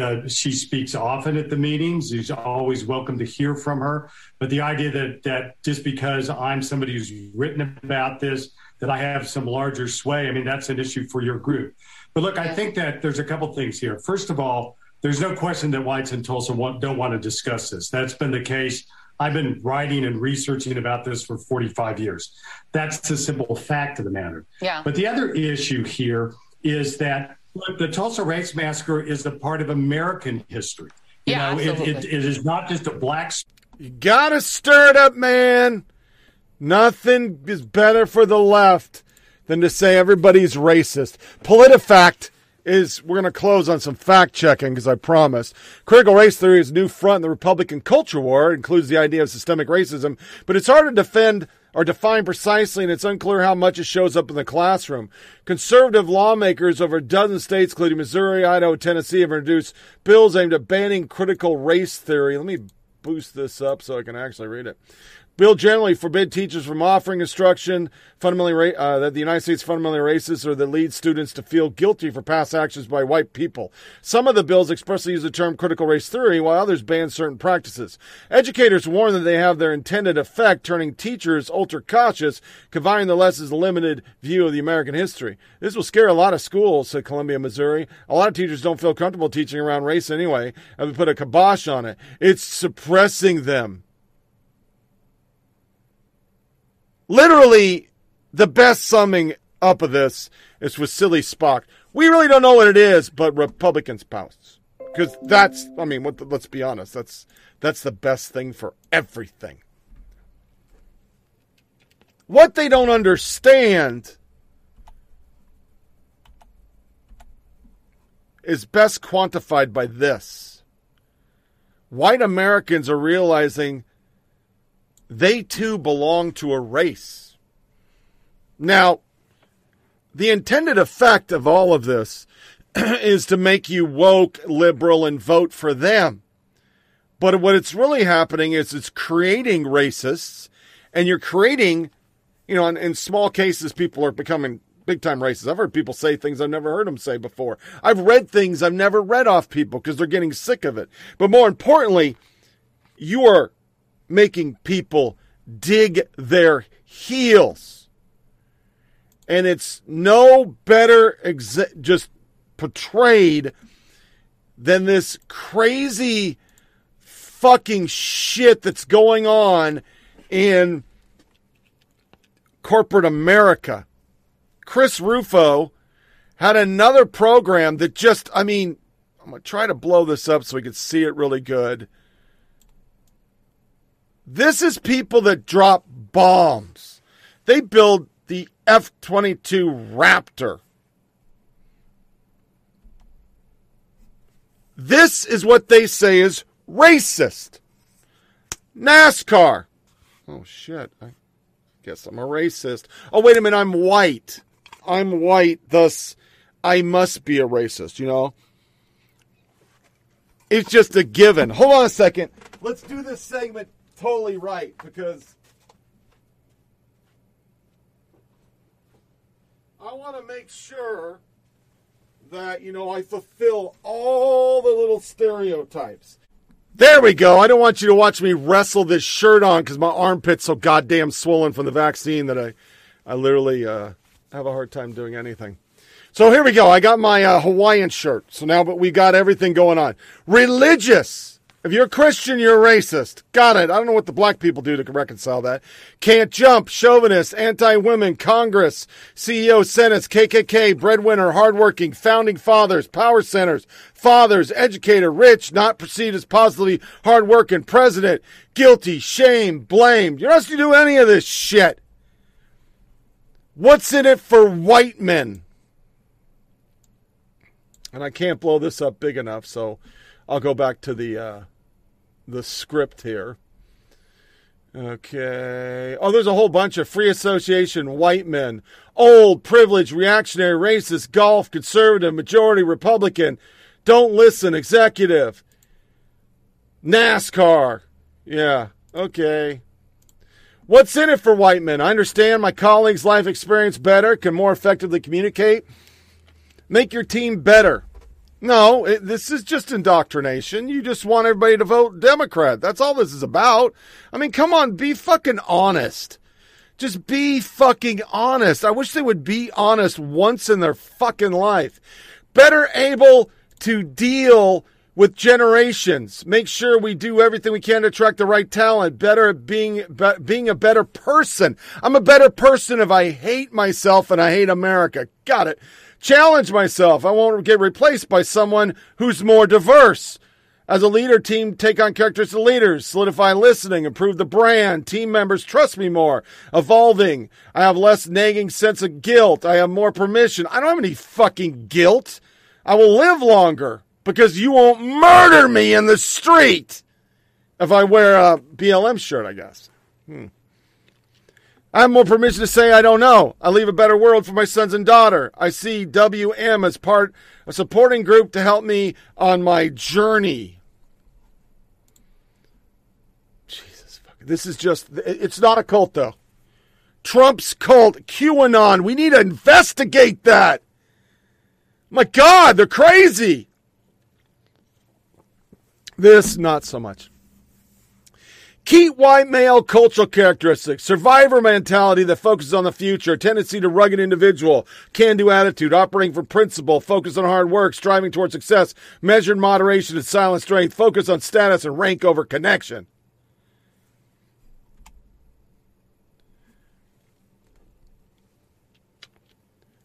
uh, she speaks often at the meetings. She's always welcome to hear from her. But the idea that that just because I'm somebody who's written about this, that I have some larger sway, I mean, that's an issue for your group. But look, I think that there's a couple things here. First of all there's no question that whites in Tulsa want, don't want to discuss this. That's been the case. I've been writing and researching about this for 45 years. That's the simple fact of the matter. Yeah. But the other issue here is that look, the Tulsa Race Massacre is a part of American history. You yeah, know, it, it, it is not just a black. You gotta stir it up, man. Nothing is better for the left than to say everybody's racist. PolitiFact is we're going to close on some fact checking because I promised. Critical race theory is a new front in the Republican culture war. It includes the idea of systemic racism, but it's hard to defend or define precisely, and it's unclear how much it shows up in the classroom. Conservative lawmakers over a dozen states, including Missouri, Idaho, Tennessee, have introduced bills aimed at banning critical race theory. Let me boost this up so I can actually read it. Bill generally forbid teachers from offering instruction fundamentally uh, that the United States fundamentally racist or that leads students to feel guilty for past actions by white people. Some of the bills expressly use the term critical race theory, while others ban certain practices. Educators warn that they have their intended effect, turning teachers ultra cautious, confining the lessons limited view of the American history. This will scare a lot of schools, said Columbia, Missouri. A lot of teachers don't feel comfortable teaching around race anyway, and we put a kibosh on it. It's suppressing them. Literally the best summing up of this is with silly Spock. We really don't know what it is, but Republicans pounce because that's. I mean, what, let's be honest. That's that's the best thing for everything. What they don't understand is best quantified by this. White Americans are realizing they too belong to a race. Now, the intended effect of all of this is to make you woke, liberal, and vote for them. But what it's really happening is it's creating racists, and you're creating, you know, in, in small cases, people are becoming big time racists. I've heard people say things I've never heard them say before. I've read things I've never read off people because they're getting sick of it. But more importantly, you are making people dig their heels. And it's no better just portrayed than this crazy fucking shit that's going on in corporate America. Chris Rufo had another program that just, I mean, I'm going to try to blow this up so we can see it really good. This is people that drop bombs. They build the F 22 Raptor. This is what they say is racist. NASCAR. Oh, shit. I Guess I'm a racist. Oh, wait a minute, I'm white. I'm white, thus I must be a racist, you know? It's just a given. Hold on a second. Let's do this segment totally right because I want to make sure that, you know, I fulfill all the little stereotypes. There we go. I don't want you to watch me wrestle this shirt on because my armpit's so goddamn swollen from the vaccine that I, I literally uh, have a hard time doing anything. So here we go. I got my uh, Hawaiian shirt. So now, but we got everything going on. Religious. If you're a Christian, you're a racist. Got it. I don't know what the black people do to reconcile that. Can't jump, chauvinist, anti-women, Congress, CEO, Senate, KKK, breadwinner, hardworking, founding fathers, power centers, fathers, educator, rich, not perceived as positively hardworking, president, guilty, shame, blame. You're not supposed to do any of this shit. What's in it for white men? And I can't blow this up big enough, so I'll go back to the uh, the script here. Okay. Oh, there's a whole bunch of free association, white men, old, privileged, reactionary, racist, golf, conservative, majority, Republican, don't listen, executive, NASCAR. Yeah. Okay. What's in it for white men? I understand my colleagues' life experience better, can more effectively communicate. Make your team better. No, it, this is just indoctrination. You just want everybody to vote Democrat. That's all this is about. I mean, come on, be fucking honest. Just be fucking honest. I wish they would be honest once in their fucking life. Better able to deal with generations. Make sure we do everything we can to attract the right talent. Better at being be, being a better person. I'm a better person if I hate myself and I hate America. Got it challenge myself. I won't get replaced by someone who's more diverse. As a leader, team take on characters of leaders, solidify listening, improve the brand. Team members trust me more. Evolving. I have less nagging sense of guilt. I have more permission. I don't have any fucking guilt. I will live longer because you won't murder me in the street if I wear a BLM shirt, I guess. Hmm. I have more permission to say I don't know. I leave a better world for my sons and daughter. I see WM as part a supporting group to help me on my journey. Jesus fuck. This is just it's not a cult though. Trump's cult, QAnon. We need to investigate that. My God, they're crazy. This, not so much. Key white male cultural characteristics, survivor mentality that focuses on the future, tendency to rugged individual, can do attitude, operating for principle, focus on hard work, striving towards success, measured moderation and silent strength, focus on status and rank over connection.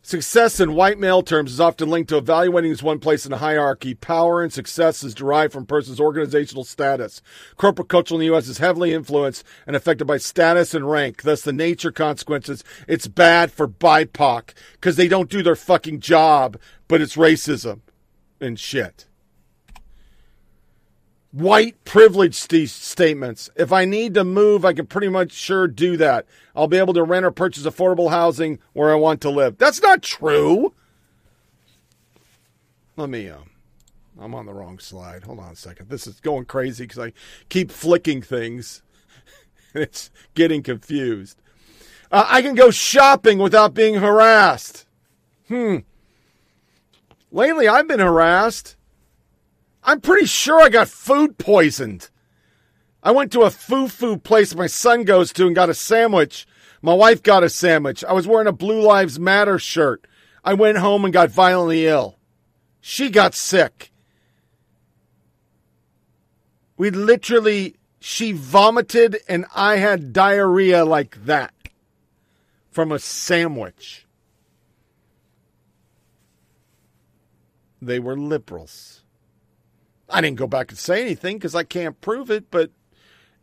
Success in white male terms is often linked to evaluating as one place in a hierarchy. Power and success is derived from a person's organizational status. Corporate culture in the U.S. is heavily influenced and affected by status and rank. Thus, the nature consequences, it's bad for BIPOC because they don't do their fucking job, but it's racism and shit white privilege st- statements. If I need to move, I can pretty much sure do that. I'll be able to rent or purchase affordable housing where I want to live. That's not true. Let me, um, I'm on the wrong slide. Hold on a second. This is going crazy because I keep flicking things. it's getting confused. Uh, I can go shopping without being harassed. Hmm. Lately, I've been harassed. I'm pretty sure I got food poisoned. I went to a foo-foo place my son goes to and got a sandwich. My wife got a sandwich. I was wearing a Blue Lives Matter shirt. I went home and got violently ill. She got sick. We literally, she vomited and I had diarrhea like that from a sandwich. They were liberals. I didn't go back and say anything because I can't prove it, but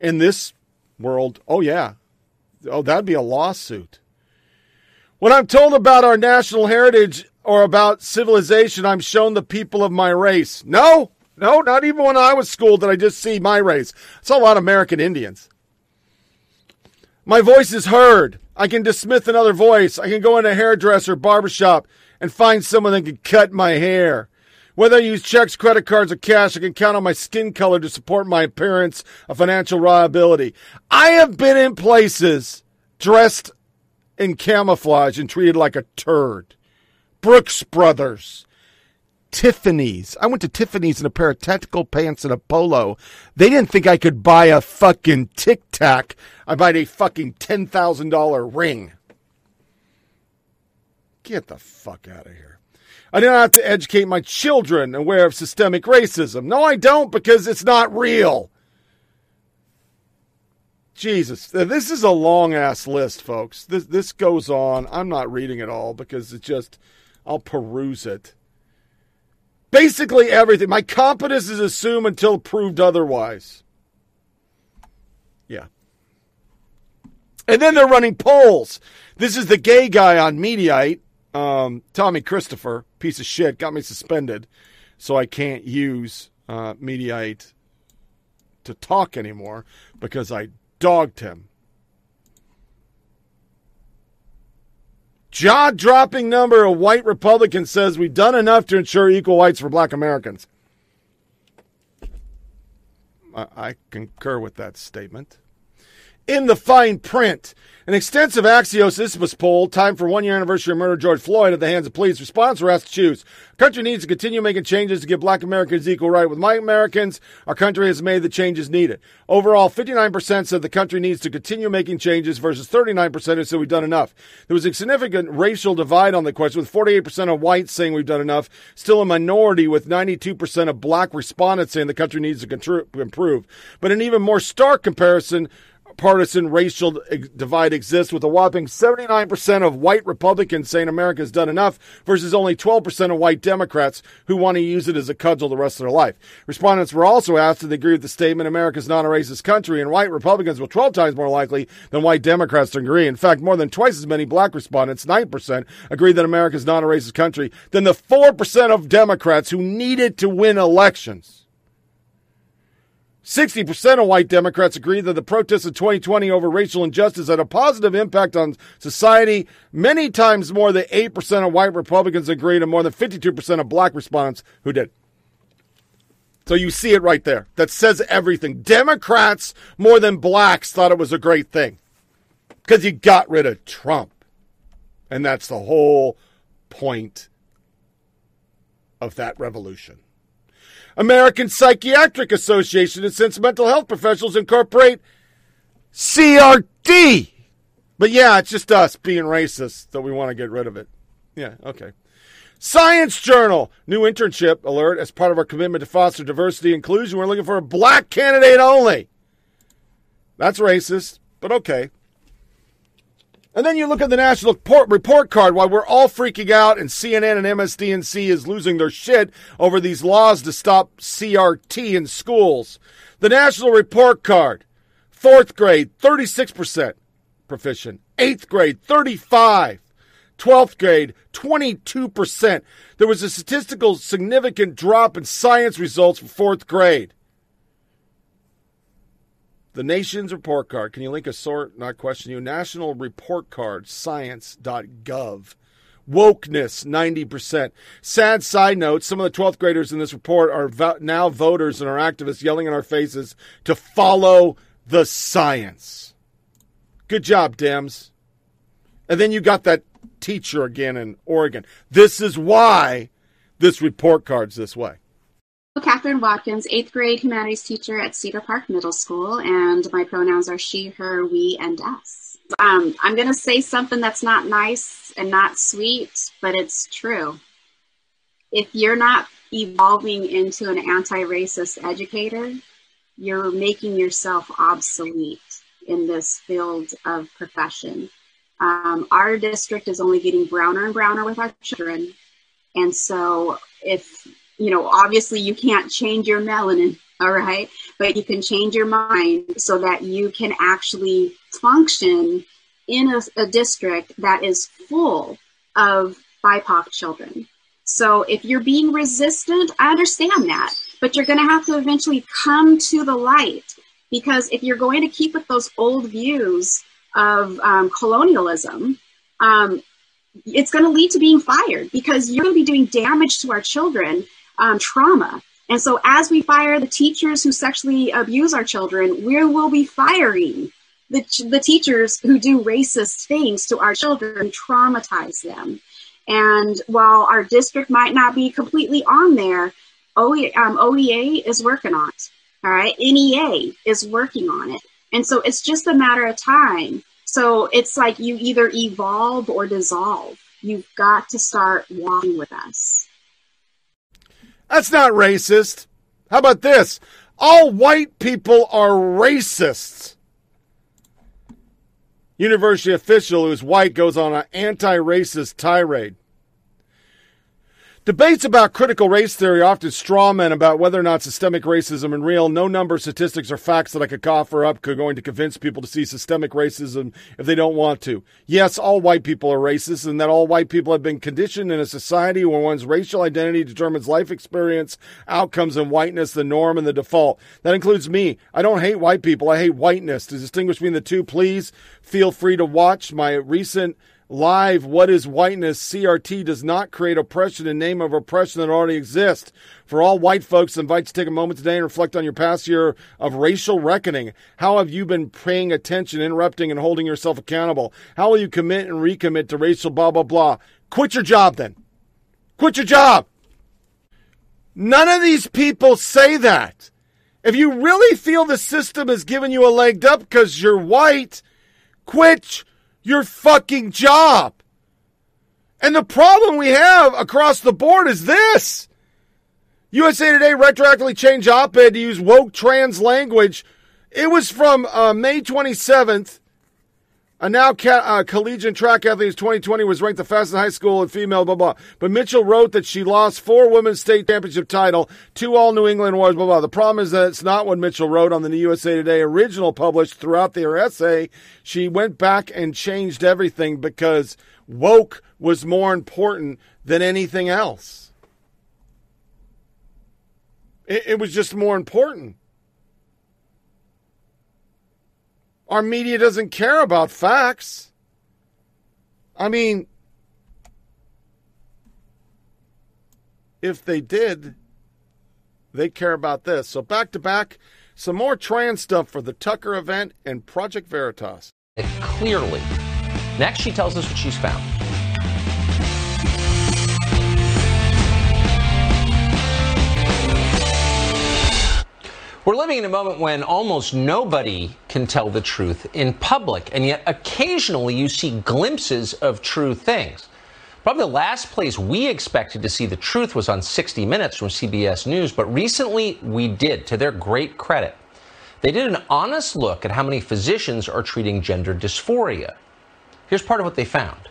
in this world, oh, yeah. Oh, that'd be a lawsuit. When I'm told about our national heritage or about civilization, I'm shown the people of my race. No, no, not even when I was schooled did I just see my race. I saw a lot of American Indians. My voice is heard. I can dismiss another voice. I can go in a hairdresser, barbershop, and find someone that can cut my hair. Whether I use checks, credit cards, or cash, I can count on my skin color to support my appearance of financial reliability. I have been in places dressed in camouflage and treated like a turd. Brooks Brothers, Tiffany's. I went to Tiffany's in a pair of tactical pants and a polo. They didn't think I could buy a fucking tic tac. I bought a fucking $10,000 ring. Get the fuck out of here. I do not have to educate my children aware of systemic racism. No, I don't because it's not real. Jesus, this is a long ass list, folks. This this goes on. I'm not reading it all because it just I'll peruse it. Basically everything. My competence is assumed until proved otherwise. Yeah. And then they're running polls. This is the gay guy on Mediaite, um, Tommy Christopher, piece of shit, got me suspended, so I can't use uh, Mediaite to talk anymore because I dogged him. Jaw dropping number of white Republicans says we've done enough to ensure equal rights for black Americans. I concur with that statement in the fine print. An extensive Axios Ipsos poll, time for one year anniversary of murder George Floyd at the hands of police. Respondents were asked to choose. Our country needs to continue making changes to give black Americans equal right with white Americans. Our country has made the changes needed. Overall, 59% said the country needs to continue making changes versus 39% who said we've done enough. There was a significant racial divide on the question with 48% of whites saying we've done enough, still a minority with 92% of black respondents saying the country needs to improve. But an even more stark comparison, partisan racial divide exists with a whopping 79% of white Republicans saying America's done enough versus only 12% of white Democrats who want to use it as a cudgel the rest of their life. Respondents were also asked if they agree with the statement America's not a racist country, and white Republicans were 12 times more likely than white Democrats to agree. In fact, more than twice as many black respondents, 9%, agree that America's not a racist country than the 4% of Democrats who needed to win elections. 60% of white Democrats agree that the protests of 2020 over racial injustice had a positive impact on society. Many times more than 8% of white Republicans agreed, and more than 52% of black respondents who did. So you see it right there. That says everything. Democrats, more than blacks, thought it was a great thing because you got rid of Trump. And that's the whole point of that revolution. American Psychiatric Association and since mental health professionals incorporate CRT. But yeah, it's just us being racist that we want to get rid of it. Yeah, okay. Science Journal, new internship alert as part of our commitment to foster diversity and inclusion. We're looking for a black candidate only. That's racist, but okay. And then you look at the national report card while we're all freaking out and CNN and MSDNC is losing their shit over these laws to stop CRT in schools. The national report card, fourth grade, 36% proficient. Eighth grade, 35. 12th grade, 22%. There was a statistical significant drop in science results for fourth grade. The Nation's report card. Can you link a sort? Not question you. National report card, science.gov. Wokeness, 90%. Sad side note some of the 12th graders in this report are vo- now voters and are activists yelling in our faces to follow the science. Good job, Dems. And then you got that teacher again in Oregon. This is why this report card's this way. Catherine Watkins, eighth grade humanities teacher at Cedar Park Middle School, and my pronouns are she, her, we, and us. Um, I'm going to say something that's not nice and not sweet, but it's true. If you're not evolving into an anti racist educator, you're making yourself obsolete in this field of profession. Um, our district is only getting browner and browner with our children. And so if you know, obviously you can't change your melanin, all right, but you can change your mind so that you can actually function in a, a district that is full of BIPOC children. So if you're being resistant, I understand that, but you're going to have to eventually come to the light because if you're going to keep with those old views of um, colonialism, um, it's going to lead to being fired because you're going to be doing damage to our children, um, trauma. And so, as we fire the teachers who sexually abuse our children, we will be firing the, the teachers who do racist things to our children, and traumatize them. And while our district might not be completely on there, um, OEA is working on it. All right. NEA is working on it. And so it's just a matter of time. So it's like you either evolve or dissolve. You've got to start walking with us. That's not racist. How about this? All white people are racists. University official who's white goes on an anti racist tirade. Debates about critical race theory often straw men about whether or not systemic racism is real. No number statistics or facts that I could offer up are going to convince people to see systemic racism if they don't want to. Yes, all white people are racist, and that all white people have been conditioned in a society where one's racial identity determines life experience, outcomes, and whiteness the norm and the default. That includes me. I don't hate white people. I hate whiteness. To distinguish between the two, please feel free to watch my recent live what is whiteness? Crt does not create oppression in name of oppression that already exists. For all white folks I invite you to take a moment today and reflect on your past year of racial reckoning. How have you been paying attention interrupting and holding yourself accountable? How will you commit and recommit to racial blah blah blah? Quit your job then. Quit your job. None of these people say that. If you really feel the system has given you a leg up because you're white quit your fucking job. And the problem we have across the board is this USA Today retroactively changed op ed to use woke trans language. It was from uh, May 27th. A now ca- uh, collegiate track athlete 2020 was ranked the fastest high school and female, blah, blah. But Mitchell wrote that she lost four women's state championship title, two all New England awards, blah, blah. The problem is that it's not what Mitchell wrote on the USA Today original published throughout their essay. She went back and changed everything because woke was more important than anything else. It, it was just more important. Our media doesn't care about facts. I mean, if they did, they care about this. So back to back, some more trans stuff for the Tucker event and Project Veritas. Clearly. Next, she tells us what she's found. Living in a moment when almost nobody can tell the truth in public, and yet occasionally you see glimpses of true things. Probably the last place we expected to see the truth was on 60 Minutes from CBS News, but recently we did, to their great credit. They did an honest look at how many physicians are treating gender dysphoria. Here's part of what they found.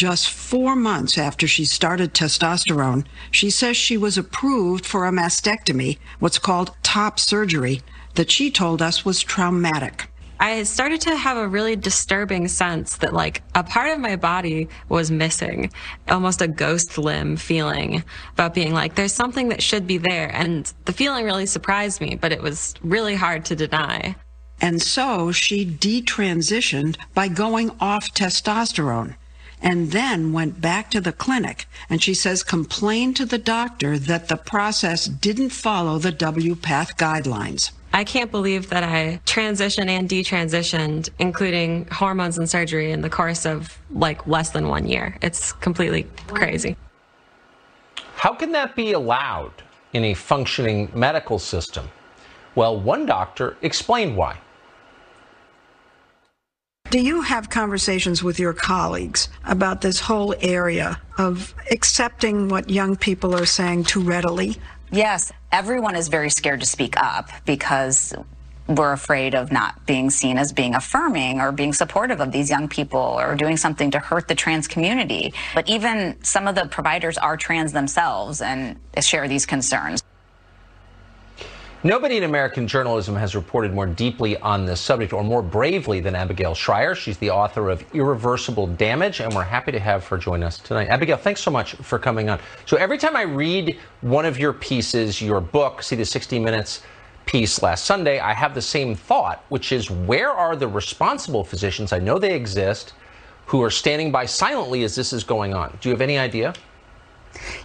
Just four months after she started testosterone, she says she was approved for a mastectomy, what's called top surgery, that she told us was traumatic. I started to have a really disturbing sense that like a part of my body was missing, almost a ghost limb feeling about being like, there's something that should be there. And the feeling really surprised me, but it was really hard to deny. And so she detransitioned by going off testosterone and then went back to the clinic. And she says complained to the doctor that the process didn't follow the WPATH guidelines. I can't believe that I transitioned and detransitioned, including hormones and surgery, in the course of like less than one year. It's completely crazy. How can that be allowed in a functioning medical system? Well, one doctor explained why. Do you have conversations with your colleagues about this whole area of accepting what young people are saying too readily? Yes, everyone is very scared to speak up because we're afraid of not being seen as being affirming or being supportive of these young people or doing something to hurt the trans community. But even some of the providers are trans themselves and share these concerns. Nobody in American journalism has reported more deeply on this subject or more bravely than Abigail Shrier. She's the author of Irreversible Damage, and we're happy to have her join us tonight. Abigail, thanks so much for coming on. So every time I read one of your pieces, your book, see the 60 Minutes piece last Sunday, I have the same thought, which is where are the responsible physicians? I know they exist who are standing by silently as this is going on. Do you have any idea?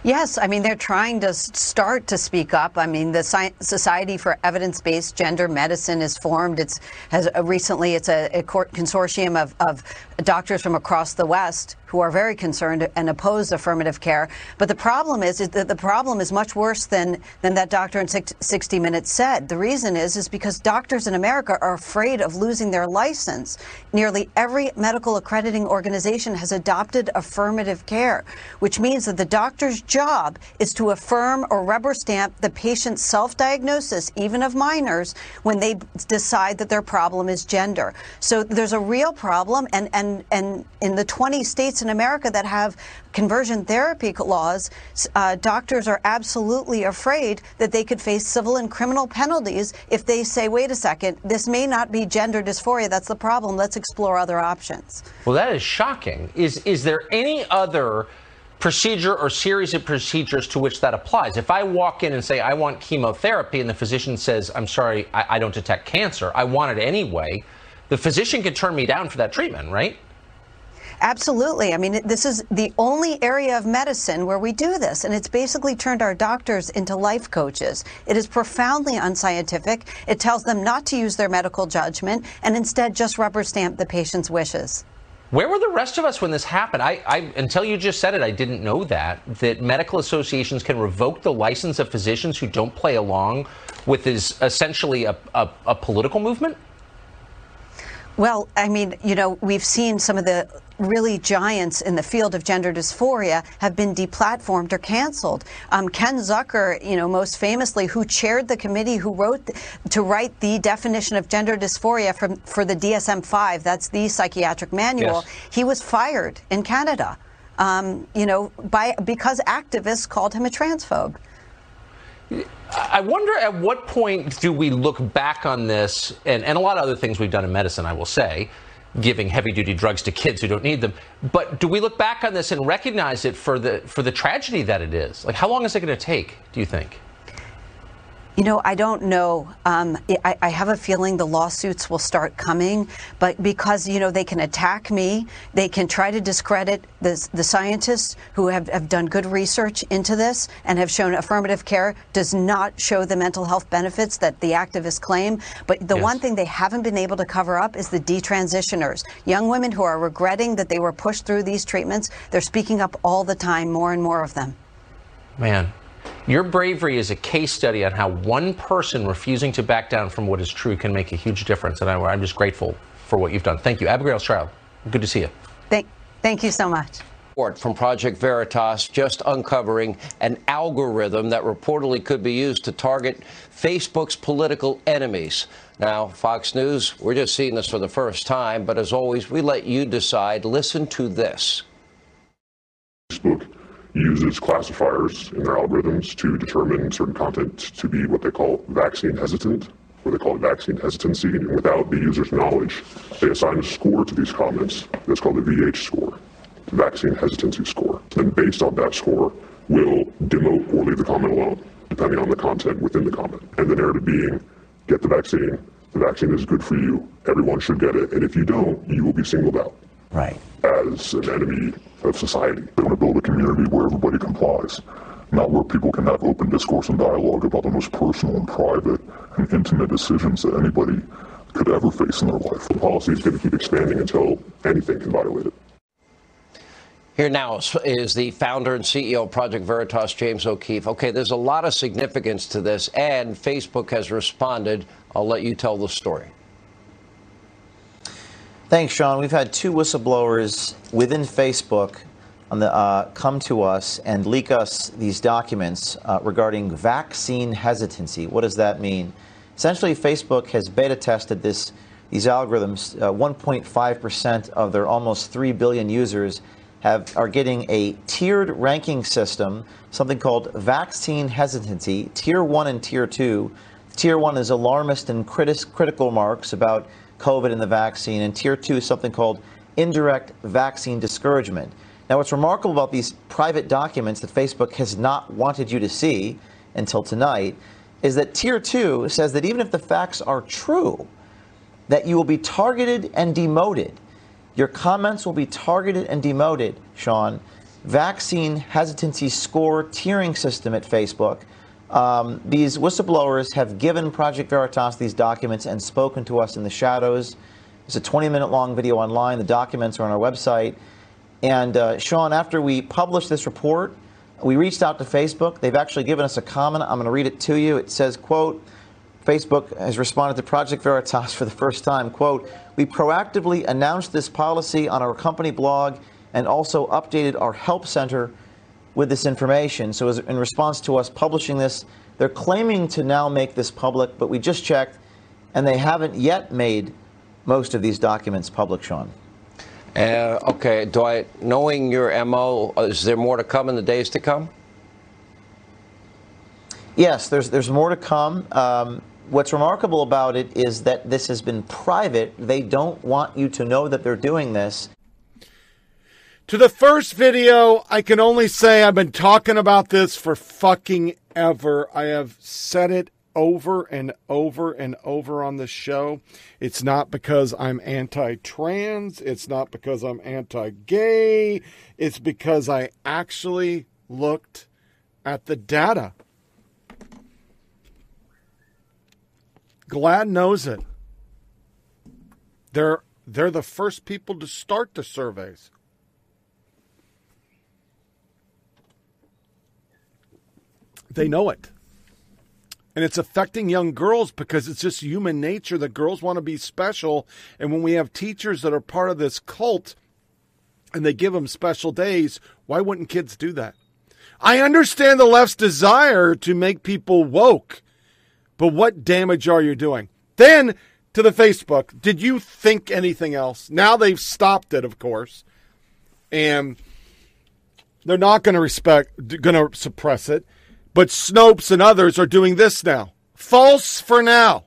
Yes, I mean, they're trying to start to speak up. I mean, the Society for Evidence-Based Gender Medicine is formed. It's has uh, recently, it's a, a consortium of, of doctors from across the West who are very concerned and oppose affirmative care. But the problem is, is that the problem is much worse than, than that doctor in 60 Minutes said. The reason is, is because doctors in America are afraid of losing their license. Nearly every medical accrediting organization has adopted affirmative care, which means that the doctor's job is to affirm or rubber stamp the patient's self-diagnosis, even of minors, when they decide that their problem is gender. So there's a real problem, and, and, and in the 20 states states in America that have conversion therapy laws, uh, doctors are absolutely afraid that they could face civil and criminal penalties if they say, wait a second, this may not be gender dysphoria. That's the problem. Let's explore other options. Well, that is shocking. Is, is there any other procedure or series of procedures to which that applies. If I walk in and say, I want chemotherapy, and the physician says, I'm sorry, I, I, don't detect cancer, I want it anyway, the physician can turn me down for that treatment, right? Absolutely. I mean, this is the only area of medicine where we do this, and it's basically turned our doctors into life coaches. It is profoundly unscientific. It tells them not to use their medical judgment and instead just rubber stamp the patient's wishes. Where were the rest of us when this happened? I, I, until you just said it, I didn't know that that medical associations can revoke the license of physicians who don't play along with this essentially a, a, a political movement. Well, I mean, you know, we've seen some of the really giants in the field of gender dysphoria have been deplatformed or canceled. Um, Ken Zucker, you know, most famously, who chaired the committee who wrote to write the definition of gender dysphoria from, for the DSM-5, that's the psychiatric manual, yes. he was fired in Canada. Um, you know, by because activists called him a transphobe. I wonder at what point do we look back on this, and, and a lot of other things we've done in medicine, I will say, giving heavy duty drugs to kids who don't need them. But do we look back on this and recognize it for the for the tragedy that it is? Like, how long is it going to take? Do you think? You know, I don't know. Um, I, I, have a feeling the lawsuits will start coming, but because, you know, they can attack me, they can try to discredit the, the scientists who have, have done good research into this and have shown affirmative care does not show the mental health benefits that the activists claim. But the yes. one thing they haven't been able to cover up is the detransitioners. Young women who are regretting that they were pushed through these treatments, they're speaking up all the time, more and more of them. Man, your bravery is a case study on how one person refusing to back down from what is true can make a huge difference. And I, am just grateful for what you've done. Thank you. Abigail Shrier, good to see you. Thank, thank you so much. From Project Veritas just uncovering an algorithm that reportedly could be used to target Facebook's political enemies. Now, Fox News, we're just seeing this for the first time, but as always, we let you decide. Listen to this. Facebook uses classifiers in their algorithms to determine certain content to be what they call vaccine hesitant, or they call it vaccine hesitancy. And without the user's knowledge, they assign a score to these comments that's called the VH score, vaccine hesitancy score. And based on that score, will demote or leave the comment alone, depending on the content within the comment. And the narrative being, get the vaccine. The vaccine is good for you. Everyone should get it. And if you don't, you will be singled out. Right. As an enemy of society. They want to build a community where everybody complies, not where people can have open discourse and dialogue about the most personal and private and intimate decisions that anybody could ever face in their life. The policy is going to keep expanding until anything can violate it. Here now is the founder and CEO of Project Veritas, James O'Keefe. Okay, there's a lot of significance to this, and Facebook has responded. I'll let you tell the story. Thanks, Sean. We've had two whistleblowers within Facebook the, uh, come to us and leak us these documents uh, regarding vaccine hesitancy. What does that mean? Essentially, Facebook has beta tested this, these algorithms. 1.5% uh, of their almost 3 billion users have, are getting a tiered ranking system, something called vaccine hesitancy, tier 1 and tier 2. Tier 1 is alarmist and critis- critical marks about COVID and the vaccine, and tier two is something called indirect vaccine discouragement. Now, what's remarkable about these private documents that Facebook has not wanted you to see until tonight is that Tier 2 says that even if the facts are true, that you will be targeted and demoted. Your comments will be targeted and demoted, Sean. Vaccine hesitancy score tiering system at Facebook. Um, these whistleblowers have given Project Veritas these documents and spoken to us in the shadows. It's a 20 minute long video online. The documents are on our website. And uh, Sean, after we published this report, we reached out to Facebook. They've actually given us a comment. I'm going to read it to you. It says, quote, Facebook has responded to Project Veritas for the first time. Quote, we proactively announced this policy on our company blog and also updated our help center with this information. So as, in response to us publishing this, they're claiming to now make this public, but we just checked and they haven't yet made most of these documents public, Sean. Uh, okay, do I, knowing your MO, is there more to come in the days to come? Yes, there's, there's more to come. Um, what's remarkable about it is that this has been private. They don't want you to know that they're doing this. To the first video, I can only say I've been talking about this for fucking ever. I have said it over and over and over on the show. It's not because I'm anti trans, it's not because I'm anti gay, it's because I actually looked at the data. Glad knows it. They're they're the first people to start the surveys. They know it. And it's affecting young girls because it's just human nature that girls want to be special. And when we have teachers that are part of this cult and they give them special days, why wouldn't kids do that? I understand the left's desire to make people woke, but what damage are you doing? Then to the Facebook, did you think anything else? Now they've stopped it, of course. And they're not going to respect, going to suppress it. But Snopes and others are doing this now. False for now.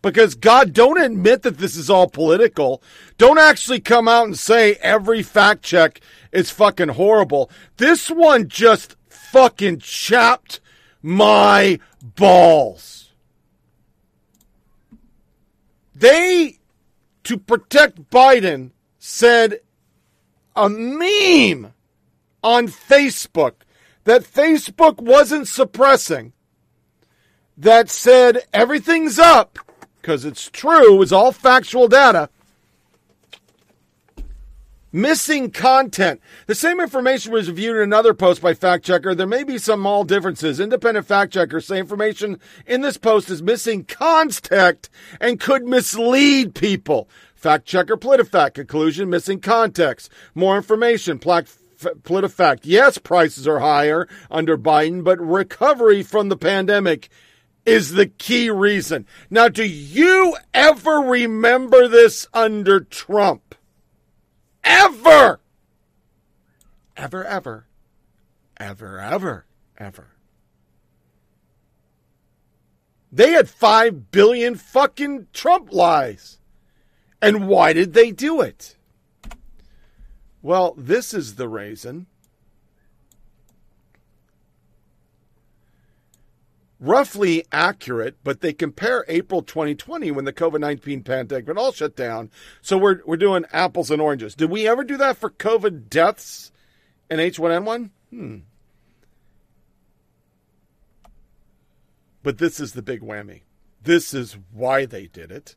Because God, don't admit that this is all political. Don't actually come out and say every fact check is fucking horrible. This one just fucking chapped my balls. They, to protect Biden, said a meme on Facebook that Facebook wasn't suppressing that said everything's up because it's true, it's all factual data. Missing content. The same information was reviewed in another post by fact checker. There may be some small differences. Independent fact checkers say information in this post is missing context and could mislead people. Fact checker PolitiFact conclusion missing context. More information. Plaque PolitiFact. Yes, prices are higher under Biden, but recovery from the pandemic is the key reason. Now, do you ever remember this under Trump? Ever! Ever, ever, ever, ever, ever. They had 5 billion fucking Trump lies. And why did they do it? Well, this is the reason. Roughly accurate, but they compare April 2020 when the COVID 19 pandemic all shut down. So we're, we're doing apples and oranges. Did we ever do that for COVID deaths and H1N1? Hmm. But this is the big whammy. This is why they did it.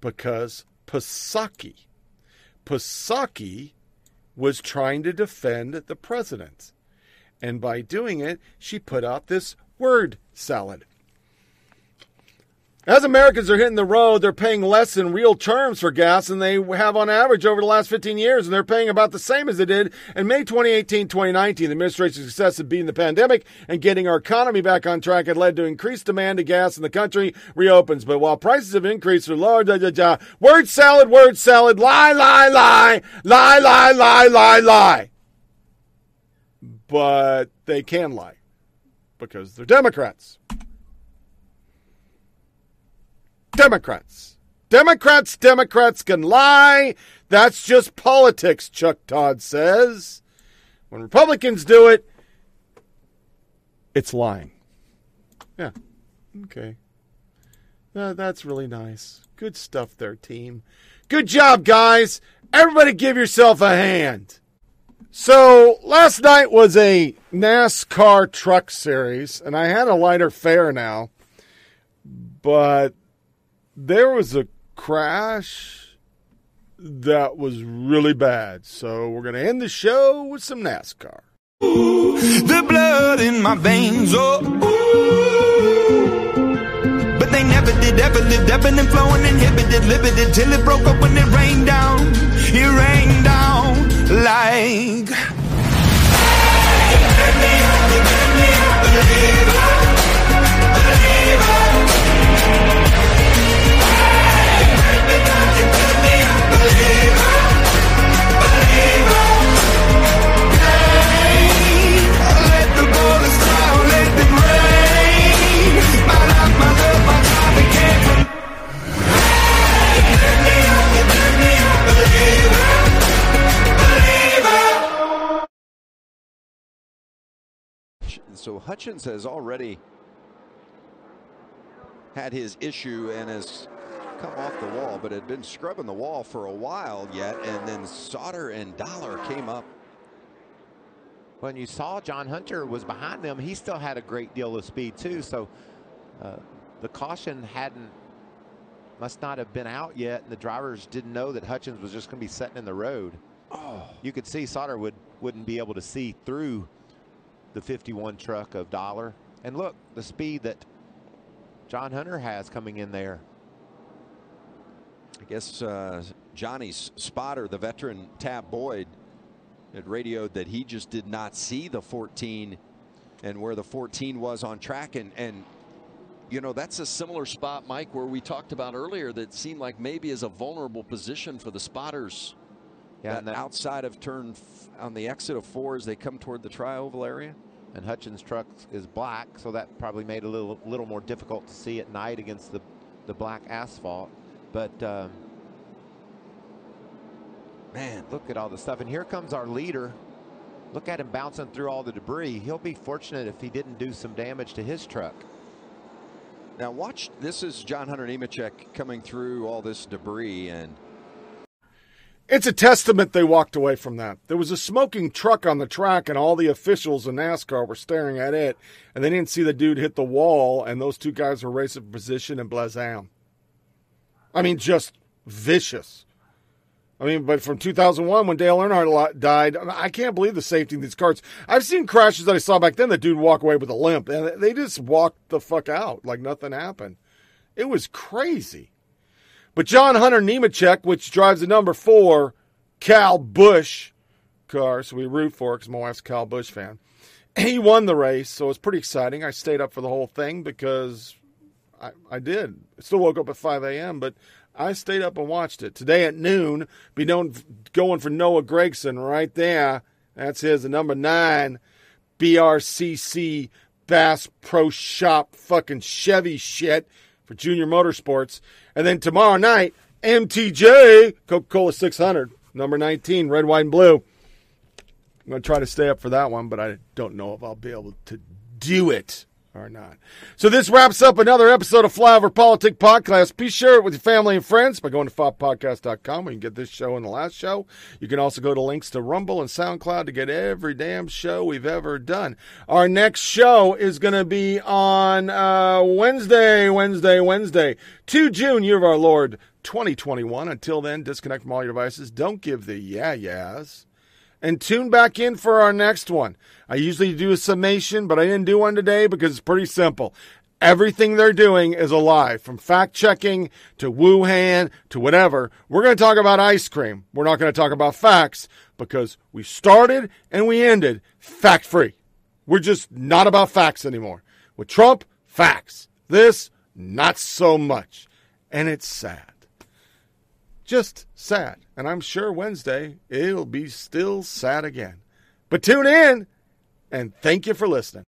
Because Psaki, Psaki was trying to defend the president. And by doing it, she put out this word salad. As Americans are hitting the road, they're paying less in real terms for gas than they have on average over the last 15 years, and they're paying about the same as they did in May 2018 2019. The administration's success in beating the pandemic and getting our economy back on track had led to increased demand of gas, and the country reopens. But while prices have increased for lower, da, da, da, word salad, word salad, lie, lie, lie, lie, lie, lie, lie, lie. But they can lie because they're Democrats. Democrats. Democrats, Democrats can lie. That's just politics, Chuck Todd says. When Republicans do it, it's lying. Yeah. Okay. Uh, that's really nice. Good stuff there, team. Good job, guys. Everybody give yourself a hand. So, last night was a NASCAR truck series, and I had a lighter fare now, but there was a crash that was really bad. So, we're going to end the show with some NASCAR. The blood in my veins, oh. Ooh. But they never did ever live, ebbing and flowing, inhibited, limited, till it broke up when it rained down. It rained down like. So Hutchens has already had his issue and has come off the wall, but had been scrubbing the wall for a while yet. And then Sauter and Dollar came up. When you saw John Hunter was behind them, he still had a great deal of speed too. So uh, the caution hadn't, must not have been out yet. And the drivers didn't know that Hutchens was just going to be setting in the road. Oh. You could see Sauter would, wouldn't be able to see through the 51 truck of Dollar. And look, the speed that John Hunter has coming in there. I guess uh, Johnny's spotter, the veteran Tab Boyd, had radioed that he just did not see the 14 and where the 14 was on track. And, and you know, that's a similar spot, Mike, where we talked about earlier that seemed like maybe is a vulnerable position for the spotters. Yeah, that outside of turn on the exit of four as they come toward the trioval area. And Hutchens' truck is black, so that probably made it a little little more difficult to see at night against the the black asphalt. But um, man, look at all the stuff. And here comes our leader. Look at him bouncing through all the debris. He'll be fortunate if he didn't do some damage to his truck. Now watch, this is John Hunter Nemechek coming through all this debris and it's a testament they walked away from that. There was a smoking truck on the track, and all the officials in NASCAR were staring at it, and they didn't see the dude hit the wall, and those two guys were racing for position in Blazam. I mean, just vicious. I mean, but from 2001 when Dale Earnhardt died, I can't believe the safety in these cars. I've seen crashes that I saw back then that dude walk away with a limp, and they just walked the fuck out like nothing happened. It was crazy. But John Hunter Nemechek, which drives the number four Kyle Busch car, so we root for because my wife's a Kyle Busch fan. He won the race, so it was pretty exciting. I stayed up for the whole thing because I, I did. I still woke up at 5 a.m., but I stayed up and watched it. Today at noon, be known going for Noah Gragson right there. That's his, the number nine BRCC Bass Pro Shop fucking Chevy shit for Junior Motorsports. And then tomorrow night, MTJ Coca Cola 600, number 19, red, white, and blue. I'm going to try to stay up for that one, but I don't know if I'll be able to do it or not. So this wraps up another episode of Flyover Politic Podcast. Be sure it with your family and friends by going to foppodcast.com where you can get this show and the last show. You can also go to links to Rumble and SoundCloud to get every damn show we've ever done. Our next show is going to be on uh, Wednesday, Wednesday, Wednesday, 2 June, year of our Lord 2021. Until then, disconnect from all your devices. Don't give the yeah yeahs and tune back in for our next one. I usually do a summation, but I didn't do one today because it's pretty simple. Everything they're doing is a lie, from fact checking to Wuhan to whatever. We're going to talk about ice cream. We're not going to talk about facts because we started and we ended fact free. We're just not about facts anymore. With Trump, facts. This, not so much. And it's sad just sad. And I'm sure Wednesday it'll be still sad again. But tune in and thank you for listening.